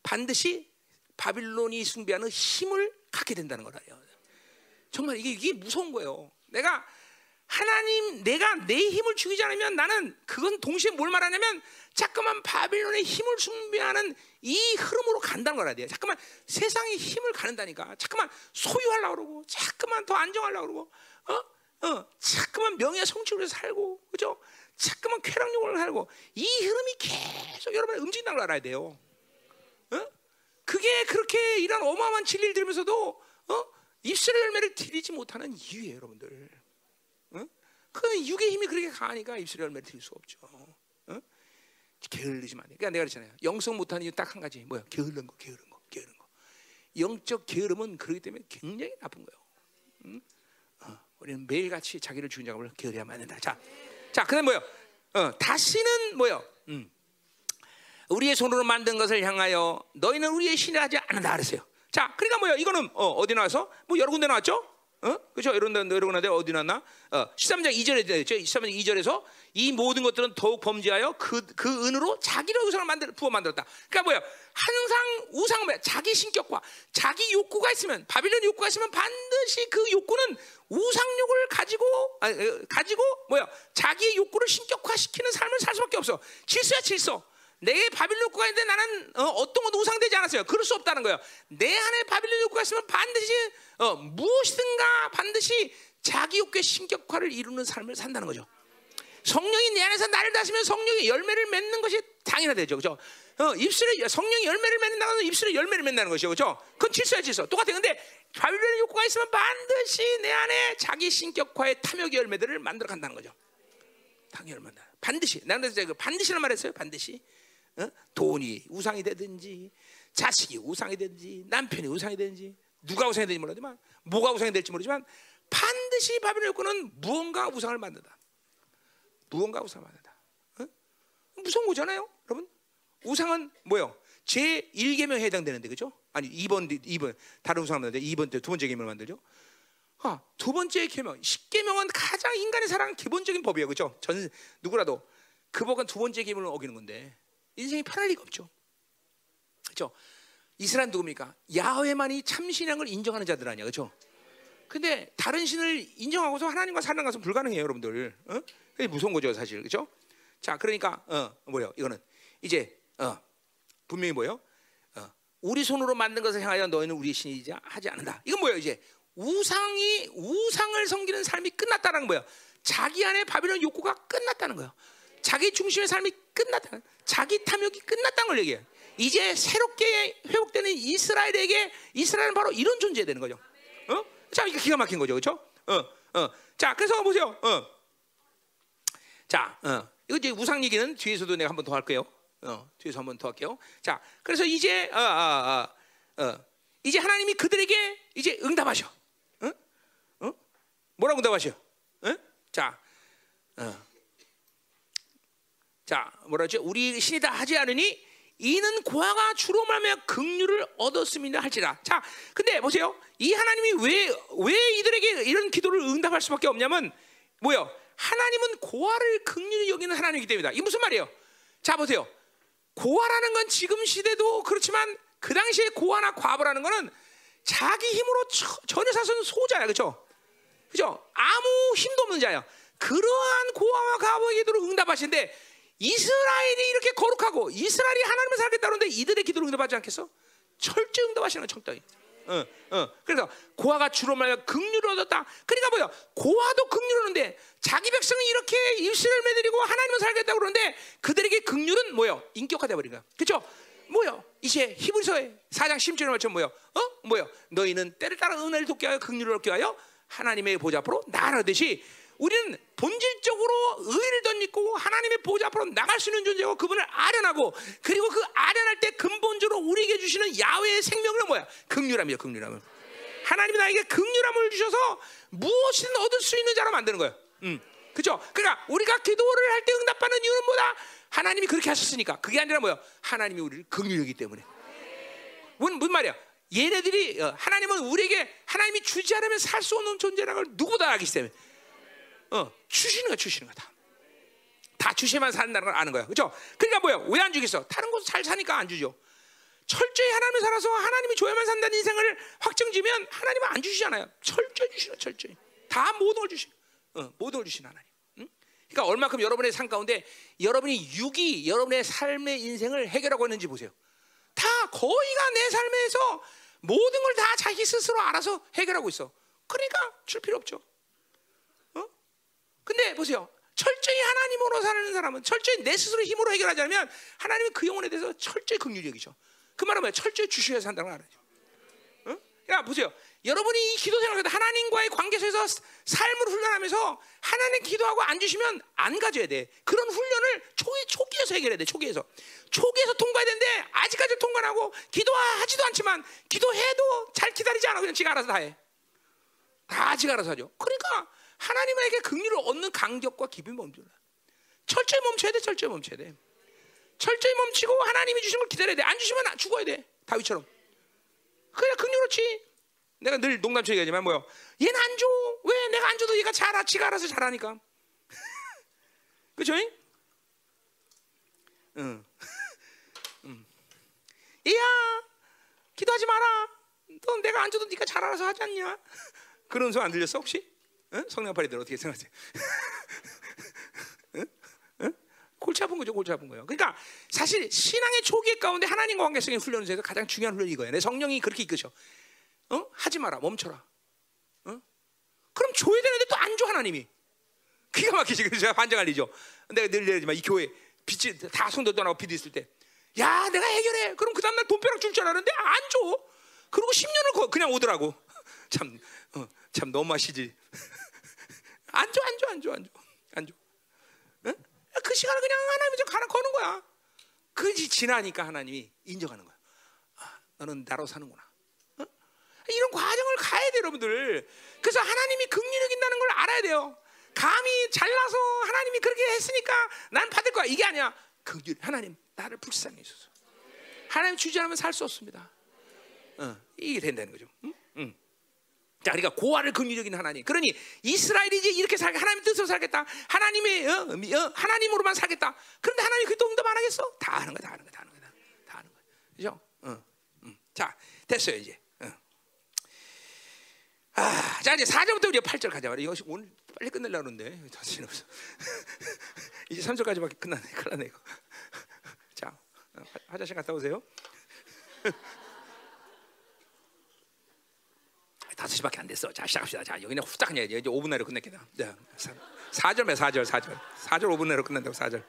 반드시 바빌론이 숭배하는 힘을 갖게 된다는 거라요. 정말 이게 이게 무서운 거예요. 내가 하나님 내가 내 힘을 죽이지 않으면 나는 그건 동시에 뭘 말하냐면 자꾸만 바빌론의 힘을 숭배하는 이 흐름으로 간다는 거라 돼요. 자꾸만 세상의 힘을 가는다니까. 자꾸만 소유하려고 그러고 자꾸만 더 안정하려고 그러고 어? 어, 자꾸만 명예 성취로 살고 그죠? 자꾸만 쾌락욕을 살고 이 흐름이 계속 여러분 움직인다는 걸 알아야 돼요. 어? 그게 그렇게 이런 어마어마한 진리를 들으면서도 어? 입술의 열매를 드리지 못하는 이유예요, 여러분들. 어? 그 육의 힘이 그렇게 강하니까 입술의 열매를 드릴 수 없죠. 어? 게을르지만 그러니까 내가 그랬잖아요. 영성 못하는 이유 딱 한 가지 뭐야? 게으른 거, 게으른 거, 게으른 거. 영적 게으름은 그렇기 때문에 굉장히 나쁜 거예요. 응? 어, 우리는 매일 같이 자기를 죽인 작업을 게으려면 안 된다. 자, 자, 그다음 뭐요? 어, 다시는 뭐요? 음. 우리의 손으로 만든 것을 향하여 너희는 우리의 신이 하지 않는다 그랬어요. 자, 그러니까 뭐야? 이거는 어, 디 나와서 뭐 여러 군데 나왔죠? 어? 그렇죠? 이런 데 여러 군데 어디 나왔나? 어, 13장 2절에 되죠. 13장 2절에서 이 모든 것들은 더욱 범죄하여 그, 그 은으로 자기를 우상을 만들 부어 만들었다. 그러니까 뭐야? 항상 우상은 뭐야? 자기 신격과 자기 욕구가 있으면 바빌론 욕구가 있으면 반드시 그 욕구는 우상욕을 가지고 아니, 가지고 뭐야? 자기의 욕구를 신격화시키는 삶을 살 수밖에 없어. 질서야 질서. 내 바빌론 욕구가 있는데 나는 어, 떤 것도 우상되지 않았어요. 그럴 수 없다는 거예요. 내 안에 바빌론 욕구가 있으면 반드시 어, 무엇이든가 반드시 자기 욕구의 신격화를 이루는 삶을 산다는 거죠. 성령이 내 안에서 나를 다스면 성령의 열매를 맺는 것이 당연하되죠. 그죠? 어, 입술에 성령이 열매를 맺는다는 건 입술에 열매를 맺는다는 것이죠. 그렇죠? 그건 질서야 질서. 똑같아. 근데 바빌론의 욕구가 있으면 반드시 내 안에 자기 신격화의 탐욕의 열매들을 만들어 간다는 거죠. 탐욕 열매. 반드시. 나는 그래서 그 반드시란 말했어요. 반드시. 어? 돈이 우상이 되든지 자식이 우상이 되든지 남편이 우상이 되든지 누가 우상이 되는지 모르지만 뭐가 우상이 될지 모르지만 반드시 바빌론 욕구는 무언가 우상을 만든다. 무언가 우상을 만든다. 어? 무서운 거잖아요, 여러분. 우상은 뭐요? 제 1계명에 해당되는데 그죠? 아니 2번 2번 다른 우상을 만드는데 2번 때 두 번째 계명을 만들죠. 아, 두 번째 계명 10계명은 가장 인간의 사랑 기본적인 법이에요. 그죠? 전 누구라도 그 법은 두 번째 계명을 어기는 건데 인생이 편할 리가 없죠. 그죠? 이스라엘 누굽니까? 야훼만이 참신한 걸 인정하는 자들 아니야. 그죠? 근데 다른 신을 인정하고서 하나님과 사는 것은 불가능해요, 여러분들. 어? 그게 무서운 거죠, 사실. 그죠? 자, 그러니까 어, 뭐요? 이거는 이제 어, 분명히 뭐요? 어, 우리 손으로 만든 것을 향하여 너희는 우리 신이지 하지 않는다. 이건 뭐예요? 이제 우상이 우상을 섬기는 삶이 끝났다는 거예요. 자기 안에 바빌론 욕구가 끝났다는 거예요. 자기 중심의 삶이 끝났다. 자기 탐욕이 끝났다는 걸 얘기해요. 이제 새롭게 회복되는 이스라엘에게 이스라엘은 바로 이런 존재 되는 거죠. 어? 자, 이게 기가 막힌 거죠, 그렇죠? 어, 어. 자, 그래서 보세요. 어. 자, 어. 이거 이제 우상 얘기는 뒤에서도 내가 한 번 더 할게요. 어, 뒤에서 한 번 더 할게요. 자, 그래서 이제 어, 어, 어, 어. 이제 하나님이 그들에게 이제 응답하셔. 어? 어? 뭐라고 응답하셔? 어? 자, 어. 자, 뭐라죠? 우리 신이다 하지 않으니 이는 고아가 주로 말하며 긍휼을 얻었음이라 할지라. 자, 근데 보세요. 이 하나님이 왜 왜 이들에게 이런 기도를 응답할 수밖에 없냐면 뭐요? 하나님은 고아를 긍휼히 여기는 하나님이기 때문이다. 이게 무슨 말이에요? 자, 보세요. 고아라는 건 지금 시대도 그렇지만 그 당시에 고아나 과부라는 거는 자기 힘으로 전혀 사서는 소자야, 그렇죠? 그죠? 아무 힘도 없는 자야. 그러한 고아와 과부의 기도를 응답하신데 이스라엘이 이렇게 거룩하고 이스라엘이 하나님을 살겠다는데 이들의 기도를 응답하지 않겠어? 철저히 응답하시는 철저히. 어, 어. 그래서 고아가 주로 말하여 긍휼을 얻었다. 그러니까 뭐야? 고아도 긍휼하는데 자기 백성이 이렇게 일시를 매드리고 하나님을 살겠다고 그러는데 그들에게 긍휼은 뭐요? 인격화돼 버린 거야. 그렇죠? 뭐요? 이제 히브리서의 4장 10절에 말처럼 뭐요? 어? 뭐요? 너희는 때를 따라 은혜를 돕게 하여 긍휼을 얻게 하여 하나님의 보좌 앞으로 나가듯이 우리는 본질적으로 의를 덧입고 하나님의 보좌 앞으로 나갈 수 있는 존재고 그분을 아련하고 그리고 그 아련할 때 근본적으로 우리에게 주시는 야외의 생명은 뭐야? 극률함이야, 극률함은. 하나님이 나에게 극률함을 주셔서 무엇이든 얻을 수 있는 자로 만드는 거예요. 음. 그죠? 그러니까 우리가 기도를 할 때 응답받는 이유는 뭐다? 하나님이 그렇게 하셨으니까. 그게 아니라 뭐야? 하나님이 우리를 극률이기 때문에. 뭔, 뭔 말이야? 얘네들이 어, 하나님은 우리에게 하나님이 주지 않으면 살 수 없는 존재라는 걸 누구보다 알기 때문에. 어, 주시는 거야, 주시는 거다. 다 주시만 산다는 걸 아는 거야. 그죠? 그러니까 뭐야? 왜 안 주겠어? 다른 곳 잘 사니까 안 주죠. 철저히 하나님을 살아서 하나님이 줘야만 산다는 인생을 확정지면 하나님은 안 주시잖아요. 철저히 주시는 철저히. 다 모든 걸 주시. 어, 모든 걸 주신 하나님. 응? 그러니까 얼마큼 여러분의 삶 가운데 여러분이 육이 여러분의 삶의 인생을 해결하고 있는지 보세요. 다 거의가 내 삶에서 모든 걸 다 자기 스스로 알아서 해결하고 있어. 그러니까 줄 필요 없죠. 근데 보세요. 철저히 하나님으로 사는 사람은 철저히 내 스스로 힘으로 해결하지 않으면 하나님은 그 영혼에 대해서 철저히 긍휼히 여기죠. 그 말은 뭐야? 철저히 주셔야 산다는 걸 알아요. 응? 그러니까 보세요. 여러분이 이 기도 생활할 때 하나님과의 관계에서 삶을 훈련하면서 하나님 기도하고 안 주시면 안 가져야 돼. 그런 훈련을 초기, 초기에서 해결해야 돼. 초기에서. 초기에서 통과해야 되는데 아직까지 통과하고 기도하지도 않지만 기도해도 잘 기다리지 않아. 그냥 지가 알아서 다 해. 다 지가 알아서 하죠. 그러니까 하나님에게 긍휼을 얻는 간격과 기쁨이 멈춰라. 철저히 멈춰야 돼. 철저히 멈춰야 돼. 철저히 멈추고 하나님이 주신 걸 기다려야 돼. 안 주시면 죽어야 돼. 다윗처럼. 그냥 긍휼롭지. 내가 늘 농담처럼 얘기하지만 뭐요? 얘는 안 줘. 왜 내가 안 줘도 얘가 잘 지가 알아서 잘하니까. 그죠? 응. 응. 얘야 기도하지 마라. 너 내가 안 줘도 네가 잘 알아서 하지 않냐? 그런 소안 들렸어 혹시? 응? 성령파리들 어떻게 생각하세요? 응? 응? 골치 아픈 거죠, 골치 아픈 거예요. 그러니까 사실 신앙의 초기 가운데 하나님과 관계성의 훈련에서 가장 중요한 훈련이 이거예요. 내 성령이 그렇게 이끄셔. 어? 하지 마라, 멈춰라. 어? 그럼 줘야 되는데 또 안 줘 하나님이. 기가 막히지. 그래서 제가 반장할 리죠. 내가 늘 얘기하지만 이 교회 빛이 다 성도 떠나고 비도 있을 때 야, 내가 해결해. 그럼 그 다음날 돈벼락 줄 줄 알았는데 안 줘. 그리고 10년을 그냥 오더라고. 참, 어, 참 너무하시지. 안 줘, 안 줘, 안 줘, 안 줘, 안 줘. 응? 그 시간을 그냥 하나님이 좀 가라 거는 거야. 그지 지나니까 하나님이 인정하는 거야. 아, 너는 나로 사는구나. 어? 이런 과정을 가야 돼, 여러분들. 그래서 하나님이 긍휼이 있다는 걸 알아야 돼요. 감히 잘나서 하나님이 그렇게 했으니까 난 받을 거야. 이게 아니야. 긍휼 하나님 나를 불쌍히 해주소서. 하나님 주지 않으면 살 수 없습니다. 어, 이게 된다는 거죠. 응? 응. 자, 그러니까 고아를 긍휼적인 하나님. 그러니 이스라엘이 이제 이렇게 살, 하나님 뜻으로 살겠다. 하나님의 어, 어, 하나님으로만 살겠다. 그런데 하나님 그또 응답 안 하겠어? 다 하는 거야, 다 하는 거야, 다 하는 거야, 다 하는 거야. 그죠? 어, 음. 자, 됐어요 이제. 어. 아, 자 이제 4절부터 우리가 8절 가자 말이야. 이거 오늘 빨리 끝내려고 하는데 다시는 없어. 이제 3절까지밖에 끝났네. 큰일 났네 이거. 자, 어, 화장실 갔다 오세요. 다섯 시밖에 안 됐어. 자 시작합시다. 자 여기는 후딱 그냥 이제 5분 내로 끝낼게다. 자, 4절에 4절 4절 4절 5분 내로 끝난다고 4절.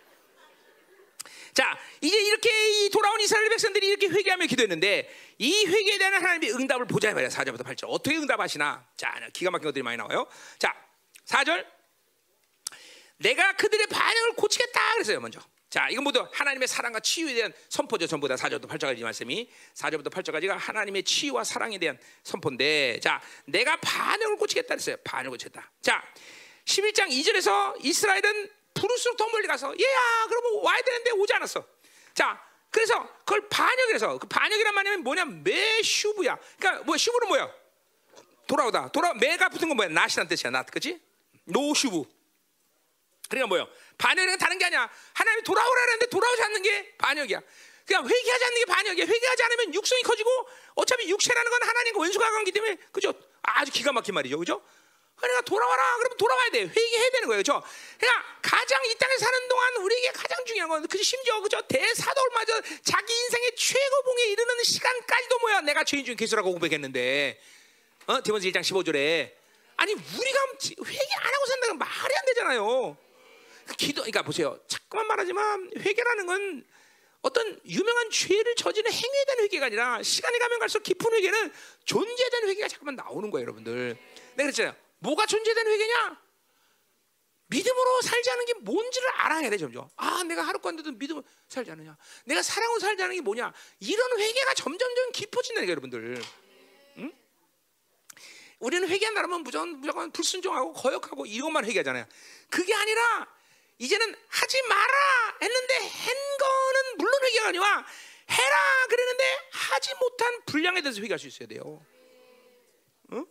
자 이제 이렇게 돌아온 이스라엘 백성들이 이렇게 회개하며 기도했는데 이 회개에 대한 하나님의 응답을 보자 말이야 4절부터 8절 어떻게 응답하시나 자 기가 막힌 것들이 많이 나와요 자 4절 내가 그들의 반응을 고치겠다 그랬어요 먼저 자, 이건 모두 하나님의 사랑과 치유에 대한 선포죠. 전부 다 4절부터 8절까지 말씀이 4절부터 8절까지가 하나님의 치유와 사랑에 대한 선포인데 자, 내가 반역을 고치겠다 그랬어요. 반역을 고쳤다. 자, 11장 2절에서 이스라엘은 부를수록 더 멀리 가서 얘야, 그러면 와야 되는데 오지 않았어. 자, 그래서 그걸 반역이라서 그 반역이란 말이면 뭐냐? 매슈브야. 그러니까 뭐 슈브는 뭐야? 돌아오다. 돌아 매가 붙은 건 뭐야? not이란 뜻이야. not. 그렇지? no슈브. 그러니까 뭐요? 반역은 다른 게 아니야. 하나님이 돌아오라 그랬는데 돌아오지 않는 게 반역이야. 그냥 회개하지 않는 게 반역이야. 회개하지 않으면 육성이 커지고 어차피 육체라는 건 하나님과 원수가 관계기 때문에 그죠? 아주 기가 막힌 말이죠. 그죠? 그러니까 돌아와라. 그러면 돌아와야 돼. 회개해야 되는 거예요. 그죠? 그러니까 가장 이 땅에 사는 동안 우리에게 가장 중요한 건 그죠? 심지어 그죠? 대사도마저 자기 인생의 최고봉에 이르는 시간까지도 뭐야? 내가 죄인 중 개수라고 고백했는데. 어? 디모스 1장 15절에 아니 우리가 회개 안 하고 산다는 말이 안 되잖아요. 기도, 그러니까 보세요. 자꾸만 말하지만 회개라는 건 어떤 유명한 죄를 저지른 행위에 대한 회개가 아니라 시간이 가면 갈수록 깊은 회개는 존재에 대한 회개가 자꾸만 나오는 거예요, 여러분들. 내가 그랬잖아요. 뭐가 존재에 대한 회개냐? 믿음으로 않은 게 뭔지를 알아야 돼, 점점. 아, 내가 하루간데도 믿음으로 살지 않느냐? 내가 사랑으로 살지 않은 게 뭐냐? 이런 회개가 점점점 깊어진다는 게 여러분들. 응? 우리는 회개한다면 무조건, 무조건 불순종하고 거역하고 이것만 회개하잖아요. 그게 아니라 이제는 하지 마라 했는데 한 거는 물론 회개가 아니라 해라 그랬는데 하지 못한 분량에 대해서 회개할 수 있어야 돼요. 어?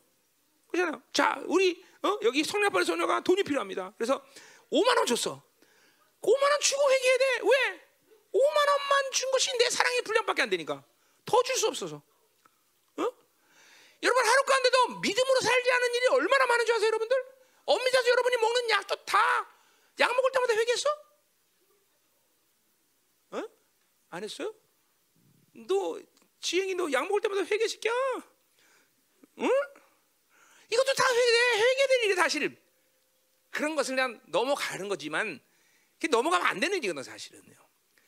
그렇잖아요. 자, 우리 어? 여기 성령파의 소녀가 돈이 필요합니다. 그래서 5만 원 줬어. 5만 원 주고 회개해야 돼. 왜? 5만 원만 준 것이 내 사랑의 분량밖에 안 되니까 더 줄 수 없어서. 어? 여러분 하루 가운데도 믿음으로 살지 않은 일이 얼마나 많은 줄 아세요, 여러분들? 엄밀해서 여러분이 먹는 약도 다 약 먹을 때마다 회개했어? 어? 안 했어요? 너 지행이 너 약 먹을 때마다 회개시켜? 응? 이것도 다 회개, 회개될 일이 사실 그런 것을 그냥 넘어가는 거지만 넘어가면 안 되는 일이거든 사실은요.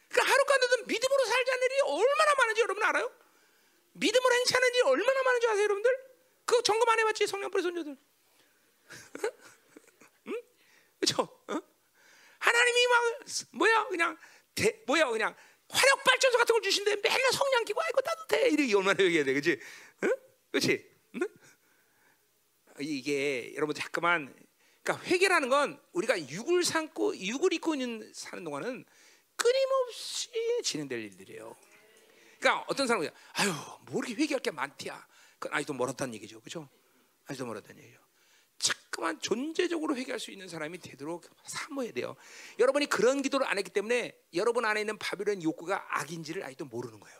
그러니까 하루간데도 믿음으로 살지 않는 일이 얼마나 많은지 여러분 알아요? 믿음으로 행치하는 일이 얼마나 많은지 아세요, 여러분들? 그거 점검 안 해봤지 성령불의 손녀들? 응? 그렇죠? 어? 하나님이 막 뭐야 그냥 대, 뭐야 그냥 화력 발전소 같은 걸 주신데 맨날 성냥 끼고 아이고 돼 이렇게 얼마나 얘기해야 돼 그렇지 응? 그렇지 응? 이게 여러분 자꾸만 그러니까 회개라는 건 우리가 육을 삼고 육을 입고 있는 사는 동안은 끊임없이 진행될 일들이에요. 그러니까 어떤 사람이 아유 뭐 이렇게 회개할 게 많디야. 그건 아직도 멀었다는 얘기죠, 그렇죠? 아직도 멀었다는 얘기죠. 자꾸만 존재적으로 회개할 수 있는 사람이 되도록 사모해야 돼요. 여러분이 그런 기도를 안 했기 때문에 여러분 안에 있는 바빌론 욕구가 악인지를 아직도 모르는 거예요.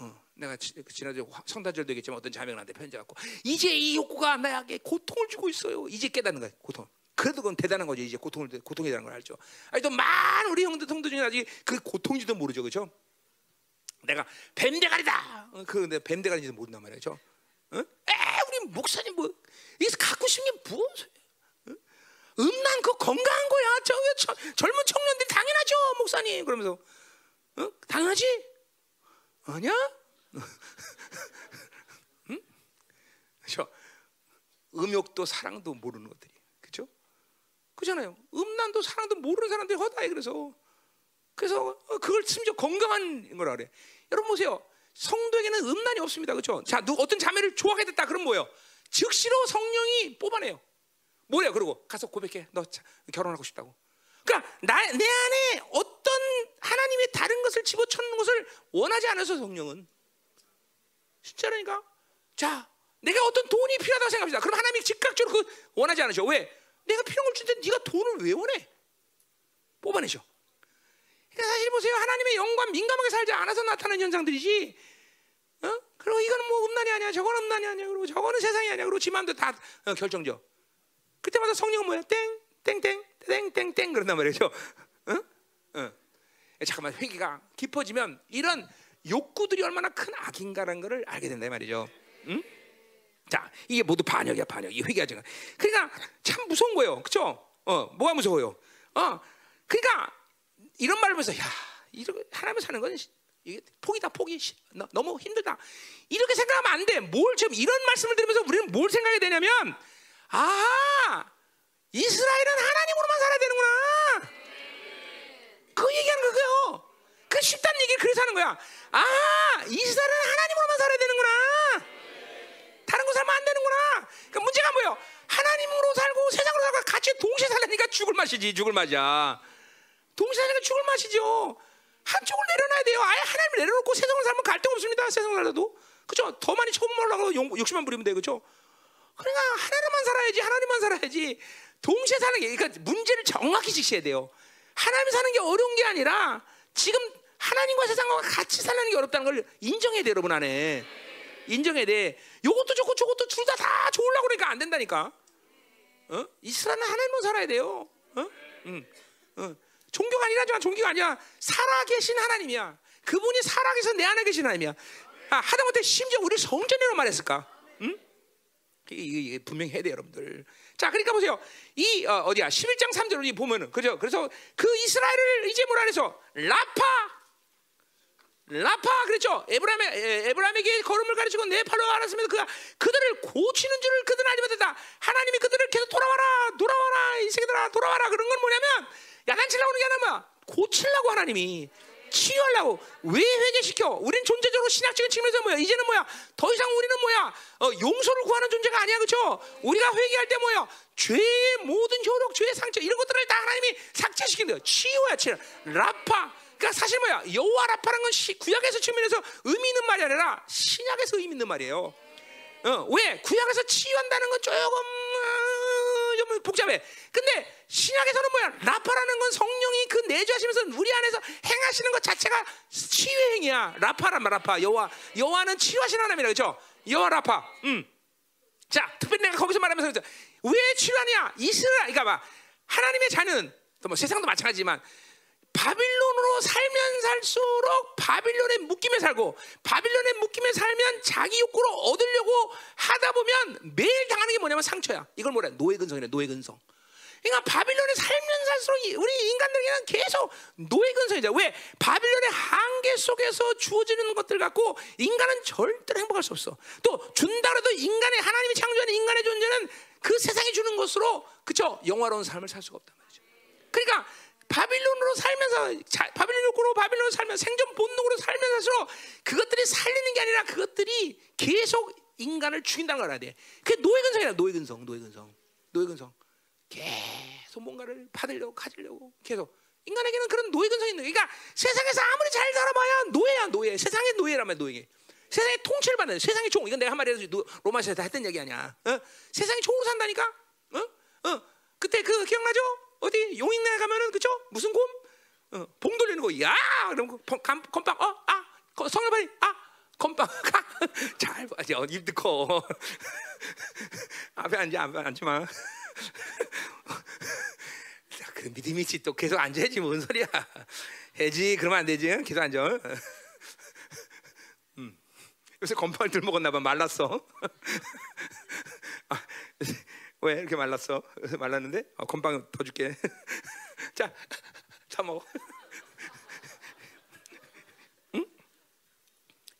어, 내가 지난주 성탄절도 얘기했지만 어떤 자매가 나한테 편지 갖고 이제 이 욕구가 나에게 고통을 주고 있어요. 이제 깨닫는 거예요. 고통. 그래도 그건 대단한 거죠. 이제 고통을 고통이라는 걸 알죠. 아직도 많은 우리 형들 성도 중에 아직 그 고통인지도 모르죠, 그렇죠? 내가 뱀대가리다. 어, 그 근데 뱀대가리인지도 모른단 말이죠. 어? 에, 우리 목사님 뭐 이게 갖고 싶은 게 무슨 소리야? 음란 그 건강한 거야. 저, 저 젊은 청년들 당연하죠, 목사님. 그러면서 어? 당연하지? 아니야? 응? 그렇죠? 음욕도 사랑도 모르는 것들이 그렇죠? 그잖아요. 음란도 사랑도 모르는 사람들이 허다해 그래서 그래서 그걸 심지어 건강한 거라 그래. 여러분 보세요. 성도에게는 음란이 없습니다. 그렇죠? 자, 누 어떤 자매를 좋아하게 됐다. 그럼 뭐예요? 즉시로 성령이 뽑아내요. 뭐래요? 그리고 가서 고백해. 너 자, 결혼하고 싶다고. 그러니까 나, 내 안에 어떤 하나님의 다른 것을 집어넣는 것을 원하지 않아서 성령은 진짜라니까. 자, 내가 어떤 돈이 필요하다고 생각합니다. 그럼 하나님이 즉각적으로 그 원하지 않으셔. 왜? 내가 필요한 걸 주는데 네가 돈을 왜 원해? 뽑아내셔. 그러니까 사실 보세요. 하나님의 영광 민감하게 살지 않아서 나타나는 현상들이지. 어? 그리고 이거는 뭐 음란이 아니야. 저건 음란이 아니야. 그리고 저거는 세상이 아니야. 그리고 지만도 다 어, 결정져. 그때마다 성령은 뭐야? 땡, 땡, 땡, 땡, 땡, 땡 그런단 말이죠. 어? 어. 잠깐만 회개가 깊어지면 이런 욕구들이 얼마나 큰 악인가라는 것을 알게 된다 말이죠. 응? 자, 이게 모두 반역이야, 반역. 이 회개하지. 그러니까 참 무서운 거예요. 그렇죠? 어, 뭐가 무서워요? 어, 그러니까 이런 말을 하면서 야, 이렇게 하나님 사는 건 이게 포기다, 포기. 너무 힘들다. 이렇게 생각하면 안 돼. 뭘 지금 이런 말씀을 들으면서 우리는 뭘 생각해야 되냐면 아, 이스라엘은 하나님으로만 살아야 되는구나. 그 얘기하는 거예요. 그 쉽다는 얘기를 그래서 하는 거야. 아, 이스라엘은 하나님으로만 살아야 되는구나. 다른 거 살면 안 되는구나. 그러니까 문제가 뭐예요? 하나님으로 살고 세상으로 살고 같이 동시에 살려니까 죽을 맛이지, 죽을 맛이야. 동시에 살니까 죽을 맛이죠. 한쪽을 내려놔야 돼요. 아예 하나님을 내려놓고 세상을 살면 갈등 없습니다. 세상을 살아도. 그죠? 더 많이 올라가고 욕심만 부리면 돼. 그죠? 그러니까 하나님만 살아야지. 하나님만 살아야지. 동시에 사는 게 그러니까 문제를 정확히 지셔야 돼요. 하나님 사는 게 어려운 게 아니라 지금 하나님과 세상과 같이 사는 게 어렵다는 걸 인정해야 돼, 여러분 안에. 인정해야 돼. 요것도 좋고 저것도 둘 다 다 좋으려고 그러니까 안 된다니까. 어? 이스라엘은 하나님만 살아야 돼요. 어? 응. 어. 종교가 아니라지만 종교가 아니야. 살아계신 하나님이야. 그분이 살아계서 내 안에 계신 하나님이야. 아, 하다못해 심지어 우리 성전이라고 말했을까? 응? 이게, 분명히 해야 돼 여러분들. 자, 그러니까 보세요. 이 어, 디야 11장 3절을 보면은 그죠? 그래서 그 이스라엘을 이제 뭐라 그래서 라파 라파 그랬죠. 에브라임에 에브라임에게 걸음을 가르치고 내 팔로 알았으면 그 그들을 고치는 줄을 그들은 알지 못했다. 하나님이 그들을 계속 돌아와라, 돌아와라 이 새끼들아 돌아와라 그런 건 뭐냐면 야단치려고 하는 게 아니라 뭐야? 고치려고 하나님이 치유하려고 왜 회개시켜? 우린 존재적으로 신학적인 측면에서 뭐야? 이제는 뭐야? 더 이상 우리는 뭐야? 어, 용서를 구하는 존재가 아니야, 그렇죠? 우리가 회개할 때 뭐야? 죄의 모든 효력, 죄의 상처 이런 것들을 다 하나님이 삭제시킨대요. 치유야, 치유. 라파. 그러니까 사실 뭐야? 여호와 라파라는 건 시, 구약에서 측면에서 의미 있는 말이 아니라 신약에서 의미 있는 말이에요. 어, 왜? 구약에서 치유한다는 건 조금 어, 좀 복잡해. 근데 신약에서는 뭐야? 라파라는 건 성령이 그 내주하시면서 우리 안에서 행하시는 것 자체가 치유의 행위야. 라파란 말, 라파. 여호와 여호와는 치유하신 하나님이라 그죠? 여호와 라파. 음. 자, 특별히 내가 거기서 말하면서 왜 치유하냐? 이스라엘, 그러니까 봐. 하나님의 자는 뭐 세상도 마찬가지지만 바빌론으로 살면 살수록 바빌론의 묶임에 살고 바빌론의 묶임에 살면 자기 욕구로 얻으려고 하다 보면 매일 당하는 게 뭐냐면 상처야. 이걸 뭐래? 노예 근성이래. 노예 근성. 그러니까 바빌론에 살면 살수록 우리 인간들에게는 계속 노예 근성이죠. 왜? 바빌론의 한계 속에서 주어지는 것들 갖고 인간은 절대로 행복할 수 없어. 또 준다 그래도 인간의 하나님이 창조한 인간의 존재는 그 세상이 주는 것으로 그쵸 영화로운 삶을 살 수가 없단 말이죠. 그러니까 바빌론으로 살면서 자, 바빌론 욕구로 바빌론으로 살면 생존 본능으로 살면서 그것들이 살리는 게 아니라 그것들이 계속 인간을 죽인다는 걸 알아야 돼. 그게 노예 근성이야 노예 근성, 노예 근성, 노예 근성. 계속 뭔가를 받으려고 가지려고 계속 인간에게는 그런 노예 근성이 있는. 그러니까 세상에서 아무리 잘 살아봐야 노예야 노예. 세상의 노예라면 노예. 세상의 통치를 받는 세상의 종. 이건 내가 한 말이라도 로마시에서 했던 얘기 아니야. 어? 세상의 종으로 산다니까. 어? 어? 그때 그 기억나죠? 어디 용인내 가면은 그죠? 무슨 곰? 어, 봉 돌리는 거. 야! 그럼 건빵 어? 아! 성을발이 아! 건빵 잘 봐. 어, 입 듣고 앞에 앉아 앞에 앉지 마. 그 믿음이 있지 또 계속 앉아야지 뭔 소리야. 해지 그러면 안 되지. 계속 앉아. 음. 요새 건빵을 들 먹었나 봐. 말랐어. 아, 왜 이렇게 말랐어? 말랐는데? 어, 건빵 더 줄게. 자, 자 먹어.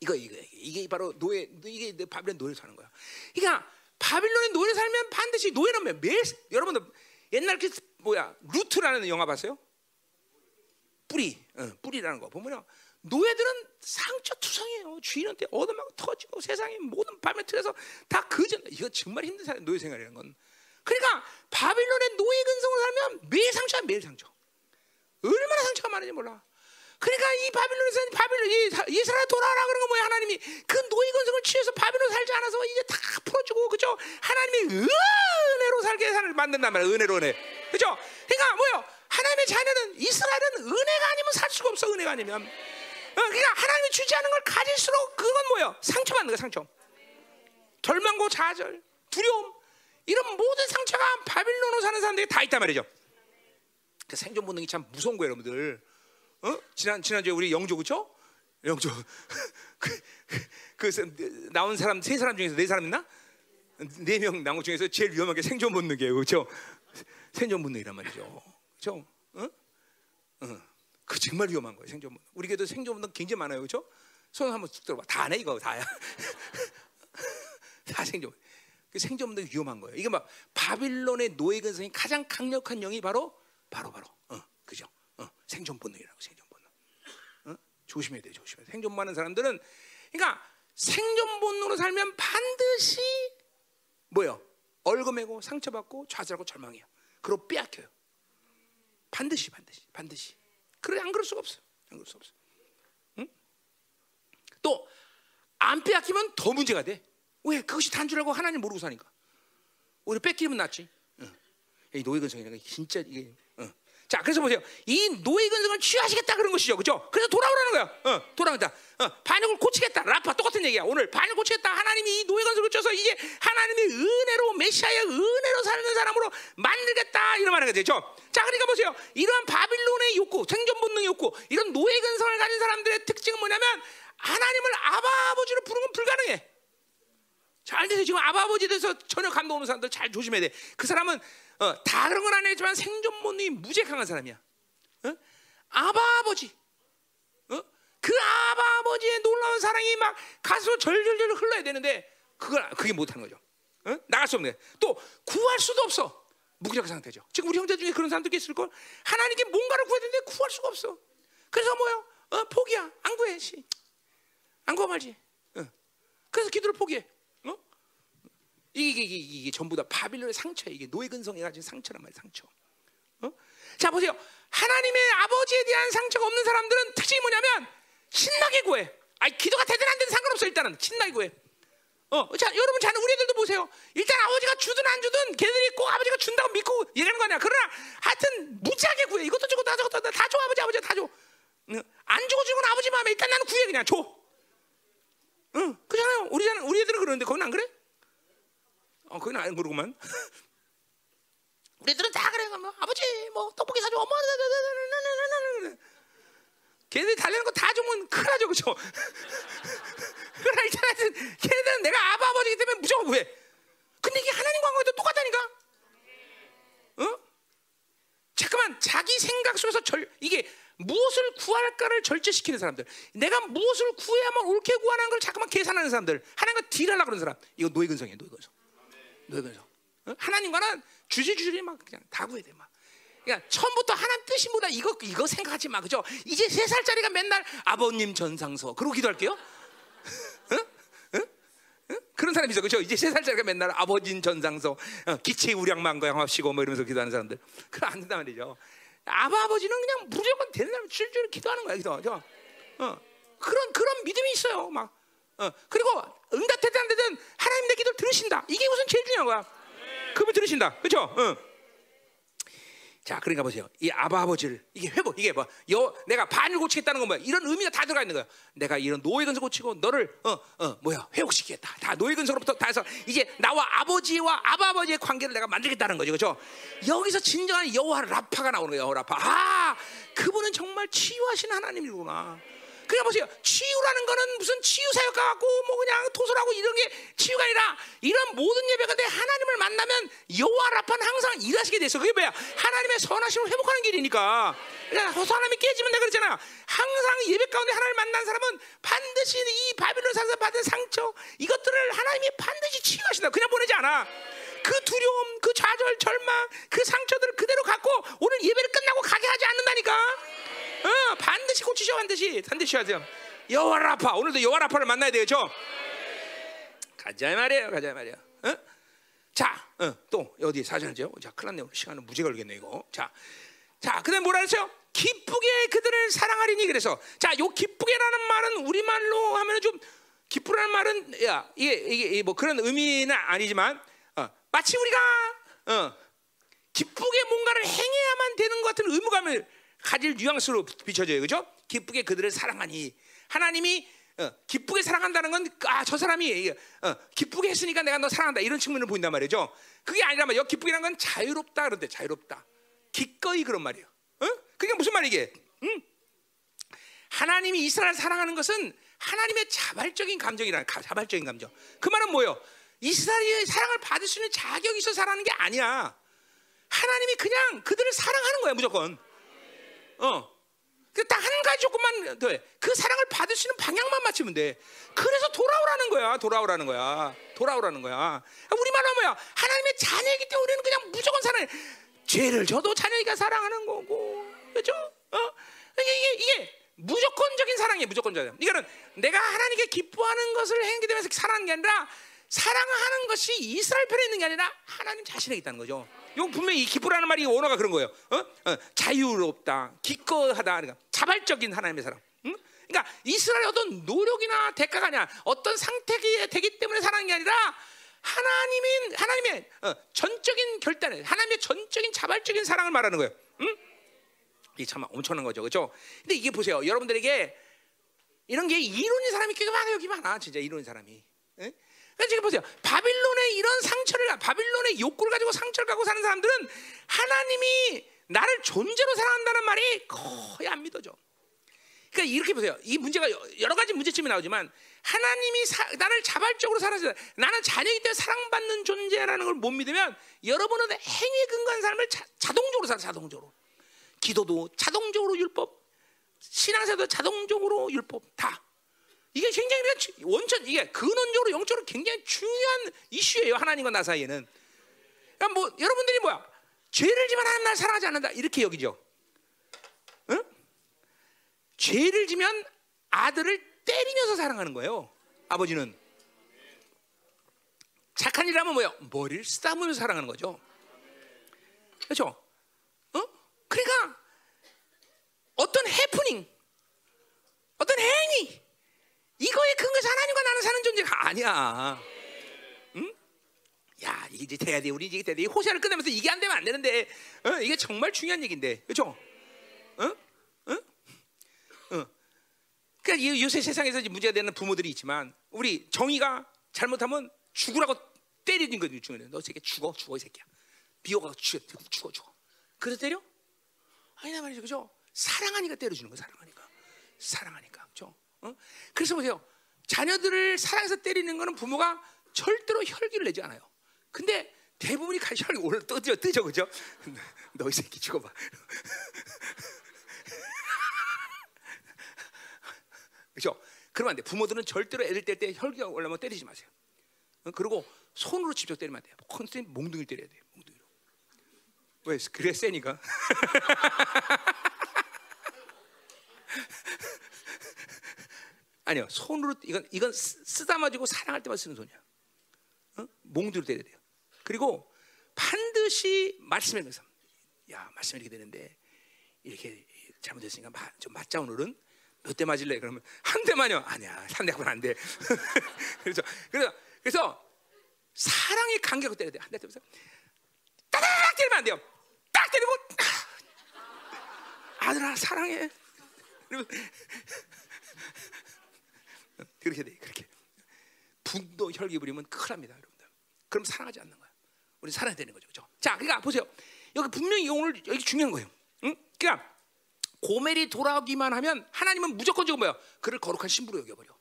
이거 이거 이게 바로 노예 이게 바빌론 노예 사는 거야. 그러니까 바빌론의 노예 살면 반드시 노예라면 매일 여러분들 옛날 그 뭐야 Roots라는 영화 봤어요? 뿌리, 어, 뿌리라는 거 보면요. 노예들은 상처 투성이에요. 주인한테 얻어맞고 터지고 세상의 모든 밤에 틀에서 다 그전 이거 정말 힘든 사람 노예 생활이라는 건. 그러니까 바빌론의 노예 근성을 살면 매일 상처야 매일 상처. 얼마나 상처가 많은지 몰라. 그러니까 이 바빌론에서 바빌론 이 이스라엘 돌아라 그런 거 뭐야 하나님이. 그 노예 근성을 취해서 바빌론 살지 않아서 이제 다 풀어주고 그죠? 하나님이 은혜로 살게 만든단 말이야 은혜로 은혜. 그죠? 그러니까 뭐요? 하나님의 자녀는 이스라엘은 은혜가 아니면 살 수가 없어 은혜가 아니면. 어, 그러니까 하나님이 주지 않은 걸 가질수록 그건 뭐요? 상처받는 거야 상처. 절망고 좌절 두려움 이런 모든 상처가 바빌론으로 사는 사람들이 다 있단 말이죠 그 생존 본능이 참 무서운 거예요 여러분들 어? 지난 지난주에 우리 영조 그쵸? 영조 그, 그, 그, 나온 사람 세 사람 중에서 네 사람 있나? 네 명 나온 중에서 제일 위험한 게 생존 본능이에요, 그렇죠? 생존 본능이란 말이죠, 그렇죠? 어? 어. 그 정말 위험한 거예요, 생존 본능. 우리 교도 생존 본능 굉장히 많아요, 그렇죠? 손 한번 쑥 들어봐, 다네 이거 다야, 다 생존. 그 생존 본능이 위험한 거예요. 이게 막 바빌론의 노예 근성이 가장 강력한 영이 바로 바로 바로, 어, 그죠? 어, 생존 본능이라고 생존 본능. 어? 조심해야 돼, 조심해. 생존 많은 사람들은 그러니까 생존 본능으로 살면 반드시 뭐요? 얼금매고 상처받고 좌절하고 절망해요. 그리고 빼앗겨요. 반드시 반드시 반드시. 그래 안 그럴 수가 없어. 안 그럴 수 없어. 응? 또안 빼앗기면 더 문제가 돼. 왜? 그것이 단줄 알고 하나님 모르고 사니까. 오히려 뺏기면 낫지. 응. 이 노예 근성이라는 게 진짜 이게 자, 그래서 보세요. 이 노예 근성을 취하시겠다 그런 것이죠. 그죠? 그래서 돌아오라는 거야. 어, 돌아온다. 어, 반역을 고치겠다. 라파 똑같은 얘기야. 오늘 반역 고치겠다. 하나님이 이 노예 근성을 쳐서 이제 하나님의 은혜로 메시아의 은혜로 사는 사람으로 만들겠다. 이런 말이 되죠. 자, 그러니까 보세요. 이러한 바빌론의 욕구, 생존 본능의 욕구, 이런 노예 근성을 가진 사람들의 특징은 뭐냐면 하나님을 아바 아버지로 부르는 건 불가능해. 잘 돼서 지금 아버지에 대해서 전혀 감동 없는 사람들 잘 조심해야 돼. 그 사람은 어, 다 그런 건 아니지만 생존 본능이 무지 강한 사람이야. 어? 아버지. 어? 그 아버지의 놀라운 사랑이 막 가서 절절절 흘러야 되는데 그걸 그게 못하는 거죠. 어? 나갈 수 없네. 또 구할 수도 없어. 무기력 상태죠. 지금 우리 형제 중에 그런 사람도 있을 걸. 하나님께 뭔가를 구해야 되는데 구할 수가 없어. 그래서 뭐요? 어, 포기야. 안 구해. 씨. 안 구하 말지. 어. 그래서 기도를 포기해. 이게, 이게, 이게 전부 다 바빌론의 상처야. 이게 노예 근성이 가진 상처란 말이야, 상처. 어? 자, 보세요. 하나님의 아버지에 대한 상처가 없는 사람들은 특징이 뭐냐면 신나게 구해. 아니, 기도가 되든 안 되든 상관없어, 일단은. 신나게 구해. 어, 자, 여러분, 자는 우리 애들도 보세요. 일단 아버지가 주든 안 주든 걔들이 꼭 아버지가 준다고 믿고 얘기하는 거 아니야. 그러나 하여튼 무지하게 구해. 이것도 주고 다 저것도 다 줘, 아버지, 아버지 다 줘. 안 주고 주고 아버지 마음에 일단 나는 구해 그냥 줘. 응, 그잖아요. 우리 자는 우리 애들은 그러는데 거긴 안 그래? 어, 그건 안 그러구만. 우리들은 다 그래. 뭐, 아버지, 뭐, 떡볶이 사줘. 엄마, 걔네들이 달라는 거 다 주면 큰일 나죠, 그죠? 일단 걔네들은 내가 아바 아버지기 때문에 무조건 구해. 근데 이게 하나님 광고에도 똑같다니까? 어? 잠깐만, 자기 생각 속에서 절, 이게 무엇을 구할까를 절제시키는 사람들. 내가 무엇을 구해야만 옳게 구하는 걸 잠깐만 계산하는 사람들. 하나님과 딜하려고 그러는 사람. 이거 노예 근성이에요, 노예 근성. 너희가 어? 하나님과는 주지 주지 막 그냥 다 구해야 돼 막. 그러니까 처음부터 하나님 뜻이 뭐다 이거 이거 생각하지 마 그죠? 이제 세 살짜리가 맨날 아버님 전상서 그러고 기도할게요. 그런 사람이죠 그죠? 이제 세 살짜리가 맨날 아버님 전상서 어, 기체 우량만과 양합시고 뭐 이러면서 기도하는 사람들 그럼 안 된단 말이죠. 아바 아버지는 그냥 무조건 되는 사람 줄줄 기도하는 거야 기도. 죠 어. 그런 그런 믿음이 있어요 막. 어, 그리고 응답되든 안 되든 하나님 내 기도를 들으신다. 이게 우선 제일 중요한 거야. 그분 들으신다. 어. 자, 그러니까 보세요. 이 아바 아버지를 이게 회복 이게 뭐 여, 내가 반을 고치겠다는 건 뭐야? 이런 의미가 다 들어가 있는 거야. 내가 이런 노예 근성 고치고 너를 어, 어, 뭐야? 회복시키겠다. 다 노예 근성으로부터 다 해서 이제 나와 아버지와 아바 아버지의 관계를 내가 만들겠다는 거죠. 그렇죠? 여기서 진정한 여호와 라파가 나오는 거예요. 여호와 라파. 아, 그분은 정말 치유하신 하나님이구나. 그냥 보세요. 치유라는 거는 무슨 치유 사역 갖고 뭐 그냥 토설하고 이런 게 치유가 아니라 이런 모든 예배가 돼 하나님을 만나면 여호와 라파는 항상 일하시게 돼서 그게 뭐야? 하나님의 선하심을 회복하는 길이니까. 그러니까 하나님이 깨지면 내가 그랬잖아. 항상 예배 가운데 하나님을 만난 사람은 반드시 이 바빌론 사서 받은 상처 이것들을 하나님이 반드시 치유하신다. 그냥 보내지 않아. 그 두려움, 그 좌절, 절망, 그 상처들을 그대로 갖고 오늘 예배를 끝나고 가게 하지 않는다니까. 어, 반드시 고치셔 반드시 반드시 하세요. 여호와 라파 오늘도 여호와 라파를 만나야 되겠죠. 가자 말이에요, 가자 말이에요. 어? 자, 어, 또 어디 사전이죠? 자, 큰일 났네 오늘 시간은 무죄 걸겠네 이거. 자, 자, 그다음 뭐라 그랬어요? 기쁘게 그들을 사랑하리니 그래서 자, 요 기쁘게라는 말은 우리 말로 하면 좀 기쁘라는 말은 야 이게 이게 뭐 그런 의미는 아니지만 어, 마치 우리가 어, 기쁘게 뭔가를 행해야만 되는 것 같은 의무감을 가질 뉘앙스로 비춰져요, 그죠? 기쁘게 그들을 사랑하니 하나님이 어, 기쁘게 사랑한다는 건 아 저 사람이 어, 기쁘게 했으니까 내가 너 사랑한다 이런 측면을 보인단 말이죠. 그게 아니라 말이요. 기쁘게란 건 자유롭다 그런데 자유롭다. 기꺼이 그런 말이에요. 어? 그게 무슨 말이게? 응? 하나님이 이스라엘 사랑하는 것은 하나님의 자발적인 감정이라 자발적인 감정. 그 말은 뭐예요? 이스라엘의 사랑을 받을 수 있는 자격이 있어 사랑하는 게 아니야. 하나님이 그냥 그들을 사랑하는 거야 무조건. 어. 딱한 가지 조금만. 그 사랑을 받을 수 있는 방향만 맞추면 돼. 그래서 돌아오라는 거야. 돌아오라는 거야. 돌아오라는 거야. 우리 말로 뭐야? 하나님의 자녀이기 때문에 우리는 그냥 무조건 사랑해. 죄를 져도 자녀니까 사랑하는 거고. 그렇죠? 어? 이게 이게 무조건적인 사랑이에요. 무조건적인. 이거는 내가 하나님께 기뻐하는 것을 행하게 되면서 사랑하는 게 아니라 사랑하는 것이 이스라엘 편에 있는 게 아니라 하나님 자신에 있다는 거죠. 이건 분명히 기쁘라는 말이 원어가 그런 거예요. 어? 어, 자유롭다, 기꺼하다, 그러니까 자발적인 하나님의 사랑. 응? 그러니까 이스라엘 어떤 노력이나 대가가 아니야. 어떤 상태가 되기 때문에 게 아니라 하나님인 하나님의 어, 전적인 결단을 하나님의 전적인 자발적인 사랑을 말하는 거예요. 응? 이게 참 엄청난 거죠, 그렇죠? 근데 이게 보세요, 여러분들에게 이런 게 이론인 사람이 꽤 많아 여기 많아, 진짜 이론인 사람이. 응? 그러니까 지금 보세요. 바빌론의 이런 상처를 바빌론의 욕구를 가지고 상처를 갖고 사는 사람들은 하나님이 나를 존재로 사랑한다는 말이 거의 안 믿어져. 그러니까 이렇게 보세요. 이 문제가 여러 가지 문제점이 나오지만 하나님이 사, 나를 자발적으로 사랑하시 나는 자녀이기 때문에 사랑받는 존재라는 걸 못 믿으면 여러분은 행위에 근거한 삶을 자, 자동적으로 살아 자동적으로. 기도도 자동적으로 율법, 신앙생활도 자동적으로 율법 다. 이게 굉장히 원천 이게 근원적으로 영적으로 굉장히 중요한 이슈예요 하나님과 나 사이에는. 그러니까 뭐 여러분들이 뭐야 죄를 지면 하나님 날 사랑하지 않는다 이렇게 여기죠. 응? 죄를 지면 아들을 때리면서 사랑하는 거예요. 아버지는 착한 일하면 뭐야 머리를 쓰다보면서 사랑하는 거죠. 그렇죠? 어? 그러니까 어떤 해프닝, 어떤 행위 이거에 근거해서 하나님과 나는 사는 존재가 아니야. 응? 야, 이게 돼야 돼. 우리 이제 돼야 돼. 이 호세를 끝내면서 이게 안 되면 안 되는데. 어? 이게 정말 중요한 얘기인데. 그렇죠? 응? 응? 응. 그러니까 요새 세상에서 문제가 되는 부모들이 있지만 우리 정의가 잘못하면 죽으라고 때리는 거지 중요해. 너 새끼 죽어, 죽어 이 새끼야. 비호가 죽어, 죽어, 죽어. 그래서 때려? 아니다 말이죠, 그죠? 사랑하니까 때려주는 거, 사랑하니까, 사랑하니까, 그죠? 어? 그래서 보세요. 자녀들을 사랑해서 때리는 것은 부모가 절대로 혈기를 내지 않아요. 근데 대부분이 혈기 오늘 뜨죠, 뜨죠, 그죠? 너 이 새끼 죽어봐. 그죠? 그러면 안 돼. 부모들은 절대로 애들 뗄때 혈기가 올라면 때리지 마세요. 어? 그리고 손으로 직접 때리면 안 돼요. 컨센 몽둥이 때려야 돼요. 몽둥이로. 왜? 그래 세니까. 아니요, 손으로 이건 이건 쓰다 마지고 사랑할 때만 쓰는 손이야. 어? 몽둥이로 때려야 돼요. 그리고 반드시 말씀에 의해서 야 말씀 이렇게 되는데 이렇게 잘못했으니까 좀 맞자 오늘은 몇 대 맞을래? 그러면 한 대만요. 아니야, 한 대만 안 돼. 그래서 그래서 그래서 사랑의 간격을 때려야 돼. 한대 때면서 따닥 때리면 안 돼요. 딱 때리고 아들아 사랑해. 그 렇게 돼. 그렇게 분노 혈기 부리면 큰일 납니다, 여러분들. 그럼 사랑하지 않는 거야. 우리 살아야 되는 거죠, 그렇죠? 자, 그러니까 보세요. 여기 분명히 오늘 여기 중요한 거예요. 응? 그러니까 고멜이 돌아오기만 하면 하나님은 무조건 지금 뭐야? 그를 거룩한 신부로 여겨버려.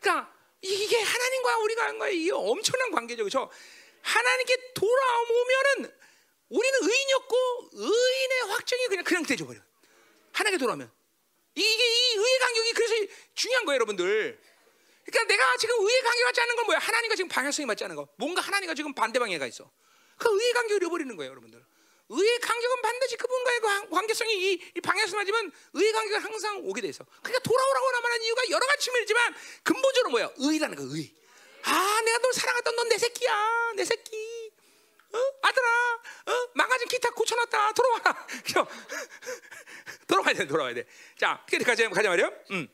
그러니까 이게 하나님과 우리가 한 거에 이 엄청난 관계죠, 그렇죠? 하나님께 돌아오면은 우리는 의인이었고 의인의 확정이 그냥 그냥 되져 버려. 하나님께 돌아오면 이게 이 의의 간격이 그래서 중요한 거예요, 여러분들. 그러니까 내가 지금 의의 관계가 맞지 않는 건 뭐야? 하나님과 지금 방향성이 맞지 않는 거. 뭔가 하나님과 지금 반대 방향가 있어. 그 의의 관계를 잃어버리는 거예요, 여러분들. 의의 간격은 반드시 그분과의 관- 관계성이 이, 이 방향성 맞으면 의의 간격은 항상 오게 돼 있어. 그러니까 돌아오라고 말하는 이유가 여러 가지 측면이지만 근본적으로 뭐야? 의라는 거, 의. 아, 내가 널 사랑했던 넌 내 새끼야, 내 새끼. 어? 아들아, 어? 망가진 기타 고쳐놨다. 돌아와라. 그죠? 돌아와야 돼, 돌아와야 돼. 자, 그러니까 가자, 가자 말이요. 음.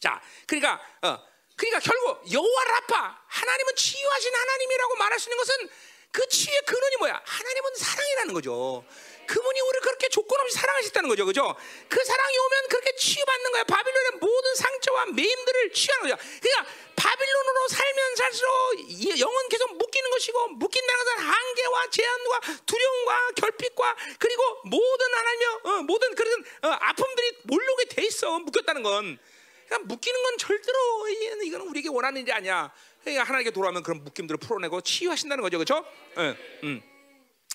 자, 그러니까 어, 그러니까 결국 여호와 라파 하나님은 치유하신 하나님이라고 말할 수 있는 것은 그 치유의 근원이 뭐야? 하나님은 사랑이라는 거죠. 그분이 우리를 그렇게 조건 없이 사랑하셨다는 거죠, 그죠? 그 사랑이 오면 그렇게 치유받는 거야. 바빌론의 모든 상처와 매임들을 치유하는 거죠. 그러니까 바빌론으로 살면 살수록 이 영은 계속 묶이는 것이고 묶인다는 것은 한계와 제한과 두려움과 결핍과 그리고 모든 하나님의 어, 모든 그런 어, 아픔들이 몰려오게 돼 있어 묶였다는 건. 그러니까 묶이는 건 절대로 이- 이거는 우리에게 원하는 일이 아니야. 그러니까 하나님께 돌아오면 그런 묶임들을 풀어내고 치유하신다는 거죠, 그렇죠? 응, 응.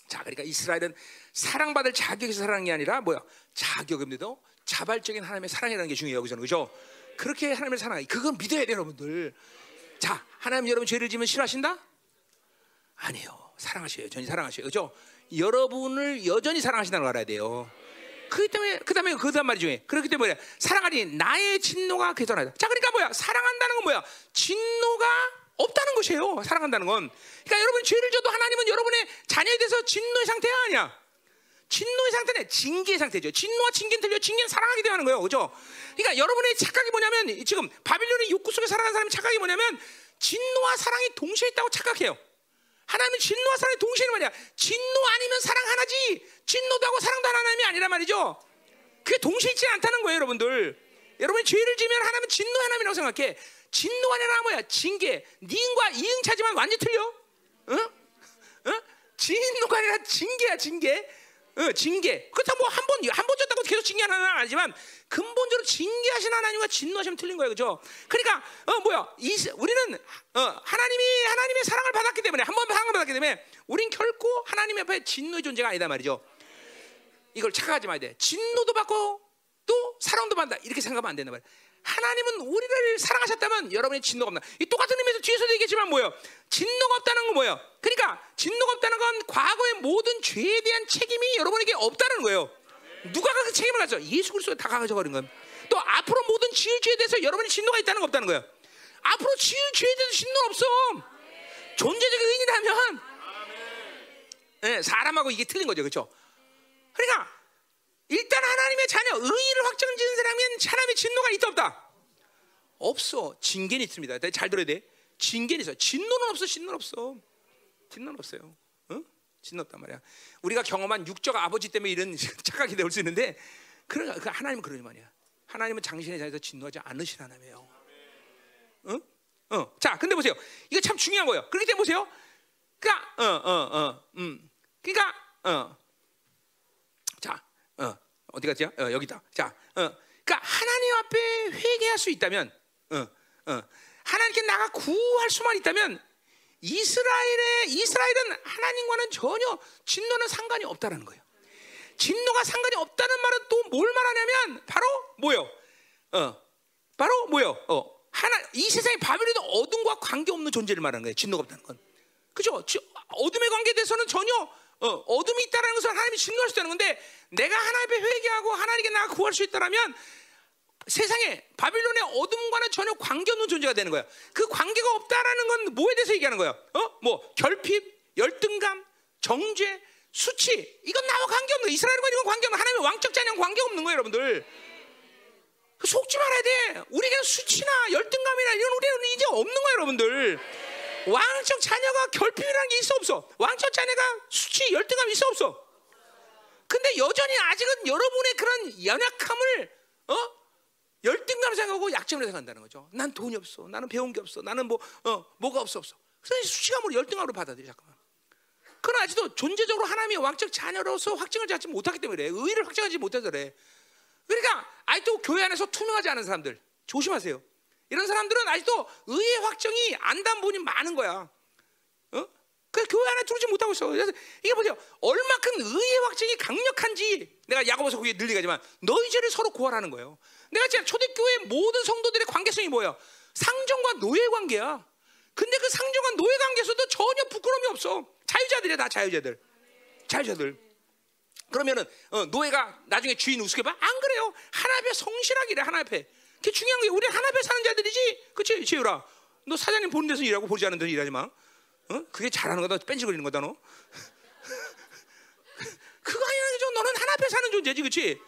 자, 그러니까 이스라엘은 사랑받을 자격에서 사랑이 게 아니라 뭐야? 자격인데도 자발적인 하나님의 사랑이라는 게 중요해요, 그죠? 그죠? 그렇게 하나님을 사랑해. 그건 믿어야 돼요, 여러분들. 자, 하나님 여러분 죄를 지면 싫어하신다? 아니에요. 사랑하셔요. 여전히 사랑하셔요. 그죠? 여러분을 여전히 사랑하신다는 걸 알아야 돼요. 그렇기 때문에 그다음에 그다음 말이 중에 그렇기 때문에 뭐야? 사랑하니 나의 진노가 계산하다. 자, 그러니까 뭐야? 사랑한다는 건 뭐야? 진노가 없다는 것이에요. 사랑한다는 건. 그러니까 여러분 죄를 져도 하나님은 여러분의 자녀에 대해서 진노의 상태야 아니야? 진노의 상태는 징계의 상태죠. 진노와 징계는 틀려. 징계는 사랑하게 되는 거예요. 그죠? 그러니까 여러분의 착각이 뭐냐면 지금 바빌론의 욕구 속에 살아가는 사람의 착각이 뭐냐면 진노와 사랑이 동시에 있다고 착각해요. 하나님은 진노와 사랑이 동시에 말이야. 진노 아니면 사랑 하나지. 진노도 하고 사랑도 하나님이 아니란 말이죠. 그게 동시에 있지 않다는 거예요, 여러분들. 여러분이 죄를 지면 하나님은 진노 하나님이라고 생각해. 진노가 아니라 뭐야? 징계. 니은과 이응 차지만 완전 히 틀려. 응? 응? 진노가 아니라 징계야, 징계. 어, 징계. 그렇다고 뭐 한 번, 한 번 졌다고 계속 징계하는 하나는 아니지만 근본적으로 징계하신 하나님과 진노하시면 틀린 거예요. 그죠? 그러니까, 어, 뭐야. 이, 우리는, 어, 하나님이, 하나님의 사랑을 받았기 때문에, 한 번 사랑을 받았기 때문에, 우린 결코 하나님 앞에 진노의 존재가 아니다 말이죠. 이걸 착각하지 마야 돼. 진노도 받고 또 사랑도 받는다. 이렇게 생각하면 안 된다 말이야. 하나님은 우리를 사랑하셨다면 여러분의 진노가 없나. 이 똑같은 의미에서 뒤에서도 얘기했지만 뭐예요? 진노가 없다는 건 뭐예요? 그러니까 진노가 없다는 건 과거의 모든 죄에 대한 책임이 여러분에게 없다는 거예요. 누가 그 책임을 가져? 예수 그리스도가 다 가져 버린 거예요. 또 앞으로 모든 지을 죄에 대해서 여러분의 진노가 있다는 거 없다는 거예요. 앞으로 지을 죄에 대해서 진노 없어. 존재적 의인이라면 예, 사람하고 이게 틀린 거죠, 그렇죠? 그러니까 일단 하나님의 자녀 의의를 확정 지은 사람은 하나님의 진노가 있다 없다? 없어. 징계는 있습니다. 잘 들어야 돼. 징계는 있어 진노는 없어 진노는 없어. 진노는 없어요. 어? 진노 없단 말이야. 우리가 경험한 육적 아버지 때문에 이런 착각이 될수 있는데 그러, 그 하나님은 그러지 말이야. 하나님은 당신의 자녀에서 진노하지 않으신 하나님이에요. 어? 어. 자 근데 보세요. 이거 참 중요한 거예요. 그렇기 때문에 보세요. 그러니까 어, 어, 어, 음. 그러니까 어. 자, 어, 어디 갔죠? 어, 여기다. 자, 어, 그러니까 하나님 앞에 회개할 수 있다면, 어, 어, 하나님께 나가 구할 수만 있다면, 이스라엘의 이스라엘은 하나님과는 전혀 진노는 상관이 없다라는 거예요. 진노가 상관이 없다는 말은 또 뭘 말하냐면 바로 뭐요? 어, 바로 뭐요? 어, 하나 이 세상의 바빌론은 어둠과 관계 없는 존재를 말하는 거예요. 진노가 없다는 건, 그죠? 지- 어둠의 관계에 대해서는 전혀 어, 어둠이 있다라는 것은 하나님이 진노할 수 있다는 건데 내가 하나님께 회개하고 하나님께 나가 구할 수 있다라면 세상에 바빌론의 어둠과는 전혀 관계없는 존재가 되는 거야. 그 관계가 없다라는 건 뭐에 대해서 얘기하는 거야? 어? 뭐 결핍, 열등감, 정죄, 수치 이건 나와 관계없는 거야. 이스라엘과 이건 관계없는 하나님의 왕적 자녀는 관계없는 거예요, 여러분들. 속지 말아야 돼. 우리에게는 수치나 열등감이나 이런 우리는 이제 없는 거예요, 여러분들. 왕적 자녀가 결핍이라는 게 있어 없어? 왕적 자녀가 수치, 열등감 있어 없어? 근데 여전히 아직은 여러분의 그런 연약함을 어? 열등감 생각하고 약점을 생각한다는 거죠. 난 돈이 없어. 나는 배운 게 없어. 나는 뭐 어, 뭐가 없어 없어. 그래서 수치감으로 열등감으로 받아들여 잠깐만. 그러나 아직도 존재적으로 하나님의 왕적 자녀로서 확증을 잡지 못하기 때문에 그래. 의를 확증하지 못해서 그래. 그러니까 아직도 교회 안에서 투명하지 않은 사람들 조심하세요. 이런 사람들은 아직도 의의 확정이 안단 분이 많은 거야. 어? 그 교회 안에 들어오지 못하고 있어. 그래서 이게 보세요. 얼마큼 의의 확정이 강력한지 내가 야고보서 거기에 늘 얘기하지만 너희 죄를 서로 고하라는 거예요. 내가 지금 초대교회 모든 성도들의 관계성이 뭐야? 상정과 노예 관계야. 근데 그 상정과 노예 관계에서도 전혀 부끄러움이 없어. 자유자들이야 다 자유자들. 자유자들. 그러면은 어, 노예가 나중에 주인 우습게 봐? 안 그래요. 하나 앞에 성실하게 래 하나 앞에. 그게 중요한 거야. 우리 하나 앞에 사는 자들이지. 그치 지우라. 너 사장님 보는 데서 일하고 보지 않는 데서 일하지 마. 어? 그게 잘하는 거다. 뺀질거리는 거다 너. 그거 아니야. 그죠? 너는 하나 앞에 사는 존재지. 그치?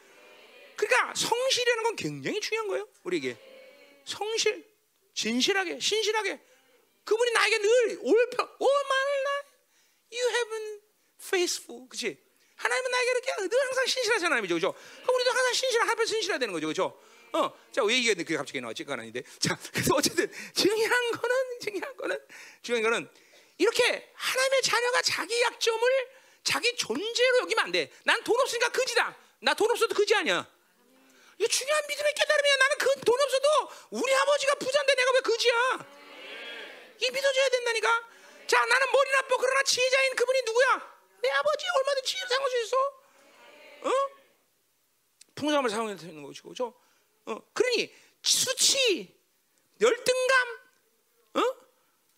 그러니까 성실이라는 건 굉장히 중요한 거예요. 우리에게. 성실. 진실하게. 신실하게. 그분이 나에게 늘 올편. My life you have been faithful. 그치? 하나님은 나에게 이렇게 늘 항상 신실하신 하나님이죠. 그죠? 그럼 우리도 항상 신실한 하나님 신실해야 되는 거죠. 그죠? 어, 자, 왜 이게 그게 갑자기 나왔지? 그건 아닌데. 자, 그래서 어쨌든 중요한 거는, 중요한 거는, 중요한 거는 이렇게 하나님의 자녀가 자기 약점을 자기 존재로 여기면 안 돼. 난 돈 없으니까 그지다. 나 돈 없어도 그지 아니야. 이게 중요한 믿음의 깨달음이야. 나는 그 돈 없어도 우리 아버지가 부자인데 내가 왜 그지야? 이 믿어줘야 된다니까. 자, 나는 머리 나빠 그러나 지혜자인 그분이 누구야? 내 아버지 얼마든지 지혜를 사용할 수 있어. 어? 풍성함을 사용해야 되는 거죠, 그죠? 어, 그러니 수치, 열등감, 어?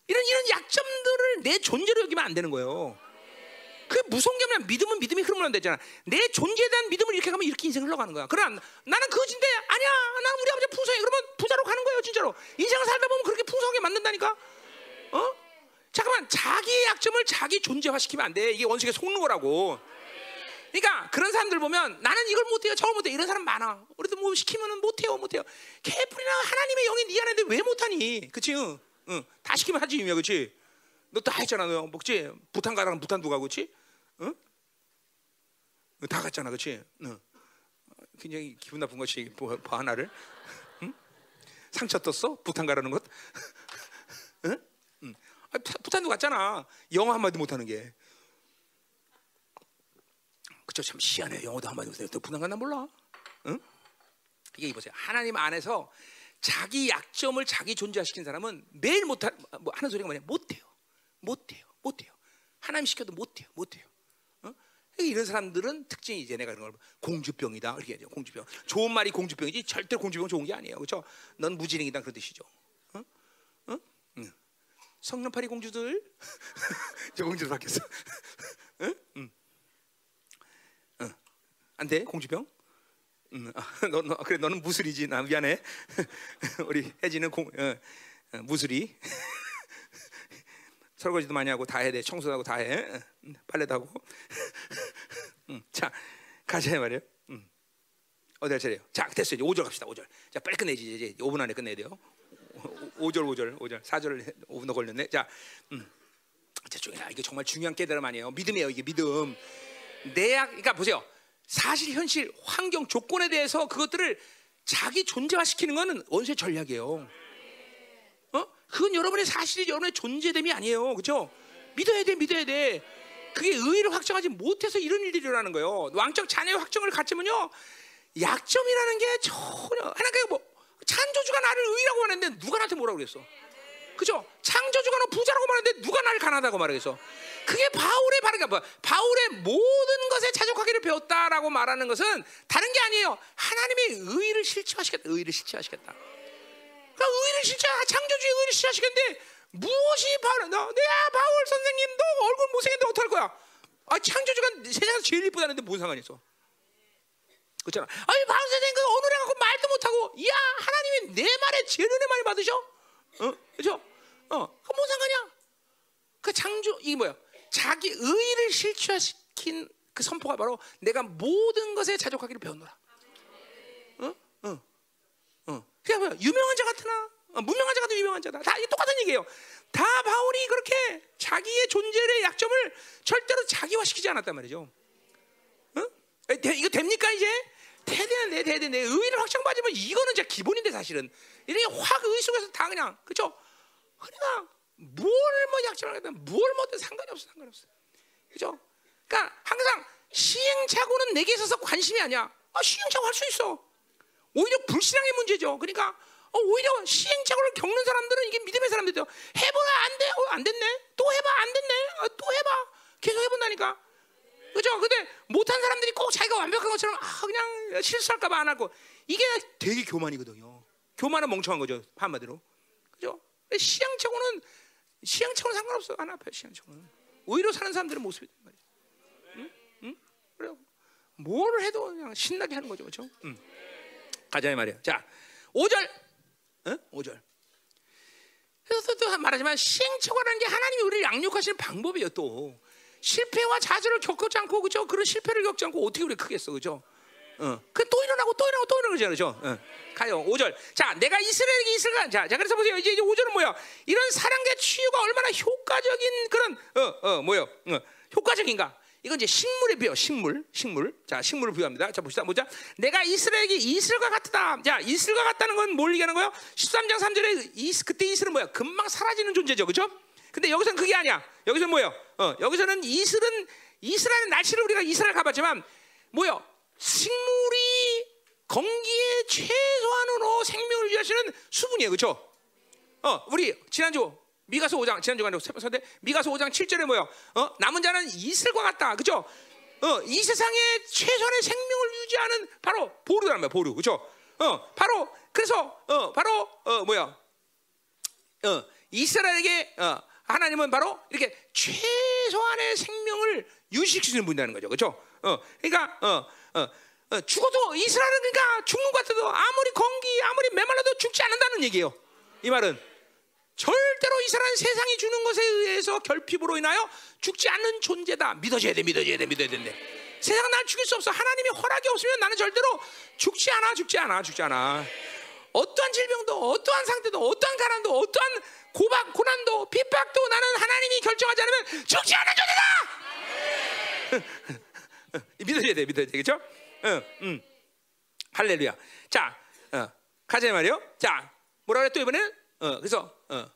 이런 이런 약점들을 내 존재로 여기면 안 되는 거예요. 그 무서운 게 아니라 믿음은 믿음이 안 되잖아. 내 존재에 대한 믿음을 이렇게 가면 이렇게 인생 흘러가는 거야. 그러나 나는 그진데 아니야. 난 우리 아버지 풍성해. 그러면 부자로 가는 거예요, 진짜로. 인생을 살다 보면 그렇게 풍성하게 만든다니까. 어? 잠깐만 자기의 약점을 자기 존재화시키면 안 돼. 이게 원수에게 속는 거라고. 그러니까 그런 사람들 보면 나는 이걸 못해요, 저걸 못해 이런 사람 많아. 우리도 뭐 시키면은 못해요, 못해요. 개뿔이나 하나님의 영이 네 안에 왜 못하니? 그치? 응, 응. 다 시키면 하지, 유미야, 그치? 너 다 했잖아, 너. 뭐지? 부탄 가랑 부탄 누가 그치? 응? 다 갔잖아, 그치? 응. 굉장히 기분 나쁜 것이 뭐, 뭐 하나를? 응? 상처 떴어? 부탄 가라는 것? 응? 응. 아, 부탄도 갔잖아. 영어 한마디 못하는 게. 그쵸 참 희한해 영어도 한마디 못해요. 너 부담 갔나 몰라. 응? 이게 보세요. 하나님 안에서 자기 약점을 자기 존재화시킨 사람은 매일 못하 뭐 하는 소리가 뭐냐? 못해요. 못해요. 못해요. 하나님 시켜도 못해요. 못해요. 어? 이런 사람들은 특징이 이제 내가 그런 걸 공주병이다 이렇게 하죠. 공주병. 좋은 말이 공주병이지 절대 공주병 좋은 게 아니에요. 그렇죠? 넌 무지랭이다 그런 뜻이죠. 어? 어? 응. 성년파리 공주들 저 공주로 바뀌었어. 응? 응. 안 돼? 공주병? 음, 아, 너, 너, 그래 너는 무술이지. 나 미안해. 우리 혜지는 공, 어, 어, 무술이. 설거지도 많이 하고 다 해야 돼. 청소도 하고 다 해. 음, 빨래도 하고. 음, 자, 가자 말이에요. 음. 어디 할 차례요? 자, 됐어요. 이제 5절 갑시다. 5절. 자, 빨리 끝내지. 이제 5분 안에 끝내야 돼요. 5절, 5절, 5절. 4절 5분 더 걸렸네. 자, 음. 자, 이게 정말 중요한 깨달음 아니에요. 믿음이에요. 이게 믿음. 내약, 그러니까 보세요. 사실, 현실, 환경, 조건에 대해서 그것들을 자기 존재화시키는 것은 원수의 전략이에요. 어? 그건 여러분의 사실이 여러분의 존재됨이 아니에요. 그렇죠? 믿어야 돼, 믿어야 돼. 그게 의의를 확정하지 못해서 이런 일들이 일어나는 거예요. 왕적 자녀의 확정을 갖추면요. 약점이라는 게 전혀 하나님께 뭐 창조주가 나를 의라고 하는데 누가 나한테 뭐라고 그랬어? 그죠? 창조주가 너 부자라고 말하는데 누가 나를 가난하다고 말하겠어? 그게 바울의 바르가 뭐 바울의 모든 것에 자족하기를 배웠다라고 말하는 것은 다른 게 아니에요. 하나님의 의를 실체화시켰다. 의를 실체화시켰다. 그러니까 의를 실체, 창조주의 의를 실체화시켰는데 무엇이 바울? 너, 내 바울 선생님, 너 얼굴 못생겼는데 어떡할 거야? 아, 창조주가 세상에서 제일 이쁘다는데 무슨 상관이 있어? 그렇잖아. 아니 바울 선생님 그 어느 애갖고 말도 못하고, 야 하나님이 내 말에 제일 은혜 많이 받으셔? 어, 그죠? 어, 그뭔 상관이야? 그 창조 이게 뭐야? 자기 의를 실체화시킨 그 선포가 바로 내가 모든 것에 자족하기를 배웠노라. 어? 어. 어. 그게 뭐야? 유명한 자 같으나 어, 무명한 자 같은 유명한 자다. 다 똑같은 얘기예요. 다 바울이 그렇게 자기의 존재의 약점을 절대로 자기화시키지 않았단 말이죠. 어? 이거 됩니까 이제? 대대네 대대네 의를 확정받으면 이거는 진짜 기본인데 사실은 이렇게 확의 속에서 다 그냥 그죠? 그러니까 뭘뭐 약점을 하든 뭘 뭐든 상관이 없어 상관이 없어. 그죠? 그러니까 항상 시행착오는 내게 있어서 관심이 아니야. 아, 시행착오 할 수 있어. 오히려 불신앙의 문제죠. 그러니까 어, 오히려 시행착오를 겪는 사람들은 이게 믿음의 사람들이죠. 해보라 안 돼, 어, 안 됐네. 또 해봐 안 됐네. 어, 또 해봐. 계속 해본다니까. 그죠? 근데 못한 사람들이 꼭 자기가 완벽한 것처럼 아, 그냥 실수할까봐 안 하고 이게 되게 교만이거든요. 교만은 멍청한 거죠 한마디로. 그죠? 시행착오는 시행착오는 상관없어 안 아파요 시행착오는. 오히려 사는 사람들의 모습이 말이야. 응? 응? 그래요. 뭘 해도 그냥 신나게 하는 거죠, 그렇죠? 응. 가자 이 말이야. 자, 5절, 어? 5절. 그래서 또 말하지만 시행착오라는 게 하나님이 우리를 양육하시는 방법이에요. 또 실패와 좌절을 겪지 않고 그죠? 그런 실패를 겪지 않고 어떻게 우리 크겠어, 그죠? 어. 그또 일어나고 또 일어나고 또 일어나잖아요, 그죠? 어. 가요. 5절. 자, 내가 이스라엘에게 이스라엘 자, 자 그래서 보세요. 이제, 이제 5절은 뭐야? 이런 사랑과 치유가 얼마나 효과적인 그런 어, 어, 뭐요? 어, 효과적인가? 이건 이제 식물에 비어 식물, 식물. 자, 식물을 비유합니다. 자, 봅시다. 보자. 내가 이스라엘에게 이슬과 같다. 자, 이슬과 같다는 건 뭘 얘기하는 거예요? 13장 3절에 이 그때 이슬은 뭐야? 금방 사라지는 존재죠. 그렇죠? 근데 여기서는 그게 아니야. 여기서는 뭐예요? 어, 여기서는 이슬은 이스라엘 날씨를 우리가 이스라엘 가봤지만 뭐요? 식물이 건기에 최소한으로 생명을 유지하시는 수분이에요. 그렇죠? 어, 우리 지난주 미가서 5장 지난주가 아니고 세번데 미가서 5장 7절에 뭐요? 어, 남은 자는 이슬과 같다. 그죠? 어, 이 세상에 최선의 생명을 유지하는 바로 보루란 말이야. 보루. 그죠? 어, 바로 그래서 어, 바로 어, 뭐야? 어, 이스라엘에게 어, 하나님은 바로 이렇게 최소한의 생명을 유지시키는 분이라는 거죠. 그죠? 어, 그러니까 어, 어, 어, 죽어도 이스라엘은 그러니까 죽는 것 같아도 아무리 건기 아무리 메말라도 죽지 않는다는 얘기예요. 이 말은 절대로 이스라엘 세상이 주는 것에 의해서 결핍으로 인하여 죽지 않는 존재다. 믿어져야 돼, 믿어져야 돼, 믿어야 된대. 세상 날 죽일 수 없어. 하나님이 허락이 없으면 나는 절대로 죽지 않아, 죽지 않아, 죽지 않아. 어떠한 질병도, 어떠한 상태도, 어떠한 가난도, 어떠한 고박, 고난도, 핍박도 나는 하나님이 결정하지 않으면 죽지 않는 존재다. 믿어야 돼, 믿어야 돼, 그렇죠? 응, 응. 할렐루야. 자, 어, 가자 말이요. 자, 뭐라 그래 또 이번에는 어, 그래서 어,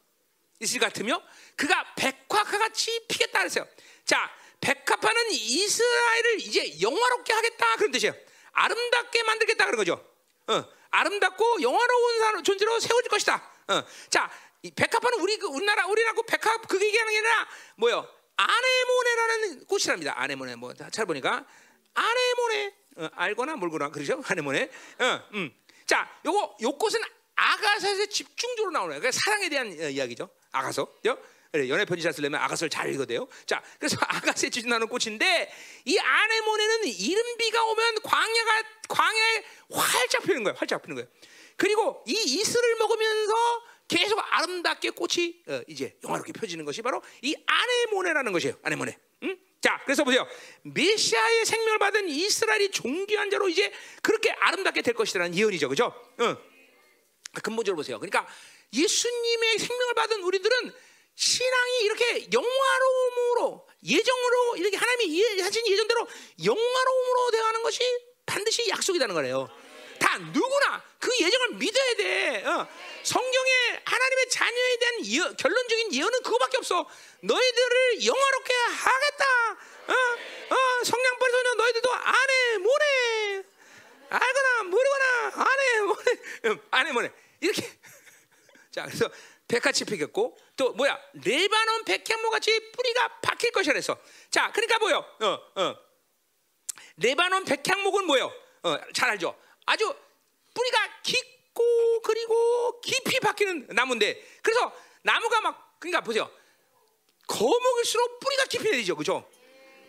이슬 같으며 그가 백화과 같이 피겠다 그랬어요. 자, 백합화는 이스라엘을 이제 영화롭게 하겠다 그런 뜻이에요. 아름답게 만들겠다 그런 거죠. 어, 아름답고 영화로운 존재로 세워질 것이다. 어, 자, 백합화는 우리 그 우리나라 우리나라 백합 그 얘기하는 게 아니라 뭐요? 아네모네라는 꽃이랍니다. 아네모네 뭐잘 보니까 아네모네 어, 알거나 몰거나 그러죠? 아네모네. 어, 음. 자, 요거 요 꽃은 아가서에서 집중적으로 나오는 그러니까 사랑에 대한 어, 이야기죠. 아가서. 그래, 연애 편지 잘 쓰려면 아가서를 잘 읽어야 돼요. 자, 그래서 아가서에 집중하는 꽃인데 이 아네모네는 이른 비가 오면 광야가 광야에 활짝 피는 거예요. 활짝 피는 거예요. 그리고 이 이슬을 먹으면서 계속 아름답게 꽃이 어, 이제 영화롭게 펴지는 것이 바로 이 아네모네라는 것이에요. 아네모네. 응? 자, 그래서 보세요. 메시아의 생명을 받은 이스라엘이 존귀한 자로 이제 그렇게 아름답게 될 것이라는 예언이죠. 그죠? 응. 근본적으로 보세요. 그러니까 예수님의 생명을 받은 우리들은 신앙이 이렇게 영화로움으로 예정으로 이렇게 하나님이 하신 예정대로 영화로움으로 되어가는 것이 반드시 약속이라는 거래요. 다 누구나 그 예정을 믿어야 돼. 어. 성경에 하나님의 자녀에 대한 예언, 결론적인 예언은 그거밖에 없어. 너희들을 영화롭게 하겠다. 어? 어, 성냥벌 소녀 너희들도 안해 뭐래 알거나 모르거나 안해 뭐래 안해 뭐래 이렇게 자 그래서 백화치 피겠고 또 뭐야 레바논 백향목 같이 뿌리가 박힐 것이라 그래서 자 그러니까 뭐요 어, 어. 레바논 백향목은 뭐요 어, 잘 알죠 아주 뿌리가 깊고 그리고 깊이 박히는 나무인데 그래서 나무가 막 그러니까 보세요 거목일수록 뿌리가 깊이 내리죠 그죠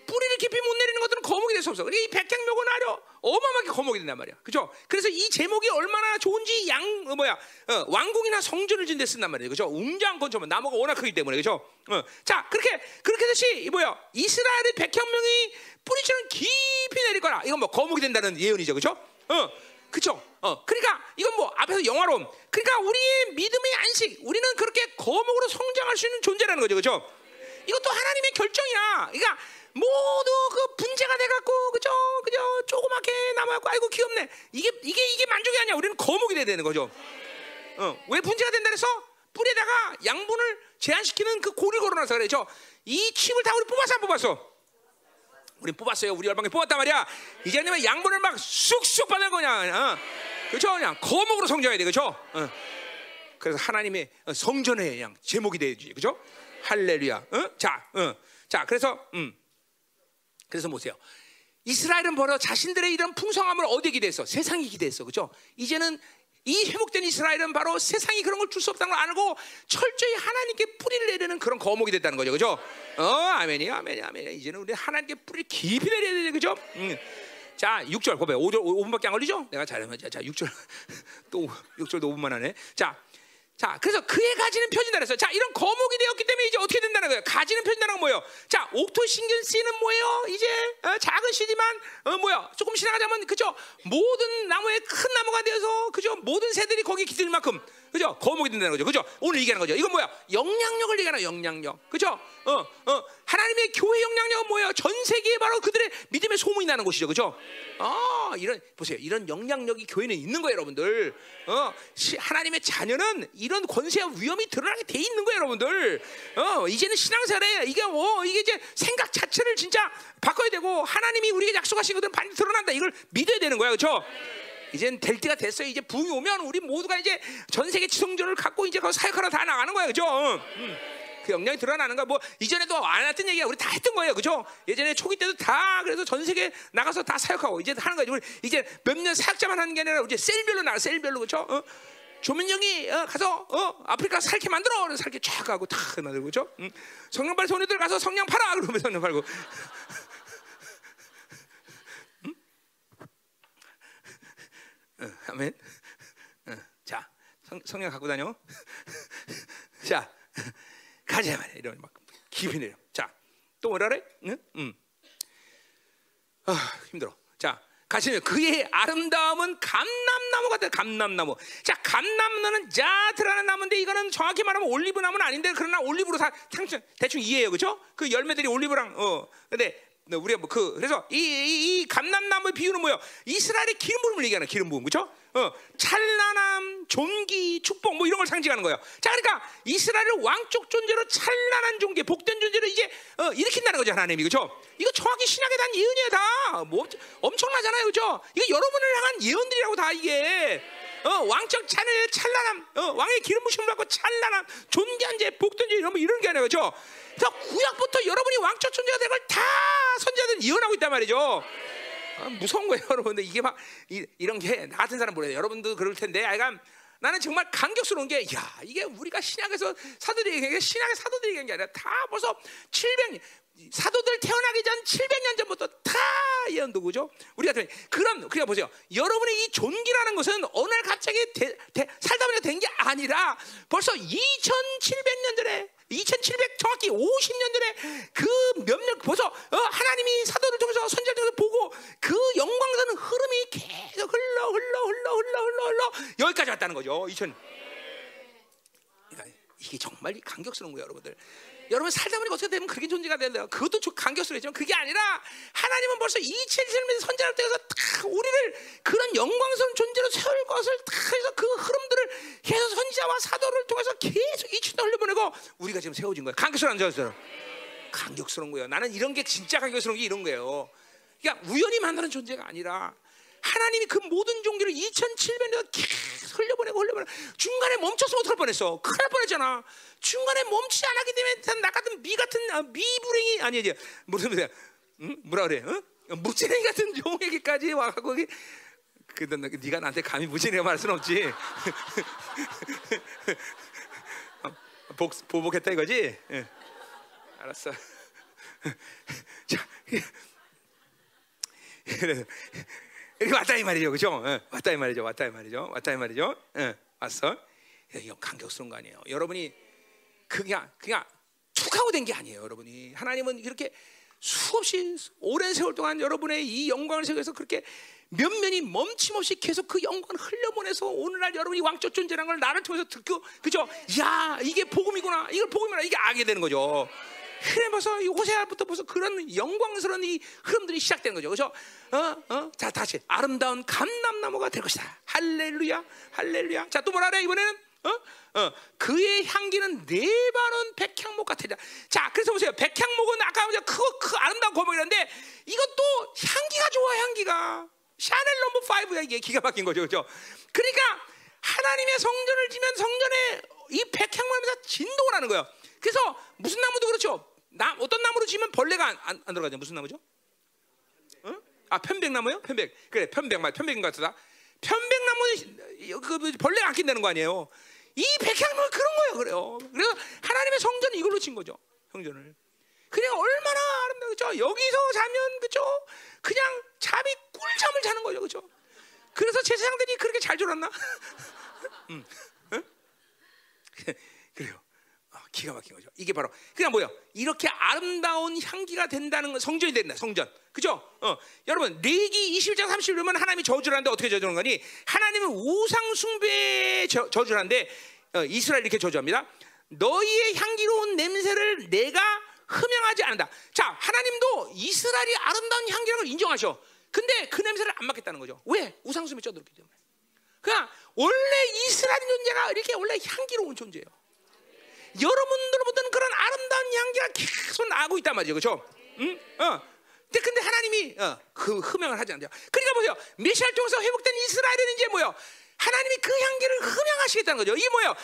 뿌리를 깊이 못 내리는 것들은 거목이 될 수 없어. 그러니까 이 백향목은 아려 어마어마하게 거목이 된단 말이야. 그죠? 그래서 이 제목이 얼마나 좋은지 양 어, 뭐야 어, 왕궁이나 성전을 짓는 데 쓴단 말이에요. 그죠? 웅장 건처럼 나무가 워낙 크기 때문에 그죠? 어. 자 그렇게 그렇게 됐이 뭐야 이스라엘의 백향목이 뿌리처럼 깊이 내릴 거라. 이건 뭐 거목이 된다는 예언이죠. 그죠? 어. 그죠? 어, 그러니까 이건 뭐 앞에서 영화로움. 그러니까 우리의 믿음의 안식, 우리는 그렇게 거목으로 성장할 수 있는 존재라는 거죠, 그죠? 이것도 하나님의 결정이야. 그러니까 모두 그 분재가 돼갖고 그죠? 그죠? 조그맣게 남아갖고 아이고 귀엽네. 이게 이게 이게 만족이 아니야. 우리는 거목이 돼야 되는 거죠. 어, 왜 분재가 된다 그래서? 뿌리에다가 양분을 제한시키는 그 고리 걸어놔서 그래 저이 칩을 다 우리 뽑아서 안 뽑았어 우리 뽑았어요 우리 열방에 뽑았단 말이야 이제는 양분을 막 쑥쑥 받는 거냐 어? 그렇죠? 그냥 거목으로 성장해야 돼, 그렇죠? 어. 그래서 하나님의 성전의 그냥 제목이 되지, 그렇죠? 할렐루야. 어? 자, 어. 자, 그래서 음, 그래서 보세요. 이스라엘은 벌어 자신들의 이런 풍성함을 어디에 기대했어? 세상이 기대했어, 그렇죠? 이제는 이 회복된 이스라엘은 바로 세상이 그런 걸 줄 수 없다는 걸 알고 철저히 하나님께 뿌리를 내리는 그런 거목이 됐다는 거죠, 그렇죠? 어, 아멘이야, 아멘이야, 아멘이야. 이제는 우리 하나님께 뿌리 깊이 내려야 돼, 그렇죠? 음. 자, 6절 고백. 5절 5분밖에 안 걸리죠? 내가 잘하면 자, 6절 또 6절도 5분만 하네. 자, 자, 그래서 그의 가지는 펴진다 그랬어요. 자, 이런 거목이 되었기 때문에 이제 어떻게 된다는 거예요? 가지는 펴진다는 건 뭐예요? 자, 옥토신경 씨는 뭐예요? 이제 어, 작은 씨지만 어, 뭐야? 조금 지나가자면 그죠? 모든 나무에 큰 나무가 되어서 그죠? 모든 새들이 거기에 기들 만큼 그죠? 거목이 된다는 거죠. 그죠? 오늘 얘기하는 거죠. 이건 뭐야? 영향력을 얘기하는 영향력. 그죠? 어, 어, 하나님의 교회 영향력은 뭐예요? 전 세계에 바로 그들의 믿음의 소문이 나는 곳이죠. 그죠? 아, 이런 보세요. 이런 영향력이 교회는 있는 거예요, 여러분들. 어, 시, 하나님의 자녀는 이런 권세와 위험이 드러나게 돼 있는 거예요, 여러분들. 어, 이제는 신앙생활에 이게 어, 이게 이제 생각 자체를 진짜 바꿔야 되고 하나님이 우리에게 약속하신 것들은 반드시 드러난다. 이걸 믿어야 되는 거야. 그렇죠? 이젠 될 때가 됐어요. 이제 부흥이 오면 우리 모두가 이제 전 세계 지성전을 갖고 이제 그 사역하러 다 나가는 거예요. 그죠? 음. 그 영향이 드러나는 거야. 뭐 이전에도 안 했던 얘기야. 우리 다 했던 거예요. 그죠? 예전에 초기 때도 다 그래서 전 세계 나가서 다 사역하고 이제 하는 거지. 우리 이제 몇 년 사역자만 하는 게 아니라 이제 셀별로 나가 셀별로 그죠? 어? 조민영이 어, 가서 어, 아프리카 살게 만들어 살게 쫙 가고 탁 만들고 그죠? 응? 성령발 소녀들 가서 성령 팔아 그러면 성령 팔고 응? 아멘. 응. 자 성, 성령 갖고 다녀. 자 가자 말이야 이런 막 깊이 내려. 자 또 뭐라 그래? 응? 응. 아 힘들어. 자 가시면 그의 아름다움은 감람나무 같아 감람나무. 자 감람나무는 자트라는 나무인데 이거는 정확히 말하면 올리브 나무는 아닌데 그러나 올리브로 사, 대충 이해해요, 그렇죠? 그 열매들이 올리브랑 어 근데 우리가 뭐 그 그래서 이, 이, 이 감람나무의 비유는 뭐예요? 이스라엘의 기름 부음을 얘기하는 기름 부음, 그렇죠? 어, 찬란함, 존귀, 축복 뭐 이런 걸 상징하는 거예요. 자, 그러니까 이스라엘을 왕족 존재로 찬란한 존재, 복된 존재로 이제 어, 일으킨다는 거죠 하나님이, 그렇죠? 이거 정확히 신약에 대한 예언이에요, 다. 뭐 엄청나잖아요, 그렇죠? 이거 여러분을 향한 예언들이라고 다 이게. 어, 왕적 찬의 찬란함, 어, 왕의 기름 부심을 받고 찬란함, 존귀한 제, 복된 제 이런 뭐 이런 게 아니라 그렇죠? 그래서 구약부터 여러분이 왕적 존재가 될 걸 다 선지자들 예언하고 있단 말이죠. 아, 무서운 거예요, 여러분들. 이게 막 이, 이런 게 나 같은 사람 몰라요. 여러분도 그럴 텐데, 아이가 나는 정말 감격스러운 게, 야, 이게 우리가 신약에서 사도들이 얘기한 게 신약의 사도들이 얘기한 게 아니라 다 벌써 700년, 사도들 태어나기 전 700년 전부터 다 예언도 그죠? 우리가 그럼 그냥 보세요. 여러분의 이 존귀라는 것은 어느 날 갑자기 살다 보니까 된게 아니라 벌써 2700년 전에 2700 정확히 50년 전에 그 몇몇 벌써 어, 하나님이 사도를 통해서 선지자를 통해서 보고 그 영광스러운 흐름이 계속 흘러 흘러 흘러 흘러 흘러 흘러 여기까지 왔다는 거죠. 2000 그러니까 이게 정말 감격스러운 거예요, 여러분들. 여러분 살다 보니 어떻게 되면 그렇게 존재가 된다. 그것도 감격스럽지만 그게 아니라 하나님은 벌써 이체질면서 선자를 통해서 다 우리를 그런 영광스러운 존재로 세울 것을 다 해서 그 흐름들을 계속 선지자와 사도를 통해서 계속 이치도 흘려보내고 우리가 지금 세워진 거예요. 감격스러운 저였어요. 감격스러운 거예요. 나는 이런 게 진짜 감격스러운 게 이런 거예요. 그러니까 우연히 만나는 존재가 아니라 하나님이 그 모든 종교를 2,700년 계속 흘려보내고 흘려보내고 중간에 멈춰서 어떡할 뻔했어. 큰일 날 뻔했잖아. 중간에 멈추지 않았기 때문에 나 같은 미 같은 아, 미불행이 아니지 무슨 뭐야? 응? 뭐라 그래? 응? 무지랭이 같은 종에게까지 와가고 그 네가 나한테 감히 무지랭이 말할 순 없지. 복, 보복했다 이거지? 응. 알았어. 자, 이렇게 왔다 이 말이죠, 그죠? 예, 왔다 이 말이죠, 왔다 이 말이죠, 왔다 이 말이죠. 예, 왔어? 이거 감격스러운 거 아니에요. 여러분이 그냥 그냥 툭 하고 된 게 아니에요, 여러분이. 하나님은 이렇게 수없이 오랜 세월 동안 여러분의 이 영광을 세계에서 그렇게 면면이 멈춤없이 계속 그 영광을 흘려보내서 오늘날 여러분이 왕적 존재라는 걸 나를 통해서 듣고 그죠? 야 이게 복음이구나. 이걸 복음이라 이게 알게 되는 거죠. 그래 벌써 이 호세아부터 벌써 그런 영광스러운 이 흐름들이 시작된 거죠. 그죠? 어, 어. 자 다시 아름다운 감람나무가 될 것이다. 할렐루야, 할렐루야. 자 또 뭐라 그래 이번에는 어? 어. 그의 향기는 네바논 백향목 같으다. 자, 그래서 보세요. 백향목은 아까 크고 크 아름다운 거목이라는데 이것도 향기가 좋아, 향기가. 샤넬 넘버 5야 이게 기가 막힌 거죠, 그죠? 그러니까 하나님의 성전을 지면 성전에 이 백향나무에서 진동을 하는 거예요. 그래서 무슨 나무도 그렇죠. 나, 어떤 나무로 지면 벌레가 안, 안, 안 들어가죠. 무슨 나무죠? 어? 아 편백나무요? 편백. 그래 편백 말 편백인 것 같다. 편백나무는 그 벌레가 안 낀다는 거 아니에요. 이 백향나무 그런 거예요. 그래요. 그래서 하나님의 성전은 이걸로 친 거죠. 성전을. 그러니까 얼마나 아름다우죠. 여기서 자면 그죠? 그냥 잠이 꿀잠을 자는 거죠, 그죠? 그래서 제사장들이 그렇게 잘 졸았나? 음, 응? 그래요. 아, 기가 막힌 거죠. 이게 바로 그냥 뭐요? 이렇게 아름다운 향기가 된다는 건 성전이 된다. 성전. 그죠? 어. 여러분, 레기 21장 30절 보면 하나님이 저주를 하는데 어떻게 저주하는 거니? 하나님은 우상 숭배에 저, 저주를 하는데 어, 이스라엘 이렇게 저주합니다. 너희의 향기로운 냄새를 내가 흠양하지 않는다. 자, 하나님도 이스라엘이 아름다운 향기라는 걸 인정하셔. 근데 그 냄새를 안 맡겠다는 거죠. 왜? 우상 숭배 쪄들었기 때문에. 그냥 원래 이스라엘 존재가 이렇게 원래 향기로운 존재예요. 여러분들보다는 그런 아름다운 향기가 계속 나고 있단 말이죠, 그렇죠? 응? 어. 근데, 근데 하나님이 어, 그 흠양을 하지 않죠. 그러니까 보세요. 메시아를 통해서 회복된 이스라엘은 이제 뭐요? 하나님이 그 향기를 흠양하시겠다는 거죠. 이 뭐요?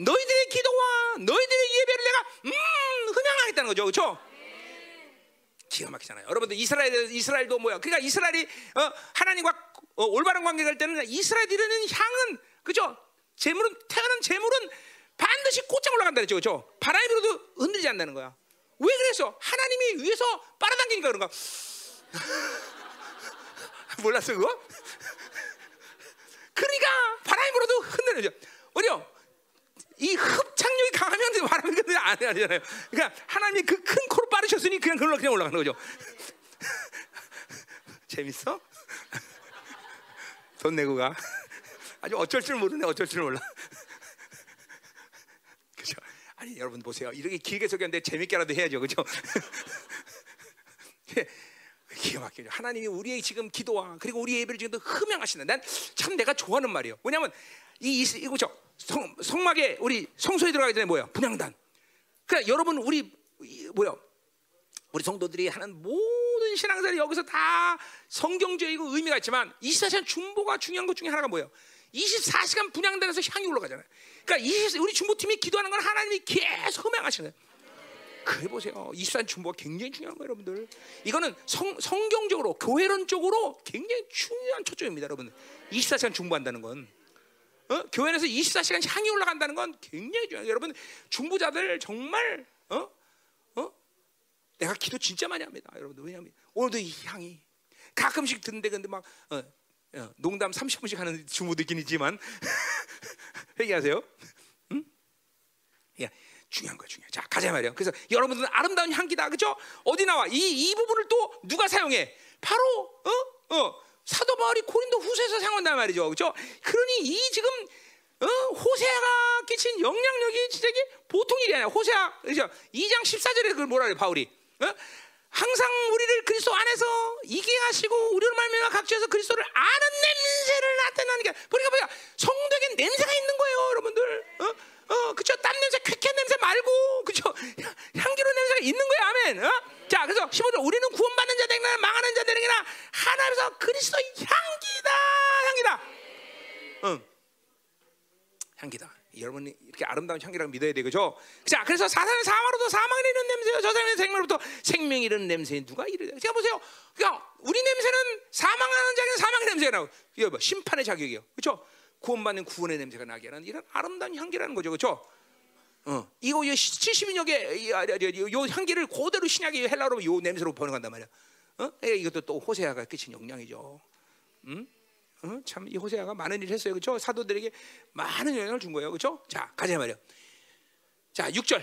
너희들의 기도와 너희들의 예배를 내가 음 흠양하겠다는 거죠, 그렇죠? 기가 막히잖아요. 여러분들 이스라엘 이스라엘도 뭐야? 그러니까 이스라엘이 어, 하나님과 어, 올바른 관계가 될 때는 이스라엘이 는 향은 그죠? 재물은 태어난 재물은 반드시 꽃장 올라간다 그랬죠, 그렇죠? 바람이 불어도 흔들리지 않는다는 거야. 왜 그래서 하나님이 위에서 빨아당기니까 그런가? 몰랐어 그거? 그러니까 바람이 불어도 흔들리죠. 어려 이 흡착력이 강하면 바람이 그대로 안 되잖아요. 그러니까 하나님이 그 큰 코로 빠르셨으니 그냥 그걸로 그냥 올라가는 거죠. 재밌어? 돈 내고 가. 아주 어쩔 줄 모르네. 어쩔 줄 몰라. 아니 여러분 보세요. 이렇게 길게 소개하는데 재밌게라도 해야죠. 그죠? 기가 막히죠. 하나님이 우리의 지금 기도와 그리고 우리 예배를 지금도 흠양하시는. 난 참 내가 좋아하는 말이에요. 왜냐하면 이 이거죠. 성, 성막에 우리 성소에 들어가기 전에 뭐야? 분양단. 그러니까 여러분 우리 뭐야? 우리 성도들이 하는 모든 신앙생활이 여기서 다 성경적이고 의미가 있지만 24시간 중보가 중요한 것 중에 하나가 뭐예요? 24시간 분양단에서 향이 올라가잖아요. 그러니까 20, 우리 중보팀이 기도하는 건 하나님이 계속 흠양하시는. 그래 보세요. 24시간 중보가 굉장히 중요한 거예요, 여러분들. 이거는 성, 성경적으로 교회론적으로 굉장히 중요한 초점입니다, 여러분. 24시간 중보한다는 건. 어? 교회 안에서 24시간 향이 올라간다는 건 굉장히 중요해요. 여러분 중보자들 정말 어? 어? 내가 기도 진짜 많이 합니다. 여러분들 왜냐하면 오늘도 이 향이 가끔씩 듣는데 근데 막 어, 어, 농담 30분씩 하는 있긴 있지만 회개하세요. 응? 야, 중요한 거야, 중요해. 자, 가자 말이야. 그래서 여러분들은 아름다운 향기다, 그죠? 어디 나와? 이, 이 부분을 또 누가 사용해? 바로 어, 어, 사도 바울이 고린도 후서에서 사용한단 말이죠. 그렇죠? 그러니 이 지금 어? 호세아가 끼친 영향력이 진짜 이게 보통 일이 아니야. 호세아 그죠? 2장 14절에 그걸 뭐라 그래 바울이. 어? 항상 우리를 그리스도 안에서 이게 하시고 우리를 말미암아 각지에서 그리스도를 아는 냄새를 나타내는 게 그러니까 뭐야 성도에게 냄새가 있는 거예요 여러분들 어? 어, 그쵸? 땀 냄새, 쾌쾌한 냄새 말고, 그쵸? 향기로운 냄새가 있는 거야, 아멘. 어? 자, 그래서 15절, 우리는 구원받는 자 되나 망하는 자 되느냐 하나님에서 그리스도의 향기다, 향기다. 응. 향기다. 여러분이 이렇게 아름다운 향기라고 믿어야 돼, 그죠? 자, 그래서 사탄은 사망으로도 사망이 이런 냄새요. 저 사람의 생명으로부터 생명이 이런 냄새 누가 이르? 제가 보세요. 그러니까 우리 냄새는 사망하는 자에는 사망의 냄새가 나고, 이거 뭐 심판의 자격이에요, 그렇죠? 구원받는 구원의 냄새가 나게 하는 이런 아름다운 향기라는 거죠, 그렇죠? 어, 이거 70인역의 요 향기를 그대로 신약의 헬라로 요 냄새로 번역한단 말이야. 어? 이것도 또 호세아가 끼친 영향이죠. 음? 어? 참이 호세아가 많은 일을 했어요, 그렇죠? 사도들에게 많은 영향을 준 거예요, 그렇죠? 자, 가자 말이야. 자, 6절.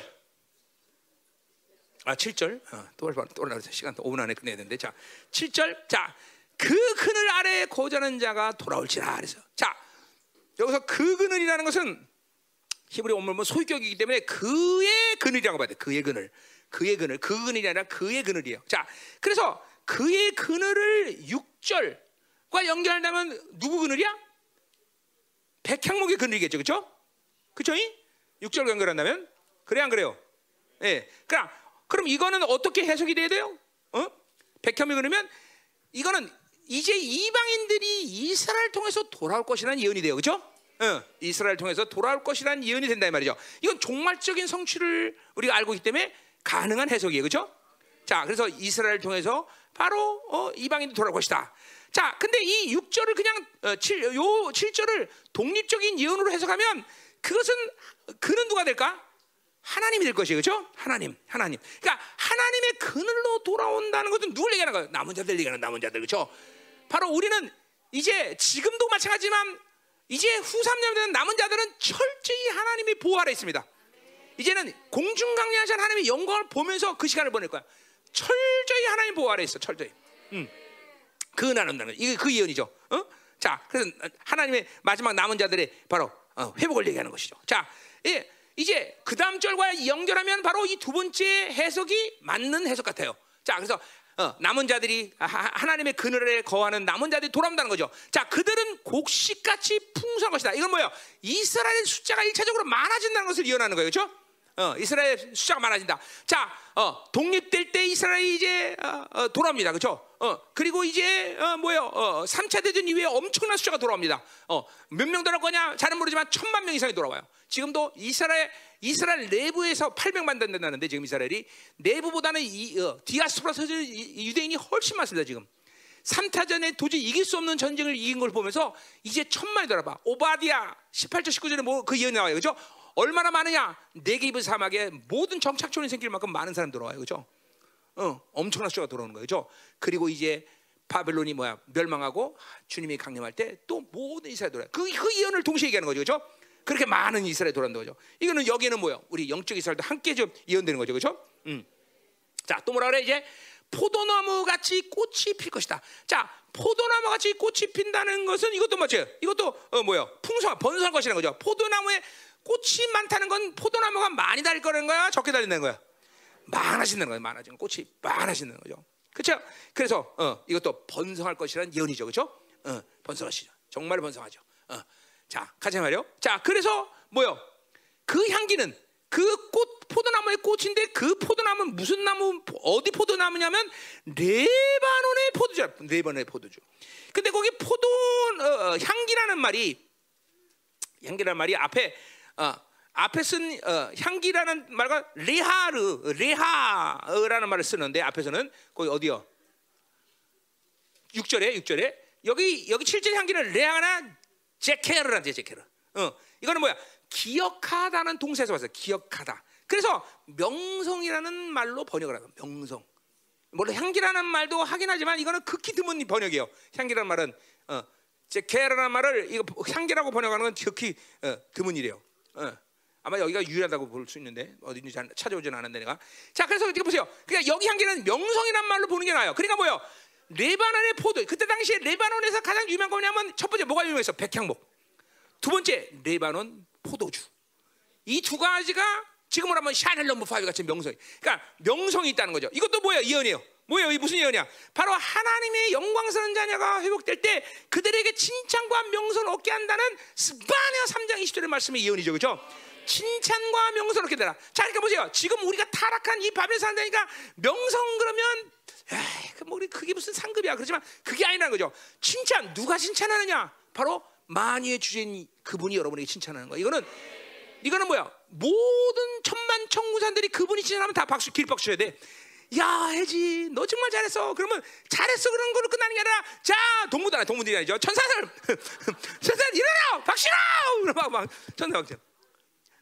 아, 7절. 어, 또 또, 또 시간 또 5분 안에 끝내야 되는데. 자, 7절. 자, 그 그늘 아래 고자는 자가 돌아올지라 그래서. 자, 여기서 그 그늘이라는 것은 히브리 원문은 소유격이기 때문에 그의 그늘이라고 봐야 돼. 그의 그늘. 그의 그늘. 그 그늘이 아니라 그의 그늘이에요. 자, 그래서 그의 그늘을 6절 과 연결한다면 누구 그늘이야? 백향목의 그늘이겠죠. 그렇죠? 그렇죠? 6절 연결한다면 그래 안 그래요? 예. 네. 그럼 그럼 이거는 어떻게 해석이 돼야 돼요? 어? 백향목이 그러면 이거는 이제 이방인들이 이스라엘 통해서 돌아올 것이라는 예언이 돼요, 그렇죠? 어, 이스라엘 통해서 돌아올 것이라는 예언이 된다 이 말이죠. 이건 종말적인 성취를 우리가 알고 있기 때문에 가능한 해석이에요, 그렇죠? 자, 그래서 이스라엘 통해서 바로 어, 이방인도 돌아올 것이다. 자, 근데 이 6절을 그냥 어, 7, 요 7절을 독립적인 예언으로 해석하면 그것은 그는 누가 될까? 하나님이 될 것이에요. 그렇죠? 하나님. 하나님. 그러니까 하나님의 그늘로 돌아온다는 것은 누굴 얘기하는 거예요? 남은 자들 얘기하는 남은 자들. 그렇죠? 바로 우리는 이제 지금도 마찬가지지만 이제 후 3년 되는 남은 자들은 철저히 하나님의 보호 아래 있습니다. 이제는 공중강림하신 하나님의 영광을 보면서 그 시간을 보낼 거야. 철저히 하나님 보호 아래 있어. 철저히. 음. 그 나눈다는 이게 그 예언이죠. 어? 자, 그래서 하나님의 마지막 남은 자들의 바로 어, 회복을 얘기하는 것이죠. 자, 예, 이제 그 다음 절과 연결하면 바로 이 두 번째 해석이 맞는 해석 같아요. 자, 그래서 어, 남은 자들이 하, 나님의 그늘에 거하는 남은 자들이 돌아온다는 거죠. 자, 그들은 곡식같이 풍성한 것이다. 이건 뭐예요? 이스라엘의 숫자가 일차적으로 많아진다는 것을 예언하는 거예요. 그렇죠? 어, 이스라엘 숫자가 많아진다. 자, 어, 독립될 때 이스라엘이 이제 어, 어, 돌아옵니다. 그렇죠? 어, 그리고 이제 어, 뭐요? 어, 3차 대전 이후에 엄청난 숫자가 돌아옵니다. 어, 몇명 돌아올 거냐? 잘은 모르지만 천만 명 이상이 돌아와요. 지금도 이스라엘 이스라엘 내부에서 800만 된다는데 지금 이스라엘이 내부보다는 이 어, 디아스포라 유대인이 훨씬 많습니다. 지금. 3타전에 도저히 이길 수 없는 전쟁을 이긴 걸 보면서 이제 천만이 돌아봐. 오바디아 18절 19절에 뭐 그 예언이 나와요. 그죠? 얼마나 많으냐? 네기브 사막에 모든 정착촌이 생길 만큼 많은 사람 들어와요. 그죠? 어, 엄청난 수가 들어오는 거죠. 그리고 이제 바벨론이 뭐야? 멸망하고 주님이 강림할 때 또 모든 이스라엘 돌아요. 그, 그 예언을 동시에 얘기하는 거죠. 그죠? 그렇게 많은 이스라엘 돌아온다 거죠. 이거는 여기는 뭐야? 우리 영적 이스라엘도 함께 좀 예언되는 거죠. 그죠? 음. 자, 또 뭐라 그래? 이제 포도나무 같이 꽃이 필 것이다. 자, 포도나무 같이 꽃이 핀다는 것은 이것도 뭐죠? 이것도 어 뭐요? 풍성 번성할 것이라는 거죠. 포도나무에 꽃이 많다는 건 포도나무가 많이 달릴 거라는 거야, 적게 달린다는 거야. 많아진다는 거예요. 많아지는 꽃이 많아진다는 거죠. 그렇죠? 그래서 어, 이것도 번성할 것이라는 예언이죠. 그렇죠? 어, 번성하시죠. 정말 번성하죠. 어. 자, 가자 말이요. 자, 그래서 뭐요? 그 향기는 그 꽃 포도나무의 꽃인데 그 포도나무는 무슨 나무 어디 포도나무냐면 레바논의 포도주. 레바논의 포도주. 근데 거기 포도 어, 향기라는 말이 향기라는 말이 앞에 어, 앞에 쓴 어, 향기라는 말과 레하르 레하라는 말을 쓰는데 앞에서는 거기 어디요? 6절에 6절에 여기 여기 7절 향기는 레하나 제케르라는 제케르. 어, 이거는 뭐야? 기억하다는 동사에서 봤어요. 기억하다. 그래서 명성이라는 말로 번역을 하는 명성. 물론 향기라는 말도 하긴 하지만 이거는 극히 드문 번역이에요. 향기라는 말은 어, 제케르라는 말을 이거 향기라고 번역하는 건 극히 어, 드문 일이에요. 어. 아마 여기가 유일하다고 볼 수 있는데 어디인지 잘 찾아오지는 않았는데 내가. 자 그래서 어떻게 보세요? 그러니까 여기 향기는 명성이란 말로 보는 게 나아요. 그러니까 뭐요? 레바논의 포도. 그때 당시에 레바논에서 가장 유명한 거냐면 첫 번째 뭐가 유명했어? 백향목. 두 번째 레바논 포도주. 이 두 가지가 지금으로 하면 샤넬 number five 같은 명성이. 그러니까 명성이 있다는 거죠. 이것도 뭐예요? 예언이에요 뭐예요? 이 무슨 예언이야? 바로 하나님의 영광스러운 자녀가 회복될 때 그들에게 칭찬과 명성을 얻게 한다는 스바냐 3장 20절의 말씀의 예언이죠. 그렇죠? 칭찬과 명성을 얻게 되라. 자, 그러니까 보세요. 지금 우리가 타락한 이 밥에 산다니까 명성 그러면 에이, 그뭐 그게 무슨 상급이야. 그렇지만 그게 아니라는 거죠. 칭찬 누가 칭찬하느냐? 바로 만유의 주제인 그분이 여러분에게 칭찬하는 거야. 이거는 이거는 뭐야? 모든 천만 청구산들이 그분이 칭찬하면 다 박수 길박수 쳐야 돼. 야, 혜지, 너 정말 잘했어. 그러면 잘했어 그런 걸로 끝나는 게 아니라, 자, 동무들, 동무들이 아니죠. 천사들, 천사들 일어나, 박신호! 막, 막, 천사 박신.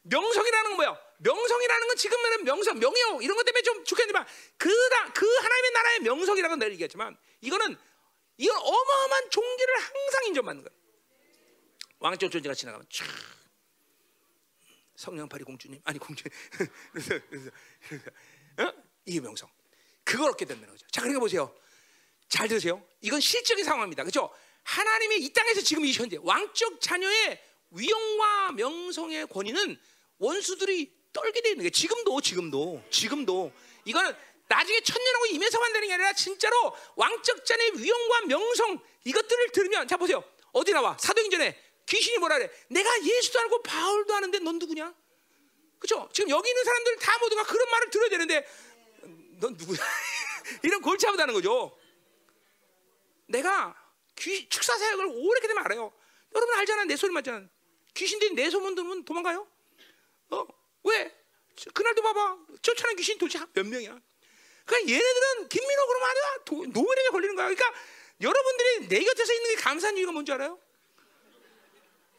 명성이라는 건 뭐야? 명성이라는 건 지금은 명성, 명예요 이런 것 때문에 좀 죽겠지만 그, 그 하나님의 나라의 명성이라는 건 내가 얘기했지만 이거는 이건 어마어마한 종기를 항상 인정받는 거야. 왕적 존재가 지나가면 촤 성령파리 공주님 아니 공주 그래서, 그래서, 그래서 어? 이게 명성. 그걸 얻게 된다는 거죠. 자, 그러니까 보세요. 잘 들으세요. 이건 실적인 상황입니다. 그렇죠? 하나님의 이 땅에서 지금 이 현재 왕적 자녀의 위엄과 명성의 권위는 원수들이 떨게 되는 거예요. 지금도 지금도 지금도 이거는 나중에 천년하고 임해서만 되는 게 아니라 진짜로 왕적 자녀의 위엄과 명성 이것들을 들으면 자 보세요. 어디 나와? 사도행전에 귀신이 뭐라 그래? 내가 예수도 알고 바울도 아는데 넌 누구냐? 그렇죠? 지금 여기 있는 사람들 다 모두가 그런 말을 들어야 되는데 넌 누구야? 이런 골치 아프다는 거죠. 내가 귀, 축사 사역을 오래게 되면 알아요. 여러분 알잖아. 내 소리 맞잖아. 귀신들이 내 소문 들으면 도망가요. 어? 왜? 저- 그날도 봐봐. 쫓아낸 귀신 도대체 몇 명이야? 그러니까 얘네들은 김민호 그러면 아니야. 도- 노예에 걸리는 거야. 그러니까 여러분들이 내 곁에서 있는 게 감사한 이유가 뭔지 알아요?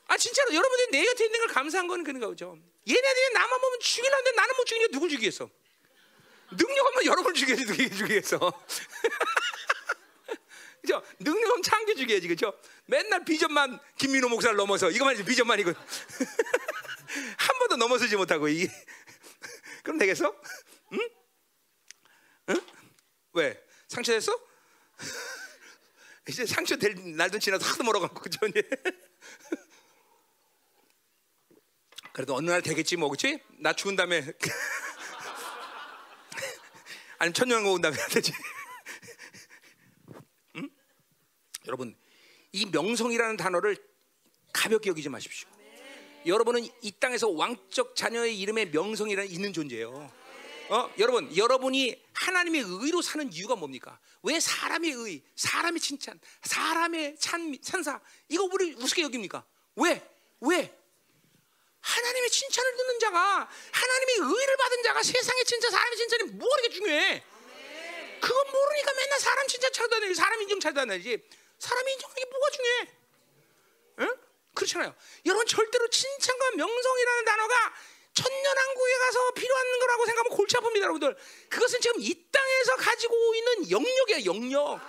아 진짜로 여러분들이 내 곁에 있는 걸 감사한 건 그런 거죠. 얘네들이 나만 보면 죽이려는데 나는 못 죽이니까 누굴 죽이겠어? 능력 없는 여러분을 죽여야지 누구 죽이겠어? 그죠? 능력 없는 창규 죽여야지 그죠? 맨날 비전만 김민호 목사를 넘어서 이제 비전만 이거 한 번도 넘어서지 못하고 이게 그럼 되겠어? 응? 응? 왜 상처됐어? 이제 상처 될 날도 지나서 하도 멀어갖고 그죠? 그래도 어느 날 되겠지 뭐 그렇지? 나 죽은 다음에 아니면 천년왕국 온 다음에 해야 되지. 응? 여러분 이 명성이라는 단어를 가볍게 여기지 마십시오. 여러분은 이 땅에서 왕적 자녀의 이름에 명성이라는 있는 존재예요. 어, 여러분, 여러분이 하나님의 의로 사는 이유가 뭡니까? 왜 사람의 의, 사람의 칭찬, 사람의 찬, 찬사 이거 우리 우습게 여깁니까? 왜? 왜? 하나님의 칭찬을 듣는 자가 하나님의 의를 받은 자가 세상의 칭찬, 사람의 칭찬이 뭐가 이렇게 중요해? 그건 모르니까 맨날 사람 칭찬 찾아다니지, 사람 인정 찾아다니지. 사람 인정하는 게 뭐가 중요해? 응? 그렇잖아요. 여러분 절대로 칭찬과 명성이라는 단어가 천년왕국에 가서 필요한 거라고 생각하면 골치 아픕니다, 여러분들. 그것은 지금 이 땅에서 가지고 있는 영역이야, 영역.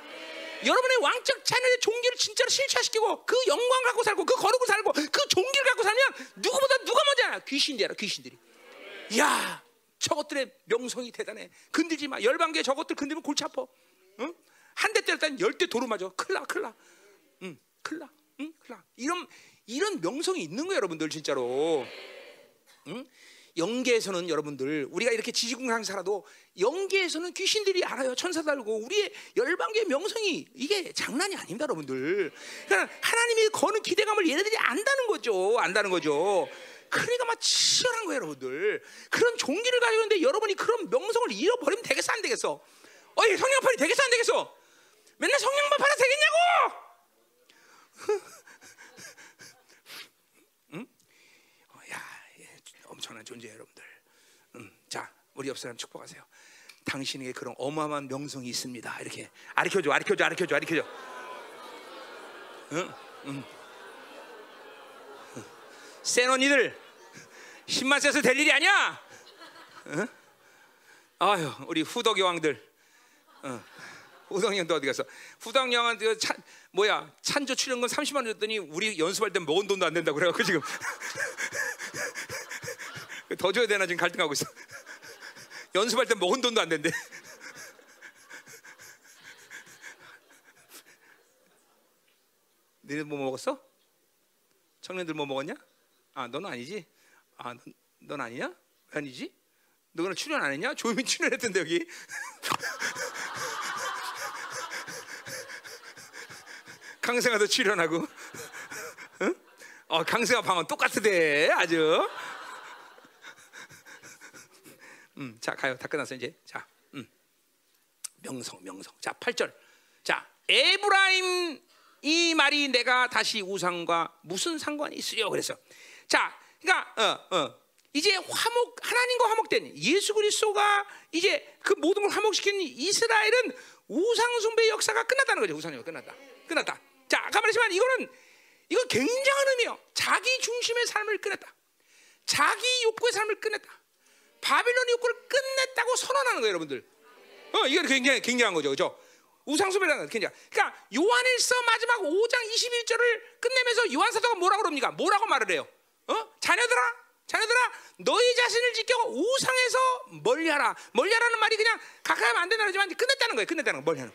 여러분의 왕적 자녀의 종기를 진짜로 실체시키고 그 영광 갖고 살고 그 거룩을 살고 그 종기를 갖고 살면 누구보다 누가 먼저 알아? 귀신들이 알아, 귀신들이. 야, 저것들의 명성이 대단해. 건들지 마. 열방계 저것들 건들면 골치 아파. 응? 한대 때릴 땐열대 도로 맞아. 큰일 나. 응, 나. 응, 나. 이런, 이런 명성이 있는 거예요, 여러분들, 진짜로. 응? 영계에서는 여러분들 우리가 이렇게 지지공상 살아도 영계에서는 귀신들이 알아요. 천사도 알고 우리의 열방계의 명성이 이게 장난이 아닙니다 여러분들. 그러니까 하나님이 거는 기대감을 얘네들이 안다는 거죠. 안다는 거죠. 그러니까 막 치열한 거예요 여러분들. 그런 종기를 가지고 있는데 여러분이 그런 명성을 잃어버리면 되겠어 안 되겠어? 어이 성령판이 되겠어 안 되겠어? 맨날 성령만 받아 되겠냐고 어, 야, 예, 엄청난 존재예요, 여러분들. 음, 자, 우리 옆 사람 축복하세요. 당신에게 그런 어마어마한 명성이 있습니다. 이렇게 아리켜줘, 아리켜줘, 아리켜줘, 아리켜줘. 응, 응. 센 언니들 힘만 세서 될 일이 아니야. 응? 아유, 우리 후덕 여왕들. 어. 후덕 형도 어디 갔어? 후덕 형한테 찬 뭐야 찬조 출연금 30만 원 줬더니 우리 연습할 때 먹은 돈도 안 된다고 그래갖고 지금 더 줘야 되나 지금 갈등하고 있어. 연습할 때 먹은 돈도 안 된대. 너네 뭐 먹었어? 청년들 뭐 먹었냐? 아, 너는 아니지? 아, 넌, 넌 아니냐? 왜 아니지? 너 그럼 출연 안 했냐? 조용히 출연했던데 여기. 강생아도 출연하고. 응? 어, 강생아 방은 똑같으대 아주. 음, 자 가요. 다 끝났어 이제. 자, 음. 명성, 명성. 자, 8절. 자, 에브라임 이 말이 내가 다시 우상과 무슨 상관이 있으려 그랬어. 자, 그러니까 어, 어. 이제 화목 하나님과 화목된 예수 그리스도가 이제 그 모든 걸 화목시킨 이스라엘은 우상 숭배 역사가 끝났다는 거죠. 우상 숭배 끝났다. 끝났다. 자, 아까 말했지만 이거는 이거 굉장한 의미요. 자기 중심의 삶을 끝냈다. 자기 욕구의 삶을 끝냈다. 바빌론 욕구를 끝냈다고 선언하는 거예요, 여러분들. 어, 이게 굉장히 굉장한 거죠, 그렇죠? 우상숭배라는 거 굉장히. 그러니까 요한일서 마지막 5장 21절을 끝내면서 요한 사도가 뭐라고 그럽니까? 뭐라고 말을 해요? 어? 자녀들아, 자녀들아, 너희 자신을 지켜 우상에서 멀리하라. 멀리하라는 말이 그냥 가까이 하면 안 된다는 거지만 끝냈다는 거예요. 끝냈다는 거, 멀리하는.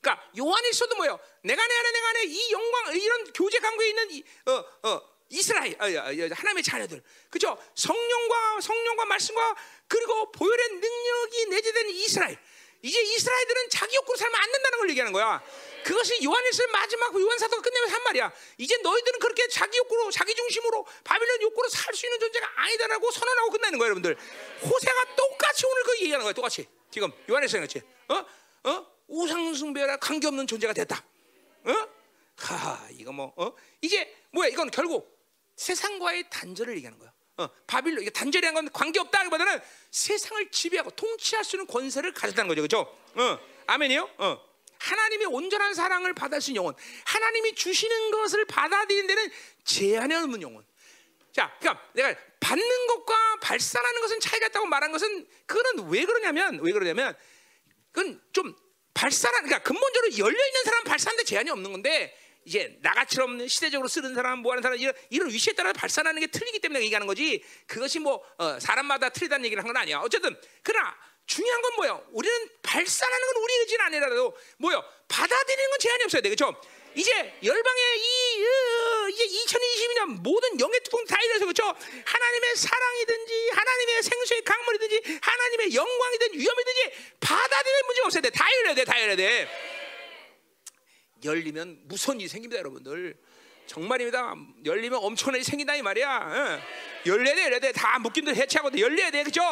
그러니까 요한일서도 뭐예요? 내가 내 안에 내가 안에 이 영광 이런 교제 관계에 있는 이, 어, 어, 이스라엘 어, 어, 하나님의 자녀들 그죠 성령과 성령과 말씀과 그리고 보혈의 능력이 내재된 이스라엘 이제 이스라엘들은 자기 욕구로 살면 안 된다는 걸 얘기하는 거야 그것이 요한일서 마지막 요한 사도가 끝내면서 한 말이야 이제 너희들은 그렇게 자기 욕구로 자기 중심으로 바빌론 욕구로 살 수 있는 존재가 아니다라고 선언하고 끝내는 거예요 여러분들 호세가 똑같이 오늘 그 얘기하는 거야 똑같이 지금 요한일서 같이 어? 어? 우상 숭배라 관계 없는 존재가 됐다. 어? 하, 이거 뭐 어? 이게 뭐야? 이건 결국 세상과의 단절을 얘기하는 거야. 어, 바빌론 이게 단절이라는 건 관계 없다기보다는 세상을 지배하고 통치할 수 있는 권세를 가졌다는 거죠, 그렇죠? 어, 아멘이요. 어. 하나님의 온전한 사랑을 받을 수 있는 영혼, 하나님이 주시는 것을 받아들이는 데는 제한이 없는 영혼. 자, 그러니까 내가 받는 것과 발산하는 것은 차이가 있다고 말한 것은 그거는 왜 그러냐면 왜 그러냐면 그건 좀 발산한 그러니까 근본적으로 열려 있는 사람 발산하는데 제한이 없는 건데 이제 나같이럼 시대적으로 쓰는 사람, 뭐하는 사람 이런, 이런 위치에 따라 발산하는 게 틀리기 때문에 얘기하는 거지. 그것이 뭐 어, 사람마다 틀리다는 얘기를 한 건 아니야. 어쨌든 그러나 중요한 건 뭐예요? 우리는 발산하는 건 우리 의지는 아니라도 뭐요? 받아들이는 건 제한이 없어야 돼, 그렇죠? 이제 열방의 이 어, 이제 2022년 모든 영의 특공 다 이래서 그렇죠? 하나님의 사랑이든지 하나님의 생수의 강물이든지 하나님의 영광이든 위험이든지 받아들이는 문제가 없어야 돼. 다 열려야 돼, 다 열려야 돼. 열리면 일이 생깁니다, 여러분들. 정말입니다. 열리면 일이 생긴다 이 말이야. 응. 열려야 돼, 열려야 돼. 다 묶임들 해체하고 열려야 돼, 그죠?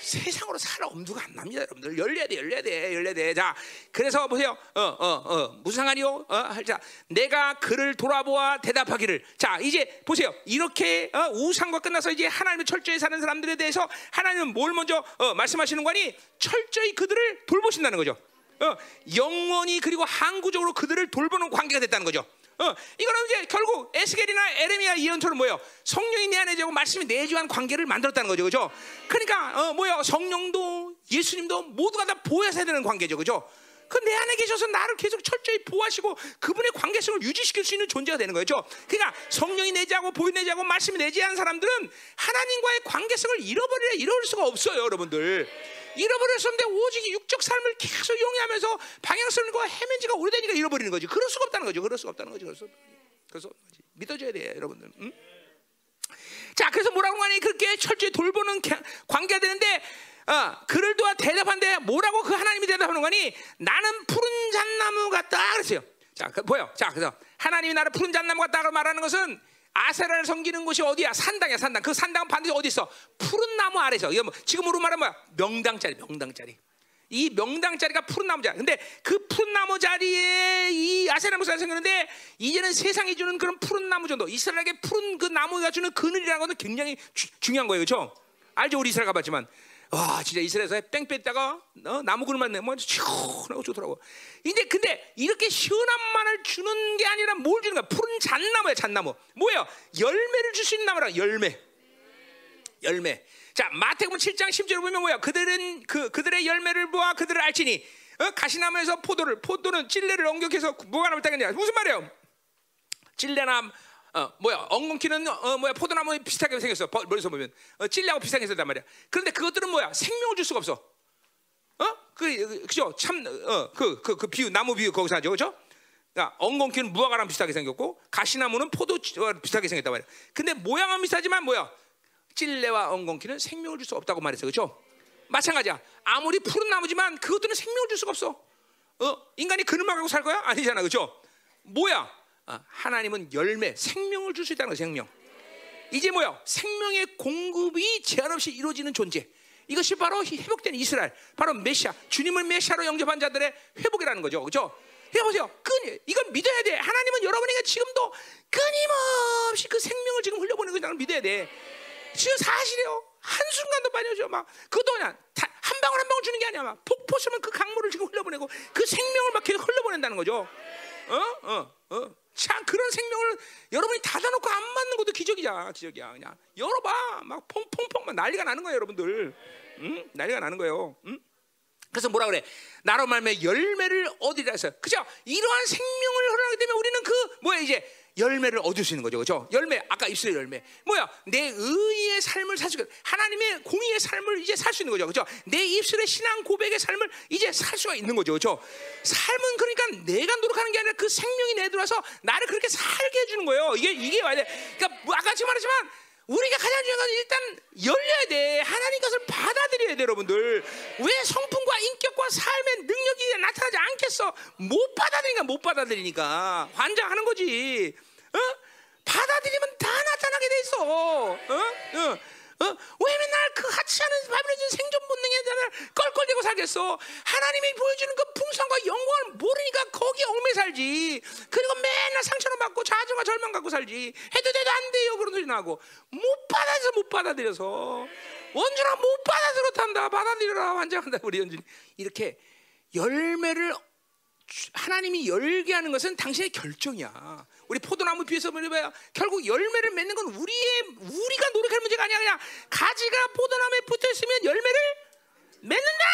세상으로 살아 엄두가 안 납니다, 여러분들. 열려야 돼, 열려야 돼, 열려야 돼. 자, 그래서 보세요. 어, 어, 어, 무슨 상관이요? 어, 자, 내가 그를 돌아보아 대답하기를. 자, 이제 보세요. 이렇게 어, 우상과 끝나서 이제 하나님을 철저히 사는 사람들에 대해서 하나님은 뭘 먼저 어, 말씀하시는 거니? 철저히 그들을 돌보신다는 거죠. 어, 영원히 그리고 항구적으로 그들을 돌보는 관계가 됐다는 거죠. 어, 이거는 이제 결국 에스겔이나 에레미야 이언처럼 뭐요? 성령이 내 안에 되고 말씀이 내주한 관계를 만들었다는 거죠, 그죠? 그러니까 어, 뭐요? 성령도 예수님도 모두가 다 보호해야 되는 관계죠, 그죠? 그 내 안에 계셔서 나를 계속 철저히 보호하시고 그분의 관계성을 유지시킬 수 있는 존재가 되는 거죠. 그러니까 성령이 내지하고 보이 내지하고 말씀이 내지한 사람들은 하나님과의 관계성을 잃어버리려 잃어버릴 수가 없어요, 여러분들. 잃어버렸었는데 오직 육적 삶을 계속 용해하면서 방향성과 헤맨지가 오래되니까 잃어버리는 거지. 그럴 수가 없다는 거죠. 그럴 수가 없다는 거죠. 그래서 그래서 믿어줘야 돼, 여러분들. 응? 자, 그래서 뭐라고 하니 그렇게 철저히 돌보는 관계가 되는데 어, 그를 도와 대답한데 뭐라고 그 하나님이 대답하는 거니? 나는 푸른 잣나무 같다 그랬어요. 자, 그, 보여. 자, 그래서 하나님이 나를 푸른 잣나무 같다고 말하는 것은 아세라를 섬기는 곳이 어디야? 산당이야, 산당. 그 산당은 반드시 어디 있어? 푸른 나무 아래서. 이거 뭐, 지금으로 말하면 뭐야? 명당 자리, 명당 자리. 이 명당 자리가 푸른 나무 자리. 근데 그 푸른 나무 자리에 이 아세라 목사가 생겼는데 이제는 세상이 주는 그런 푸른 나무 정도. 이스라엘에게 푸른 그 나무가 주는 그늘이라는 것은 굉장히 주, 중요한 거예요, 그렇죠? 알죠? 우리 이스라엘 가봤지만 와 진짜 이스라엘에서 뺑 뺐다가 어, 나무 그늘만 내면 시원하고 좋더라고. 이제 근데 이렇게 시원함만을 주는 게 아니라 뭘 주는 거야? 푸른 잣나무야 잣나무. 뭐예요? 열매를 줄 수 있는 나무라 열매. 열매. 자 마태복음 7장 10절을 보면 뭐야? 그들은 그 그들의 열매를 보아 그들을 알지니 어? 가시나무에서 포도를 포도는 찔레를 엉격해서 뭐가 남을 따겠냐? 무슨 말이에요? 찔레나 어, 뭐야 엉겅퀴는 어, 뭐야 포도나무 비슷하게 생겼어 머리서 보면 어, 찔레하고 비슷하게 생겼단 말이야. 그런데 그것들은 뭐야 생명을 줄 수가 없어. 어? 그 그죠? 참어그그 그, 그 비유 나무 비유 거기서 하죠, 그죠? 그러니까 엉겅퀴는 무화과랑 비슷하게 생겼고 가시나무는 포도 비슷하게 생겼단 말이야. 근데 모양은 비슷하지만 뭐야 찔레와 엉겅퀴는 생명을 줄 수 없다고 말했어, 그죠? 마찬가지야. 아무리 푸른 나무지만 그것들은 생명을 줄 수가 없어. 어? 인간이 그늘만 갖고 살 거야? 아니잖아, 그죠? 뭐야? 아, 하나님은 열매, 생명을 줄 수 있다는 거 생명. 이제 뭐야? 생명의 공급이 제한 없이 이루어지는 존재. 이것이 바로 회복된 이스라엘, 바로 메시아, 주님을 메시아로 영접한 자들의 회복이라는 거죠, 그렇죠? 해보세요. 끈, 이건 믿어야 돼. 하나님은 여러분에게 지금도 끊임없이 그 생명을 지금 흘려보내는 걸 믿어야 돼. 지금 사실이요. 한 순간도 빠져줘. 막 그것도 그냥 한 방울 한 방울 주는 게 아니야. 막 폭포수면 그 강물을 지금 흘려보내고 그 생명을 막 계속 흘려보낸다는 거죠. 어, 어, 어. 참 그런 생명을 여러분이 닫아놓고 안 맞는 것도 기적이야, 기적이야. 그냥 열어봐, 막 퐁퐁퐁 막 난리가 나는 거예요, 여러분들. 응? 난리가 나는 거예요. 응? 그래서 뭐라 그래? 나로 말면 열매를 얻으라 해서 그죠? 이러한 생명을 허락하기 때문에 우리는 그 뭐야 이제 열매를 얻을 수 있는 거죠. 그렇죠? 열매 아까 입술의 열매. 뭐야? 내 의의 삶을 살 수 있는 하나님의 공의의 삶을 이제 살 수 있는 거죠. 그렇죠? 내 입술의 신앙 고백의 삶을 이제 살 수가 있는 거죠. 그렇죠? 삶은 그러니까 내가 노력하는 게 아니라 그 생명이 내 들어와서 나를 그렇게 살게 해 주는 거예요. 이게 이게 와야 돼. 그러니까 뭐 아까 지금 말했지만 우리가 가장 중요한 건 일단 열려야 돼. 하나님 것을 받아들여야 돼, 여러분들. 왜 성품과 인격과 삶의 능력이 나타나지 않겠어? 못 받아들이니까 못 받아들이니까 환장하는 거지. 어? 받아들이면 다 나타나게 돼 있어. 어? 어? 어? 왜 맨날 그 하찮은 바빌론인 생존 본능에 대한 껄껄대고 살게 모르겠어. 하나님이 보여주는 그 풍성과 영광을 모르니까 거기에 얽매 살지. 그리고 맨날 상처를 받고 좌절과 절망 갖고 살지. 해도 돼도 안 돼요. 그런 소리 나고 못 받아서 못 받아들여서 원준아 못 받아서 그렇단다. 받아들여라 환장한다 우리 연준이 이렇게 열매를 하나님이 열게 하는 것은 당신의 결정이야. 우리 포도나무 뒤에서 보면 결국 열매를 맺는 건 우리의 우리가 노력할 문제가 아니야. 그냥 가지가 포도나무에 붙어 있으면 열매를 맺는다,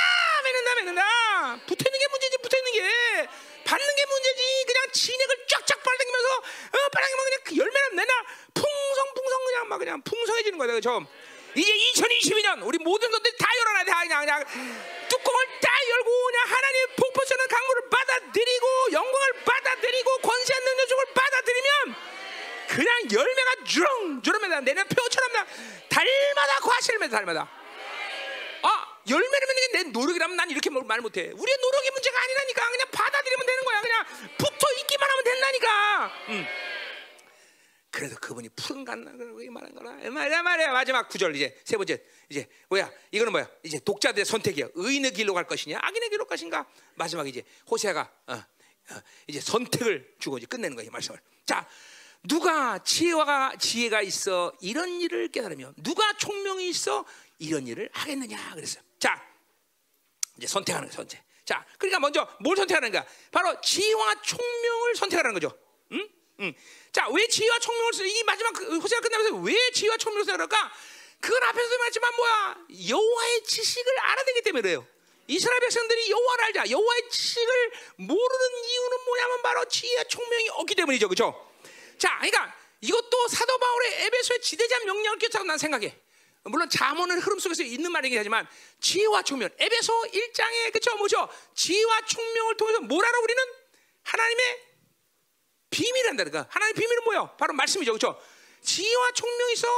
맺는다, 맺는다. 붙어 있는 게 문제지, 붙어 있는 게 받는 게 문제지. 그냥 진액을 쫙쫙 빨아당기면서 어, 빨아당기면 그냥 그 열매를 내나 풍성 풍성 그냥 막 그냥 풍성해지는 거야, 그죠? 이제 2022년 우리 모든 것들 다 열어놔야 돼, 그냥 그냥 뚜껑을 다 열고 그냥 하나님의 폭포처럼 강물을 받아들이고 영광을 받아들이고 권세한 능력을 받아들이면 그냥 열매가 주렁 주렁매다. 내는 표처럼 나 달마다 과실을 맺다 달마다. 아 열매를 맺는 게 내 노력이라면 난 이렇게 말 못해. 우리의 노력이 문제가 아니라니까. 그냥 받아들이면 되는 거야. 그냥 붙어 있기만 하면 된다니까. 음. 그래서 그분이 푸른 간나그라고 말한 거라. 말이야 말이야. 마지막 구절 이제 세 번째 이제 뭐야? 이거는 뭐야? 이제 독자들의 선택이야. 의인의 길로 갈 것이냐? 악인의 길로 갈 것인가? 마지막 이제 호세아가 어, 어, 이제 선택을 주고 이제 끝내는 거예요 말씀을. 자 누가 지혜가 지혜가 있어? 이런 일을 깨달으며 누가 총명이 있어? 이런 일을 하겠느냐? 그랬어요. 자 이제 선택하는 거예요 선택. 자 그러니까 먼저 뭘 선택하는 거야? 바로 지혜와 총명을 선택하는 거죠. 응? 응. 자, 왜 지혜와 총명을 쓰? 이 마지막 그 호세가 끝나면서 왜 지혜와 총명을 쓰을까? 그건 앞에서도 말했지만 뭐야? 여호와의 지식을 알아야 되기 때문에 그래요. 이스라엘 백성들이 여호와를 알자. 여호와의 지식을 모르는 이유는 뭐냐면 바로 지혜와 총명이 없기 때문이죠. 그렇죠? 자, 그러니까 이것도 사도 바울의 에베소의 지대자 명령을 끼쳤다고 난 생각해. 물론 자문은 흐름 속에서 있는 말이긴 하지만 지혜와 총명. 에베소 1장에 그쵸 뭐죠? 지혜와 총명을 통해서 뭘 알아 우리는 하나님의 비밀한다니까. 하나님의 비밀은 뭐예요? 바로 말씀이죠. 그렇죠? 지혜와 총명이 있어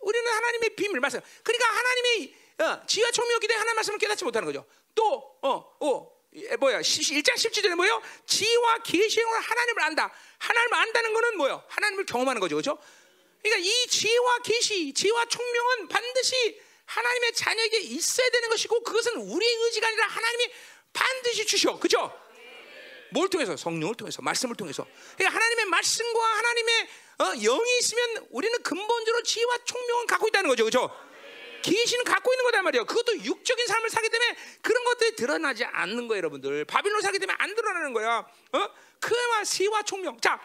우리는 하나님의 비밀 말씀. 그러니까 하나님의 어, 지혜와 총명이기 때문에 하나님 말씀을 깨닫지 못하는 거죠. 또 어, 어, 뭐야? 1장 17절에 뭐예요? 지혜와 계시형으로 하나님을 안다. 하나님을 안다는 거는 뭐예요? 하나님을 경험하는 거죠. 그렇죠? 그러니까 이 지혜와 계시, 지혜와 총명은 반드시 하나님의 자녀에게 있어야 되는 것이고 그것은 우리의 의지가 아니라 하나님이 반드시 주셔. 그죠? 뭘 통해서? 성령을 통해서, 말씀을 통해서. 그러니까 하나님의 말씀과 하나님의 어, 영이 있으면 우리는 근본적으로 지혜와 총명을 갖고 있다는 거죠, 그렇죠? 계시는 갖고 있는 거단 말이에요. 그것도 육적인 삶을 살기 때문에 그런 것들이 드러나지 않는 거예요, 여러분들. 바빌론 살기 때문에 안 드러나는 거야. 어? 그와 지혜와 총명. 자,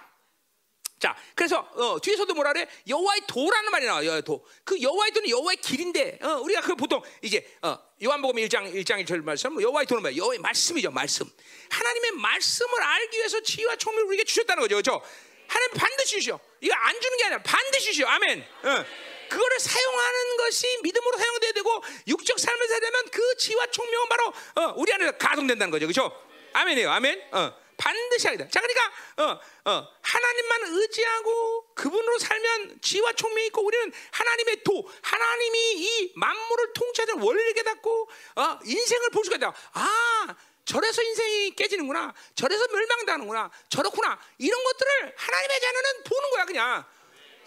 자, 그래서 어, 뒤에서도 뭐라 그래? 여호와의 도라는 말이 나와. 여호와의 도. 그 여호와의 도는 여호와의 길인데 어, 우리가 그 보통 이제 어, 요한복음 1장 1장 1절 말씀 여호와의 도는 뭐야? 여호와의 말씀이죠, 말씀. 하나님의 말씀을 알기 위해서 지혜와 총명을 우리에게 주셨다는 거죠. 그렇죠? 하나님 반드시 주셔. 이거 안 주는 게 아니라 반드시 주셔. 아멘. 어. 그거를 사용하는 것이 믿음으로 사용돼야 되고 육적 삶을 살야 되면 그 지혜와 총명은 바로 어, 우리 안에서 가동된다는 거죠. 그렇죠? 아멘이에요. 아멘. 어. 반드시 하게 돼. 자, 그러니까 어, 어, 하나님만 의지하고 그분으로 살면 지와 총명이 있고 우리는 하나님의 도, 하나님이 이 만물을 통치하는 원리를 깨닫고 어, 인생을 볼 수가 있다. 아, 저래서 인생이 깨지는구나. 저래서 멸망당하는구나. 저렇구나. 이런 것들을 하나님의 자녀는 보는 거야, 그냥.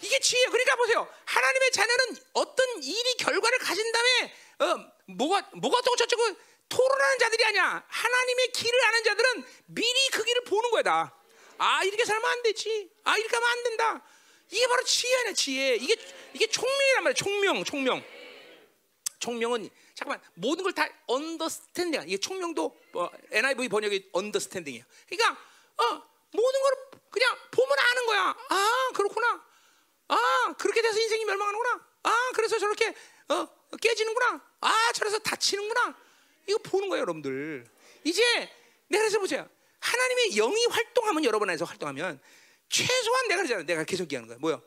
이게 지혜. 그러니까 보세요. 하나님의 자녀는 어떤 일이 결과를 가진 다음에 어, 뭐가 뭐가 저쩌고 토론하는 자들이 아니야. 하나님의 길을 아는 자들은 미리 그 길을 보는 거다. 아 이렇게 살면 안 되지. 아 이렇게 하면 안 된다. 이게 바로 지혜네 지혜. 이게 이게 총명이란 말이야. 총명, 총명. 총명은 잠깐만 모든 걸 다 understanding. 이게 총명도 뭐, NIV 번역이 understanding이야. 그러니까 어, 모든 걸 그냥 보면 아는 거야. 아 그렇구나. 아 그렇게 돼서 인생이 멸망하는구나. 아 그래서 저렇게 어, 깨지는구나. 아 저래서 다치는구나. 이거 보는 거예요, 여러분들. 이제 내가 그래서 보세요. 하나님의 영이 활동하면 여러분 안에서 활동하면 최소한 내가 그러잖아요. 내가 계속 얘기하는 거야. 뭐야?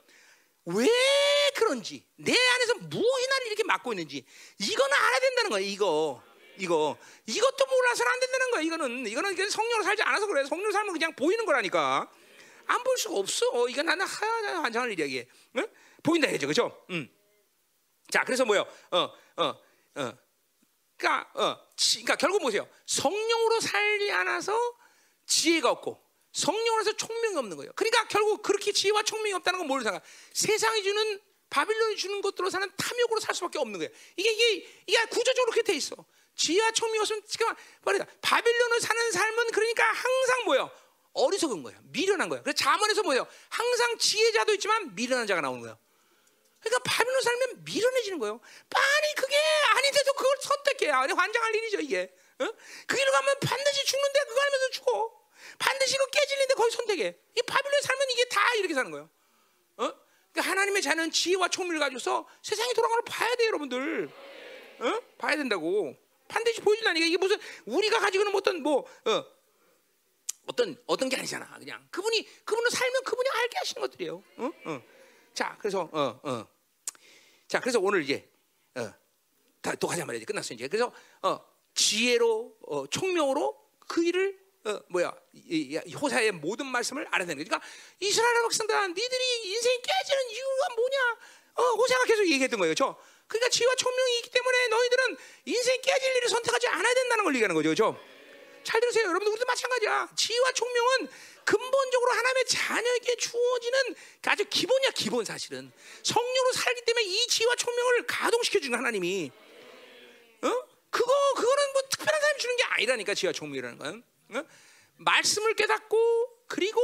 왜 그런지 내 안에서 무엇이 나를 이렇게 막고 있는지 이거는 알아야 된다는 거야. 이거 이거 이것도 몰라서는 안 된다는 거야. 이거는 이거는 성령으로 살지 않아서 그래. 성령으로 살면 그냥 보이는 거라니까. 안 볼 수가 없어. 어, 이건 나는 하야 환장할 일이야 이게. 응? 보인다 해죠, 그렇죠? 음. 자, 그래서 뭐요? 어, 어, 어. 그러니까, 어, 지, 그러니까 결국 보세요. 성령으로 살지 않아서 지혜가 없고 성령으로서 총명이 없는 거예요. 그러니까 결국 그렇게 지혜와 총명이 없다는 건 뭘로 생각? 세상이 주는 바빌론이 주는 것들로 사는 탐욕으로 살 수밖에 없는 거예요. 이게 이게 이게 구조적으로 그렇게 돼 있어. 지혜와 총명이 없으면 말이다. 바빌론을 사는 삶은 그러니까 항상 뭐요? 어리석은 거예요. 미련한 거예요. 그래서 자문에서 뭐예요? 항상 지혜자도 있지만 미련한 자가 나오는 거예요. 그러니까 바빌론 살면 미련해지는 거예요. 아니 그게 아닌데도 그걸 선택해. 아니 환장할 일이죠 이게. 어? 그 길로 가면 반드시 죽는데 그거 하면서 죽어. 반드시 그 깨질린데 거기 선택해. 이 바빌론 살면 이게 다 이렇게 사는 거예요. 어? 그러니까 하나님의 자는 지혜와 총명을 가져서 세상이 돌아가는 걸 봐야 돼요, 여러분들. 어? 봐야 된다고. 반드시 보여준다니까 이게 무슨 우리가 가지고는 어떤 뭐 어, 어떤 어떤 게 아니잖아. 그냥 그분이 그분은 살면 그분이 알게 하시는 것들이에요. 어? 어. 자, 그래서 어, 어. 자, 그래서 오늘 이제 어, 다, 또 가자 말이지. 끝났어 이제. 그래서 어, 지혜로 어, 총명으로 그 일을 어, 뭐야 이, 이, 호사의 모든 말씀을 알아야 되는 거니까 그러니까 이스라엘 백성들 니들이 인생이 깨지는 이유가 뭐냐? 어, 호사가 계속 얘기했던 거예요. 저 그러니까 지혜와 총명이 있기 때문에 너희들은 인생 깨질 일을 선택하지 않아야 된다는 걸 얘기하는 거죠, 그렇죠? 잘 들으세요, 여러분들 우리도 마찬가지야. 지혜와 총명은 근본적으로 하나님의 자녀에게 주어지는 아주 기본이야, 기본 사실은 성령으로 살기 때문에 이 지혜와 총명을 가동시켜 주는 하나님이, 어? 그거 그거는 뭐 특별한 사람이 주는 게 아니라니까 지혜와 총명이라는 건. 어? 말씀을 깨닫고 그리고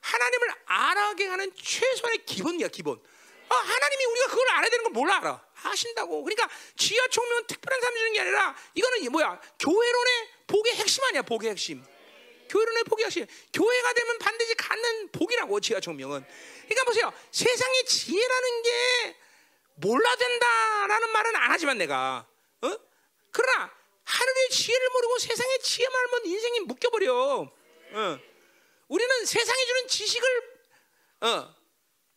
하나님을 알아게 하는 최소한의 기본이야, 기본. 어, 하나님이 우리가 그걸 알아야 되는 걸 몰라 알아. 하신다고. 그러니까 지하 총명은 특별한 사람이 주는 게 아니라 이거는 뭐야? 교회론의 복의 핵심 아니야, 복의 핵심. 교회론의 복의 핵심. 교회가 되면 반드시 갖는 복이라고 지하 총명은. 그러니까 보세요. 세상의 지혜라는 게 몰라 된다라는 말은 안 하지만 내가. 어? 그러나 하늘의 지혜를 모르고 세상의 지혜만 알면 인생이 묶여버려. 어. 우리는 세상이 주는 지식을 어,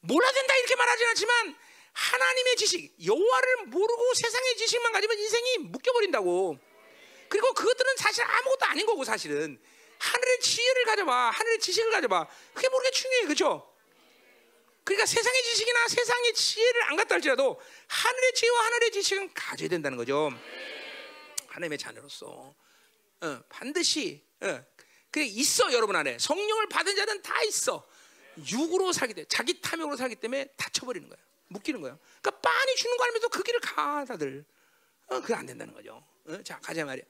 몰라 된다 이렇게 말하지는 않지만 하나님의 지식, 여호와를 모르고 세상의 지식만 가지면 인생이 묶여버린다고. 그리고 그것들은 사실 아무것도 아닌 거고 사실은 하늘의 지혜를 가져봐, 하늘의 지식을 가져봐. 그게 모르게 중요해, 그렇죠? 그러니까 세상의 지식이나 세상의 지혜를 안 갖다 할지라도 하늘의 지혜와 하늘의 지식은 가져야 된다는 거죠. 하나님의 자녀로서 어, 반드시 어, 그게 있어 여러분 안에 성령을 받은 자는 다 있어. 육으로 살기 때문에 자기 탐욕으로 살기 때문에 다쳐버리는 거예요. 묶이는 거예요. 그러니까 빤히 주는 거 알면서 그 길을 가 다들. 어, 그게 안 된다는 거죠. 어? 자 가자 말이야.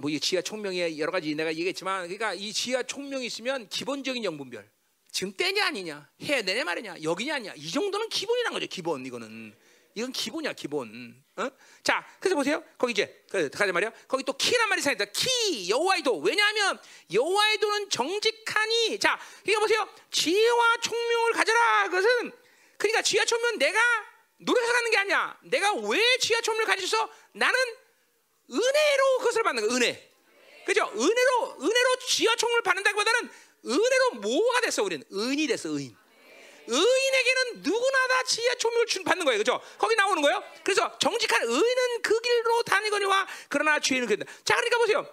뭐 이 지하 총명이 여러 가지 내가 얘기했지만, 그러니까 이 지하 총명이 있으면 기본적인 영분별. 지금 때냐 아니냐, 해야 되냐 말이냐, 여기냐 아니냐, 이 정도는 기본이란 거죠. 기본 이거는. 이건 기본이야 기본. 어? 자, 그래서 보세요. 거기 이제 그 가자 말이야. 거기 또 키란 말이 생겼다. 키 여호와의 도. 왜냐하면 여호와의 도는 정직하니. 자, 이거 보세요. 지혜와 총명을 가져라. 그것은 그러니까 지혜와 총명 내가 노력해서 갖는 게 아니야. 내가 왜 지혜와 총명을 가지서 나는 은혜로 그것을 받는 거야. 은혜. 그죠? 은혜로 은혜로 지혜와 총명을 받는다기보다는 은혜로 뭐가 됐어 우리는 은이 됐어 은. 의인에게는 누구나 다 지혜 총명을 받는 거예요. 그죠? 거기 나오는 거예요. 그래서 정직한 의인은 그 길로 다니거니와 그러나 죄인은 그다. 자, 그러니까 보세요.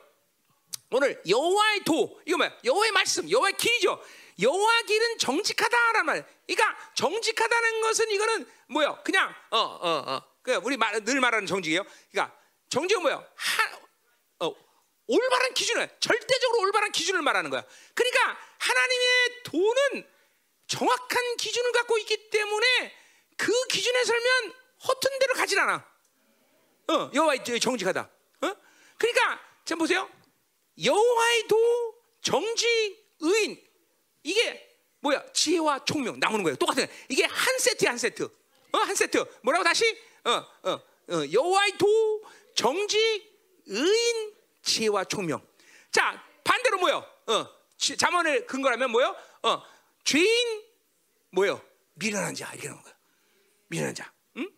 오늘 여호와의 도 이거 뭐야? 여호와의 말씀, 여호와의 길이죠. 여호와 길은 정직하다라는 말. 그러니까 정직하다는 것은 이거는 뭐요? 그냥 어어 어, 어. 그 우리 말, 늘 말하는 정직이에요. 그러니까 정직은 뭐요? 하, 어, 올바른 기준을 절대적으로 올바른 기준을 말하는 거야. 그러니까 하나님의 도는 정확한 기준을 갖고 있기 때문에 그 기준에 설면 허튼 대로 가진 않아. 어, 여호와의 정직하다. 어? 그러니까 자 보세요. 여호와의 도 정직 의인 이게 뭐야? 지혜와 총명 나오는 거예요. 똑같은. 이게 한 세트야 한 세트. 어, 한 세트. 뭐라고 다시? 어, 어, 어, 여호와의 도 정직 의인 지혜와 총명. 자 반대로 뭐요? 어, 자문을 근거라면 뭐요? 어, 죄인 뭐요? 미련한 자 이렇게 나오는 거야. 미련한 자, 응?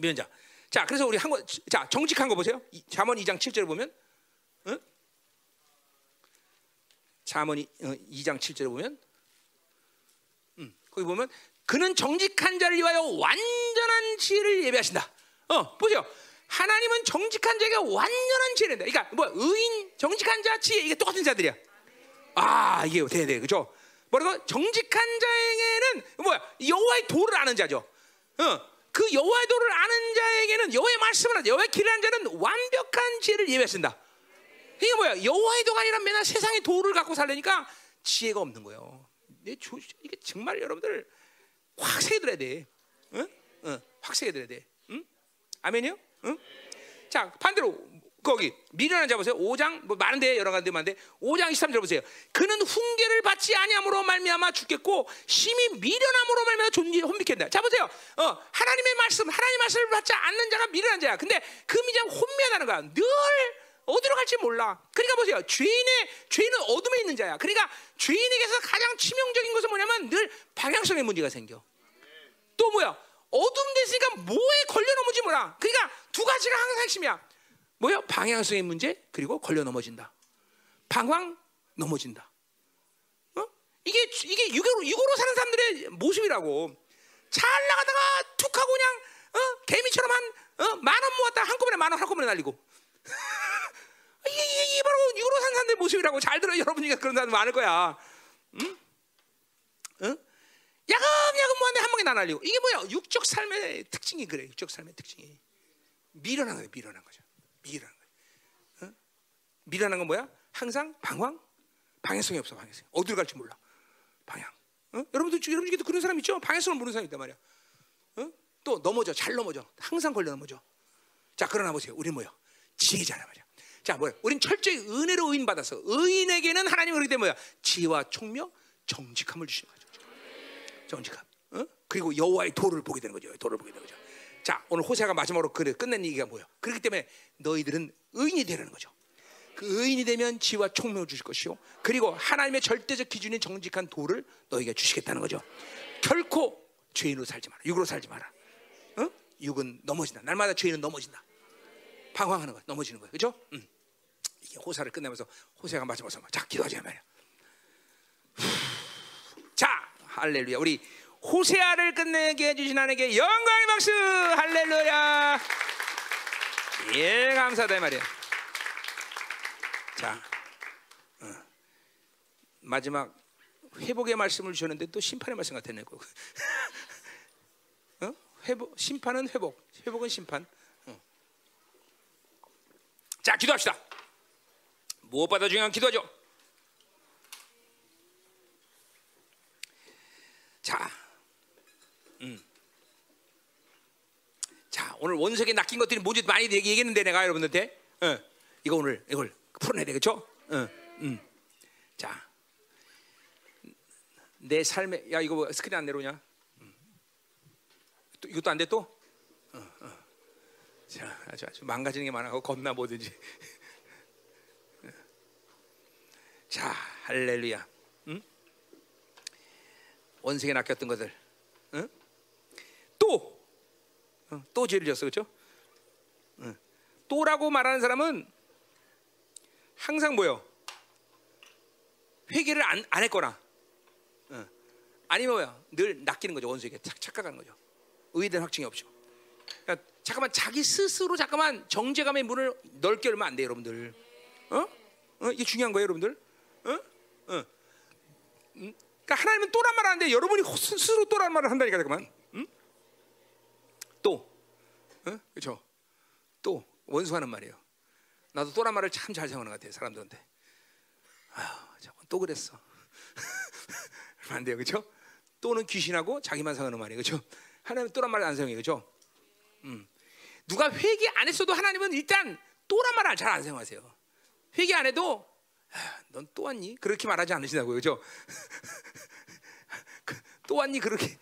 미련한 자. 자, 그래서 우리 한 거, 자 정직한 거 보세요. 잠언 2장 7절 보면, 응? 잠언 2장 7절 보면, 음, 거기 보면 그는 정직한 자를 위하여 완전한 지혜를 예배하신다. 어, 보세요. 하나님은 정직한 자에게 완전한 지혜를 낸다. 그러니까 뭐 의인, 정직한 자, 지혜 이게 똑같은 자들이야. 아, 이게 돼, 돼, 그죠? 뭐라고 정직한 자에게는 뭐야 여호와의 도를 아는 자죠. 어, 그 여호와의 도를 아는 자에게는 여호와의 말씀을 여호와의 길을 아는 자는 완벽한 지혜를 예배하신다. 이게 뭐야 여호와의 도가 아니라 맨날 세상의 도를 갖고 살려니까 지혜가 없는 거예요. 이게 정말 여러분들 확 새겨들어야 돼. 응? 응, 확 새겨들어야 돼. 응? 아멘이요? 응? 자 반대로 거기 미련한 자 보세요. 5장 뭐 많은데 여러 가지 많은데 5장 23절 보세요. 그는 훈계를 받지 아니함으로 말미암아 죽겠고 심히 미련함으로 말미암아 존재 혼미겠다. 자 보세요. 어, 하나님의 말씀, 하나님의 말씀을 받지 않는 자가 미련한 자야. 근데 그 미장 혼미하다는 거야. 늘 어디로 갈지 몰라. 그러니까 보세요. 죄인의 죄인은 어둠에 있는 자야. 그러니까 죄인에게서 가장 치명적인 것은 뭐냐면 늘 방향성의 문제가 생겨. 또 뭐야? 어둠 됐으니까 뭐에 걸려 넘어지 뭐라. 그러니까 두 가지가 항상 핵심이야. 뭐요? 방향성의 문제 그리고 걸려 넘어진다. 방황 넘어진다. 어? 이게 이게 유교로 유고로 사는 사람들의 모습이라고. 잘 나가다가 툭 하고 그냥 어? 개미처럼 한만원 어? 모았다 한꺼번에 만 원 한꺼번에 날리고. 이게, 이게, 이게, 바로 유로 산 사람들의 모습이라고 잘 들어 여러분이 그런 사람 많을 거야. 응? 응? 야금야금 모았는데 한 방에 나 날리고 이게 뭐야? 육적 삶의 특징이 그래. 육적 삶의 특징이 미련한 거예요. 미련한 거죠. 미련한 거예요. 어? 미련한 건 뭐야? 항상 방황, 방향성이 없어. 방향성. 어디로 갈지 몰라. 방향. 어? 여러분들 여러분 중에도 그런 사람 있죠? 방향성을 모르는 사람 있단 말이야. 어? 또 넘어져, 잘 넘어져. 항상 걸려 넘어져. 자, 그러나 보세요. 우리 뭐야? 지혜자란 말이야. 자, 뭐야? 우린 철저히 은혜로 의인 받아서 의인에게는 하나님 그렇기 때문에 뭐야? 지혜와 총명, 정직함을 주시는 거죠. 정직함. 어? 그리고 여호와의 도를 보게 되는 거죠. 도를 보게 되는 거죠. 자, 오늘 호세아가 마지막으로 그래 끝낸 얘기가 뭐예요? 그렇기 때문에 너희들은 의인이 되라는 거죠. 그 의인이 되면 지와 총명을 주실 것이요. 그리고 하나님의 절대적 기준인 정직한 도를 너희가 주시겠다는 거죠. 결코 죄인으로 살지 마라. 육으로 살지 마라. 어? 육은 넘어진다. 날마다 죄인은 넘어진다. 방황하는 거야. 넘어지는 거야. 그죠? 음. 이게 호사를 끝내면서 호세가 마지막으로 자 기도하자 말이야. 자 할렐루야. 우리 호세아를 끝내게 해주신 하나님께 영광의 박수 할렐루야 예 감사다 이 말이야 자 어. 마지막 회복의 말씀을 주셨는데 또 심판의 말씀 같았네 어? 회복 심판은 회복 회복은 심판 어. 자 기도합시다 무엇보다 중요한 기도죠 자 음. 자, 오늘 원석에 낚인 것들이 뭔지 많이 얘기했는데 내가 여러분들한테 어, 이거 오늘 이걸 풀어내야 되겠죠? 어, 음. 자, 내 삶에 야 이거 뭐 스크린 안 내려오냐? 음. 또, 이것도 안 돼 또? 어, 어. 자, 아주, 아주 망가지는 게 많아. 겁나 뭐든지. 자, 할렐루야. 응? 원색에 낚였던 것들. 응? 또, 어, 또 죄를 졌어, 그렇죠? 또라고 말하는 사람은 항상 뭐요? 회개를 안, 안 했거나, 어. 아니면 뭐야? 늘 낚이는 거죠 원수에게 착, 착각하는 거죠. 의된 확증이 없죠. 그러니까 잠깐만 자기 스스로 잠깐만 정제감의 문을 넓게 열면 안 돼, 여러분들. 어? 어? 이게 중요한 거예요, 여러분들. 어? 어. 음? 그러니까 하나님은 또란 말 하는데 여러분이 스스로 또란 말을 한다니까 잠깐만. 또, 어? 그렇죠? 또 원수하는 말이에요. 나도 또란 말을 참 잘 사용하는 것 같아요 사람들한테. 아휴, 저건 또 그랬어. 안 돼요, 그렇죠? 또는 귀신하고 자기만 사용하는 말이에요, 그렇죠? 하나님은 또란 말을 안 사용해요, 그렇죠? 음. 누가 회개 안 했어도 하나님은 일단 또란 말을 잘 안 사용하세요. 회개 안 해도 아, 넌 또 왔니? 그렇게 말하지 않으시다고요, 그렇죠? 또 왔니? 그렇게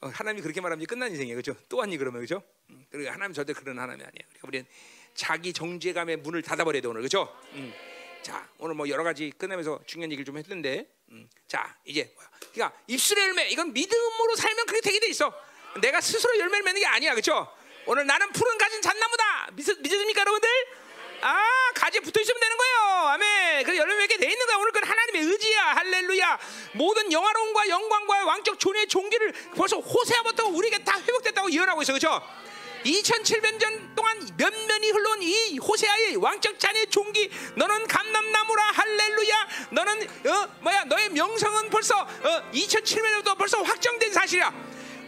어, 하나님이 그렇게 말하면 끝난 인생이에요, 그렇죠? 또 왔니 그러면 그렇죠? 음, 그리고 하나님 절대 그런 하나님이 아니에요. 그러니까 우리는 자기 정죄감의 문을 닫아버려야 돼 오늘, 그렇죠? 음. 자, 오늘 뭐 여러 가지 끝내면서 중요한 얘기를 좀 했는데, 음. 자 이제 뭐야? 그러니까 입술의 열매 이건 믿음으로 살면 그렇게 되게 돼 있어. 내가 스스로 열매를 맺는 게 아니야, 그렇죠? 오늘 나는 푸른 가진 잣나무다. 믿, 믿으십니까, 여러분들? 아 가지에 붙어 있으면 되는 거예요. 아멘. 그래서 열매 맺게 돼 있는 거야. 오늘 그건 하나님의 의지야. 할렐루야. 모든 영화로움과 영광과 왕적 존의 종기를 벌써 호세아부터 우리에게 다 회복됐다고 예언하고 있어. 그렇죠? 2700년 동안 면면이 흘러온 이 호세아의 왕적 잔의 종기 너는 감남나무라 할렐루야 너는 어 뭐야 너의 명성은 벌써 어 2700년도 벌써 확정된 사실이야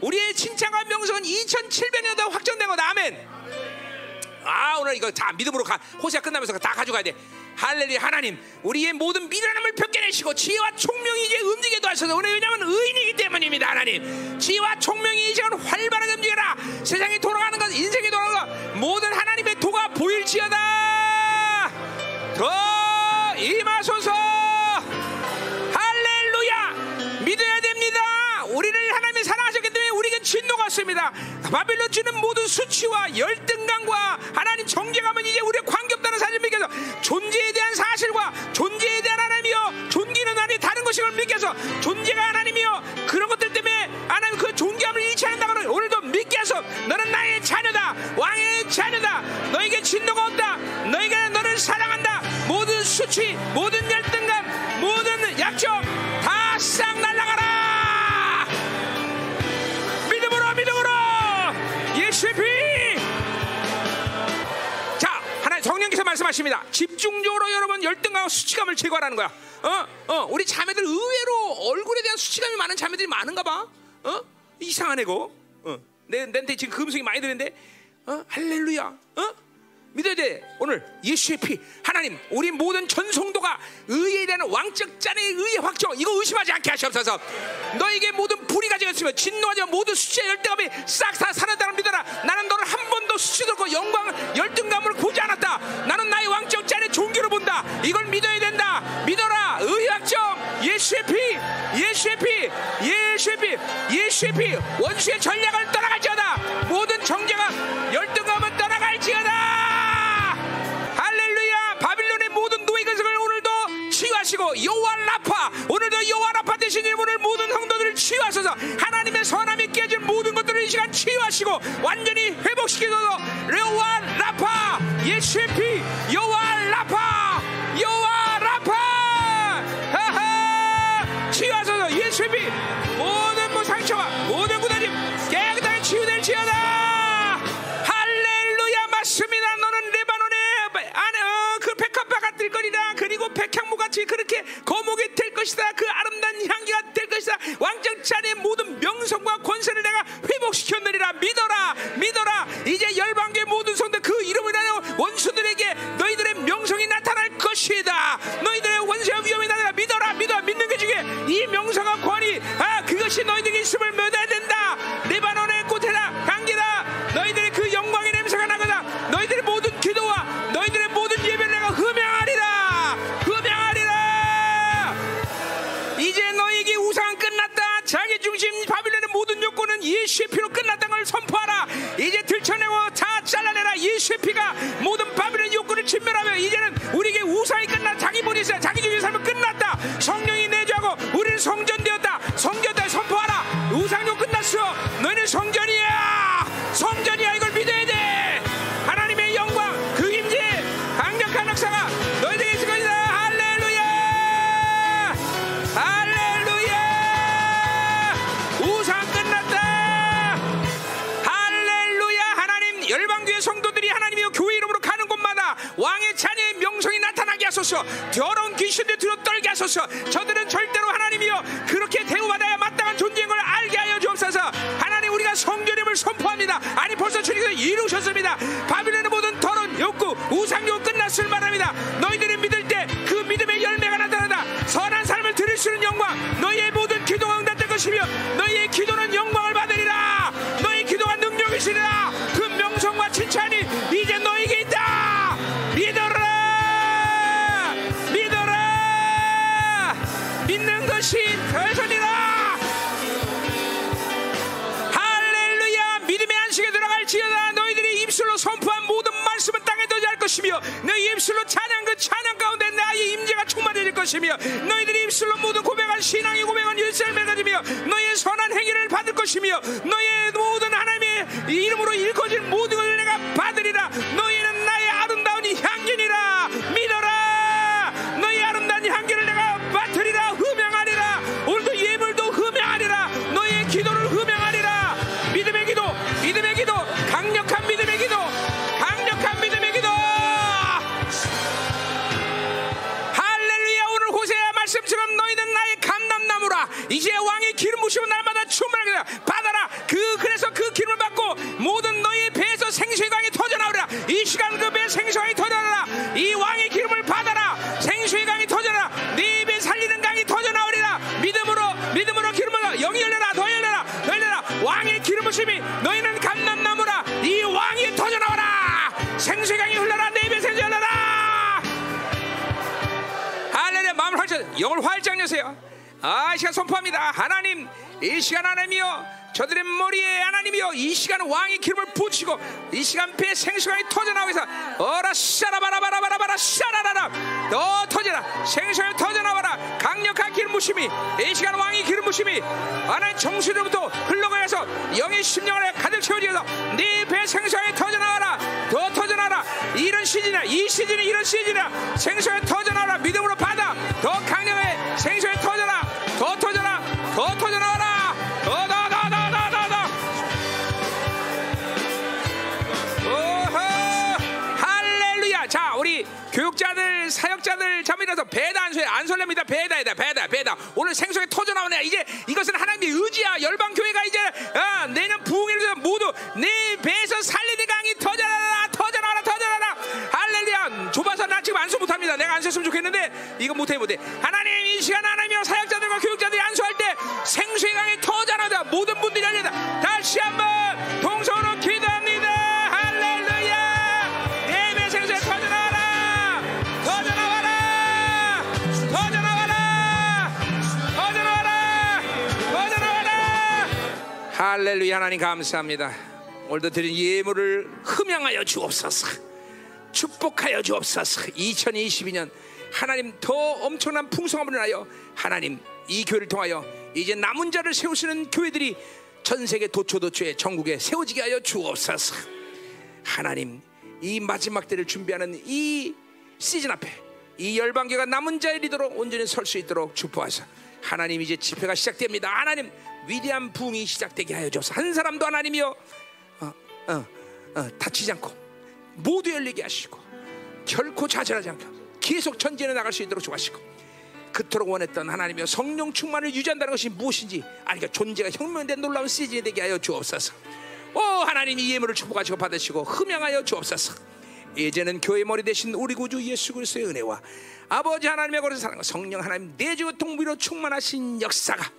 우리의 칭찬과 명성은 2700년도 확정된 거다 아멘 아 오늘 이거 다 믿음으로 가. 호세가 끝나면서 다 가져가야 돼. 할렐리 하나님. 우리의 모든 미련함을 벗겨내시고 지혜와 총명이 이제 움직이게도 하셔서 오늘 왜냐하면 의인이기 때문입니다 하나님. 지혜와 총명이 이제 활발하게 움직여라. 세상이 돌아가는 것 인생이 돌아가는 것 모든 하나님의 도가 보일지어다. 더 임하소서. 맞습니다. 바빌론 주는 모든 수치와 열등감과 하나님 정죄감은 이제 우리의 관계없다는 사실을 믿겨서 존재에 대한 사실과 존재에 대한 하나님이여 존귀는 하나님 다른 것임을 믿겨서 존재가 하나님이여 그런 것들 때문에 하나님 그 존귀함을 잃지 않는다고 는 오늘도 믿게 해서 너는 나의 자녀다 왕의 자녀다 너에게 진노가 없다 너에게 너를 사랑한다 모든 수치 모든 열등감 모든 약점 다 싹 날아가라 예수의 피 자, 하나님 성령께서 말씀하십니다. 집중적으로 여러분 열등감과 수치감을 제거하라는 거야. 어, 어, 우리 자매들 의외로 얼굴에 대한 수치감이 많은 자매들이 많은가 봐. 어, 이상한 애고. 어, 내, 내한테 지금 금속이 많이 드는데, 어, 할렐루야. 어, 믿어야 돼. 오늘 예수의 피, 하나님, 우리 모든 전성도가 의에 대한 왕적 잔의 의의 확정, 이거 의심하지 않게 하시옵소서. 너에게 모든 불의가 되었으면 진노하지 모든 수치와 열등감이 싹 다 사라다는 믿어라. 나는 너를 한 번도 수치들고 영광, 열등감을 보지 않았다. 나는 나의 왕적 잔의 종교를 본다. 이걸 믿어야 된다. 믿어라. 의의 확정, 예수의 피, 예수의 피, 예수의 피, 예수의 피, 원수의 전략을 떠나갈지어다. 모든 정죄가 열등감은 떠나갈지어다. 하시고 여호와 라파 오늘도 여호와 라파 대신 오늘 모든 성도들을 치유하소서. 하나님의 선함이 깨진 모든 것들을 이 시간 치유하시고 완전히 회복시키소서. 여호와 라파 예수의 피 여호와 라파 여호와 라파! 치유하소서. 예수의 피 모든 뭐 상처와 모든 구단이 깨끗하게 치유될 백합화가 뜰 거리라 그리고 백향목같이 그렇게 거목이 될 것이다. 그 아름다운 향기가 될 것이다. 왕정 잔의 모든 명성과 권세를 내가 회복시켰느니라. 믿어라. 믿어라. 이제 열방계 모든 성들 그 이름을 하여 원수들에게 너희들의 명성이 나타날 것이다. 너희들의 원수와 위험이 나타나 믿어라. 믿어. 믿는 게 중에 이 명성과 권위 아 그것이 너희들에게 있음을 믿어야 된다. 레바논의 꽃에다 향기다. 너희들 자기 중심 바빌론의 모든 욕구는 예수의 피로 끝났다는 걸 선포하라. 이제 들춰내고 다 잘라내라. 예수의 피가 모든 바빌론 욕구를 진멸하며 이제는 우리에게 우상이 끝나 자기 본이 있어야 자기 중심 삶은 끝났다. 성령이 내주하고 우리는 성전되었다. 성전다 선포하라. 우상욕 끝났어. 너희는 성전이야 하소서. 더러운 귀신들 뒤로 떨게 하소서. 저들은 절대로 하나님이여 그렇게 대우받아야 마땅한 존재인 걸 알게 하여 주옵소서. 하나님 우리가 성전임을 선포합니다. 아니 벌써 주님께서 이루셨습니다. 바빌론의 모든 더러운 욕구 우상욕 끝났을 만합니다. 너희들이 믿을 때 그 믿음의 열매가 나타나다. 선한 삶을 들을 수 있는 영광. 너희의 모든 기도가 응답될 것이며 너희의 기도는 영광을 받으리라. 너희 기도가 능력이시리라 지어다 너희들이 입술로 선포한 모든 말씀은 땅에 던지 할 것이며 너희 입술로 찬양 그 찬양 가운데 나의 임재가 충만해질 것이며 너희들이 입술로 모든 고백한 신앙의 고백한 일생을 가지며 너희의 선한 행위를 받을 것이며 너희의 모든 하나님의 이름으로 일거진 모든 것을 내가 받으리라. 너희는 나의 이제 왕의 기름 부심은 날마다 충만하게 받아라. 그 그래서 그 기름을 받고 모든 너희 배에서 생수의 강이 터져 나오리라. 이 시간 그 배에 생수의 강이 터져 나오라. 이 왕의 기름을 받아라. 생수의 강이 터져라. 네 입에 살리는 강이 터져 나오리라. 믿음으로 믿음으로 기름을 영이 열려라. 더 열려라. 더 열려라. 왕의 기름 부심이 너희는 감람나무라. 이 왕이 터져 나오라. 생수의 강이 흘러라. 네 입에 생수 열려라. 할렐루야. 마음을 활짝 영을 활짝 여세요 아, 이 시간 선포합니다. 하나님, 이 시간 하나님이여, 저들의 머리에 하나님이여 이 시간 왕의 기름을 부치고 이 시간 배에 생수강이 터져나오고 있어 어라 샤라바라바라바라바라 샤라라라. 너 터져라. 생수강이 터져나와라. 강력한 기름 부심이 이 시간 왕의 기름 부심이 하나님 정수로부터 흘러가서 영의 심령을 가득 채워지어서 네 배 생수강이 터져나와라. 더 터져나와라. 이런 시즌이야. 이 시즌이 이런 시즌이야. 생수강이 터져나와라. 믿음으로 받아. 더 강력해 생수강이 터져라 더 터져나와라! 더더 더 더 더 더 오호! 할렐루야! 자 우리 교육자들 사역자들 잠이라서 배다 안소에 안 설렙니다. 배다이다 배다 배다. 오늘 생수에 터져 나오네. 이제 이것은 하나님의 의지야. 열방 교회가 이제 어, 내년 부흥회를 모두 내 배에서 살리는 강이 터져나라 터져나라 터져나라 할렐루야 좁아서 나 지금 안수 못합니다. 내가 안수했으면 좋겠는데 이거 못해 못해. 하나님 이 시간 하나님이여 사역자들과 교육자들이 안수할 때 생수의 강이 터져나다 모든 분들이 열린다 다시 한번 동서로 기도합니다. 할렐루야. 예배 생수에 터져나와라. 터져나와라. 터져나와라. 터져나와라. 터져나와라. 할렐루야. 하나님 감사합니다. 오늘도 드린 예물을 흠양하여 주옵소서 축복하여 주옵소서. 2022년 하나님 더 엄청난 풍성함을 인하여 하나님 이 교회를 통하여 이제 남은 자를 세우시는 교회들이 전 세계 도초도초에 전국에 세워지게 하여 주옵소서. 하나님 이 마지막 때를 준비하는 이 시즌 앞에 이 열방교가 남은 자의 리더로 온전히 설 수 있도록 축복하소서. 하나님 이제 집회가 시작됩니다. 하나님 위대한 부흥이 시작되게 하여 주옵소서. 한 사람도 하나님이여 어, 어, 어, 다치지 않고 모두 열리게 하시고 결코 좌절하지 않고 계속 전진해 나갈 수 있도록 주하시고 그토록 원했던 하나님의 성령 충만을 유지한다는 것이 무엇인지 아니 그 존재가 혁명된 놀라운 시즌이 되게 하여 주옵소서. 오 하나님 이 예물을 축복하시고 받으시고 흠양하여 주옵소서. 이제는 교회 머리 대신 우리 구주 예수 그리스도의 은혜와 아버지 하나님의 거룩한 사랑과 성령 하나님 내주 동비로 충만하신 역사가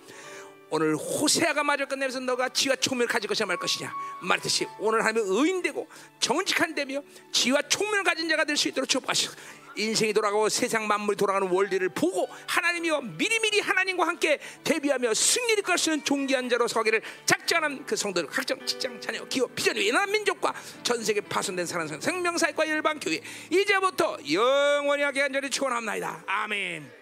오늘 호세아가 마저 끝내면서 너가 지와 총명을 가질 것이냐 말 것이냐? 말했듯이 오늘 하나님 의인되고 정직한 되며 지와 총명을 가진 자가 될 수 있도록 축복하시고 인생이 돌아가고 세상 만물이 돌아가는 원리를 보고 하나님이여 미리미리 하나님과 함께 대비하며 승리를 끌 수 있는 존귀한 자로 서기를 작정한 그 성도들 각종 직장 자녀 기업 비전이 연한 민족과 전 세계 파손된 사랑 생명사회과 열방 교회 이제부터 영원히 하게 한절히 축원합니다. 아멘.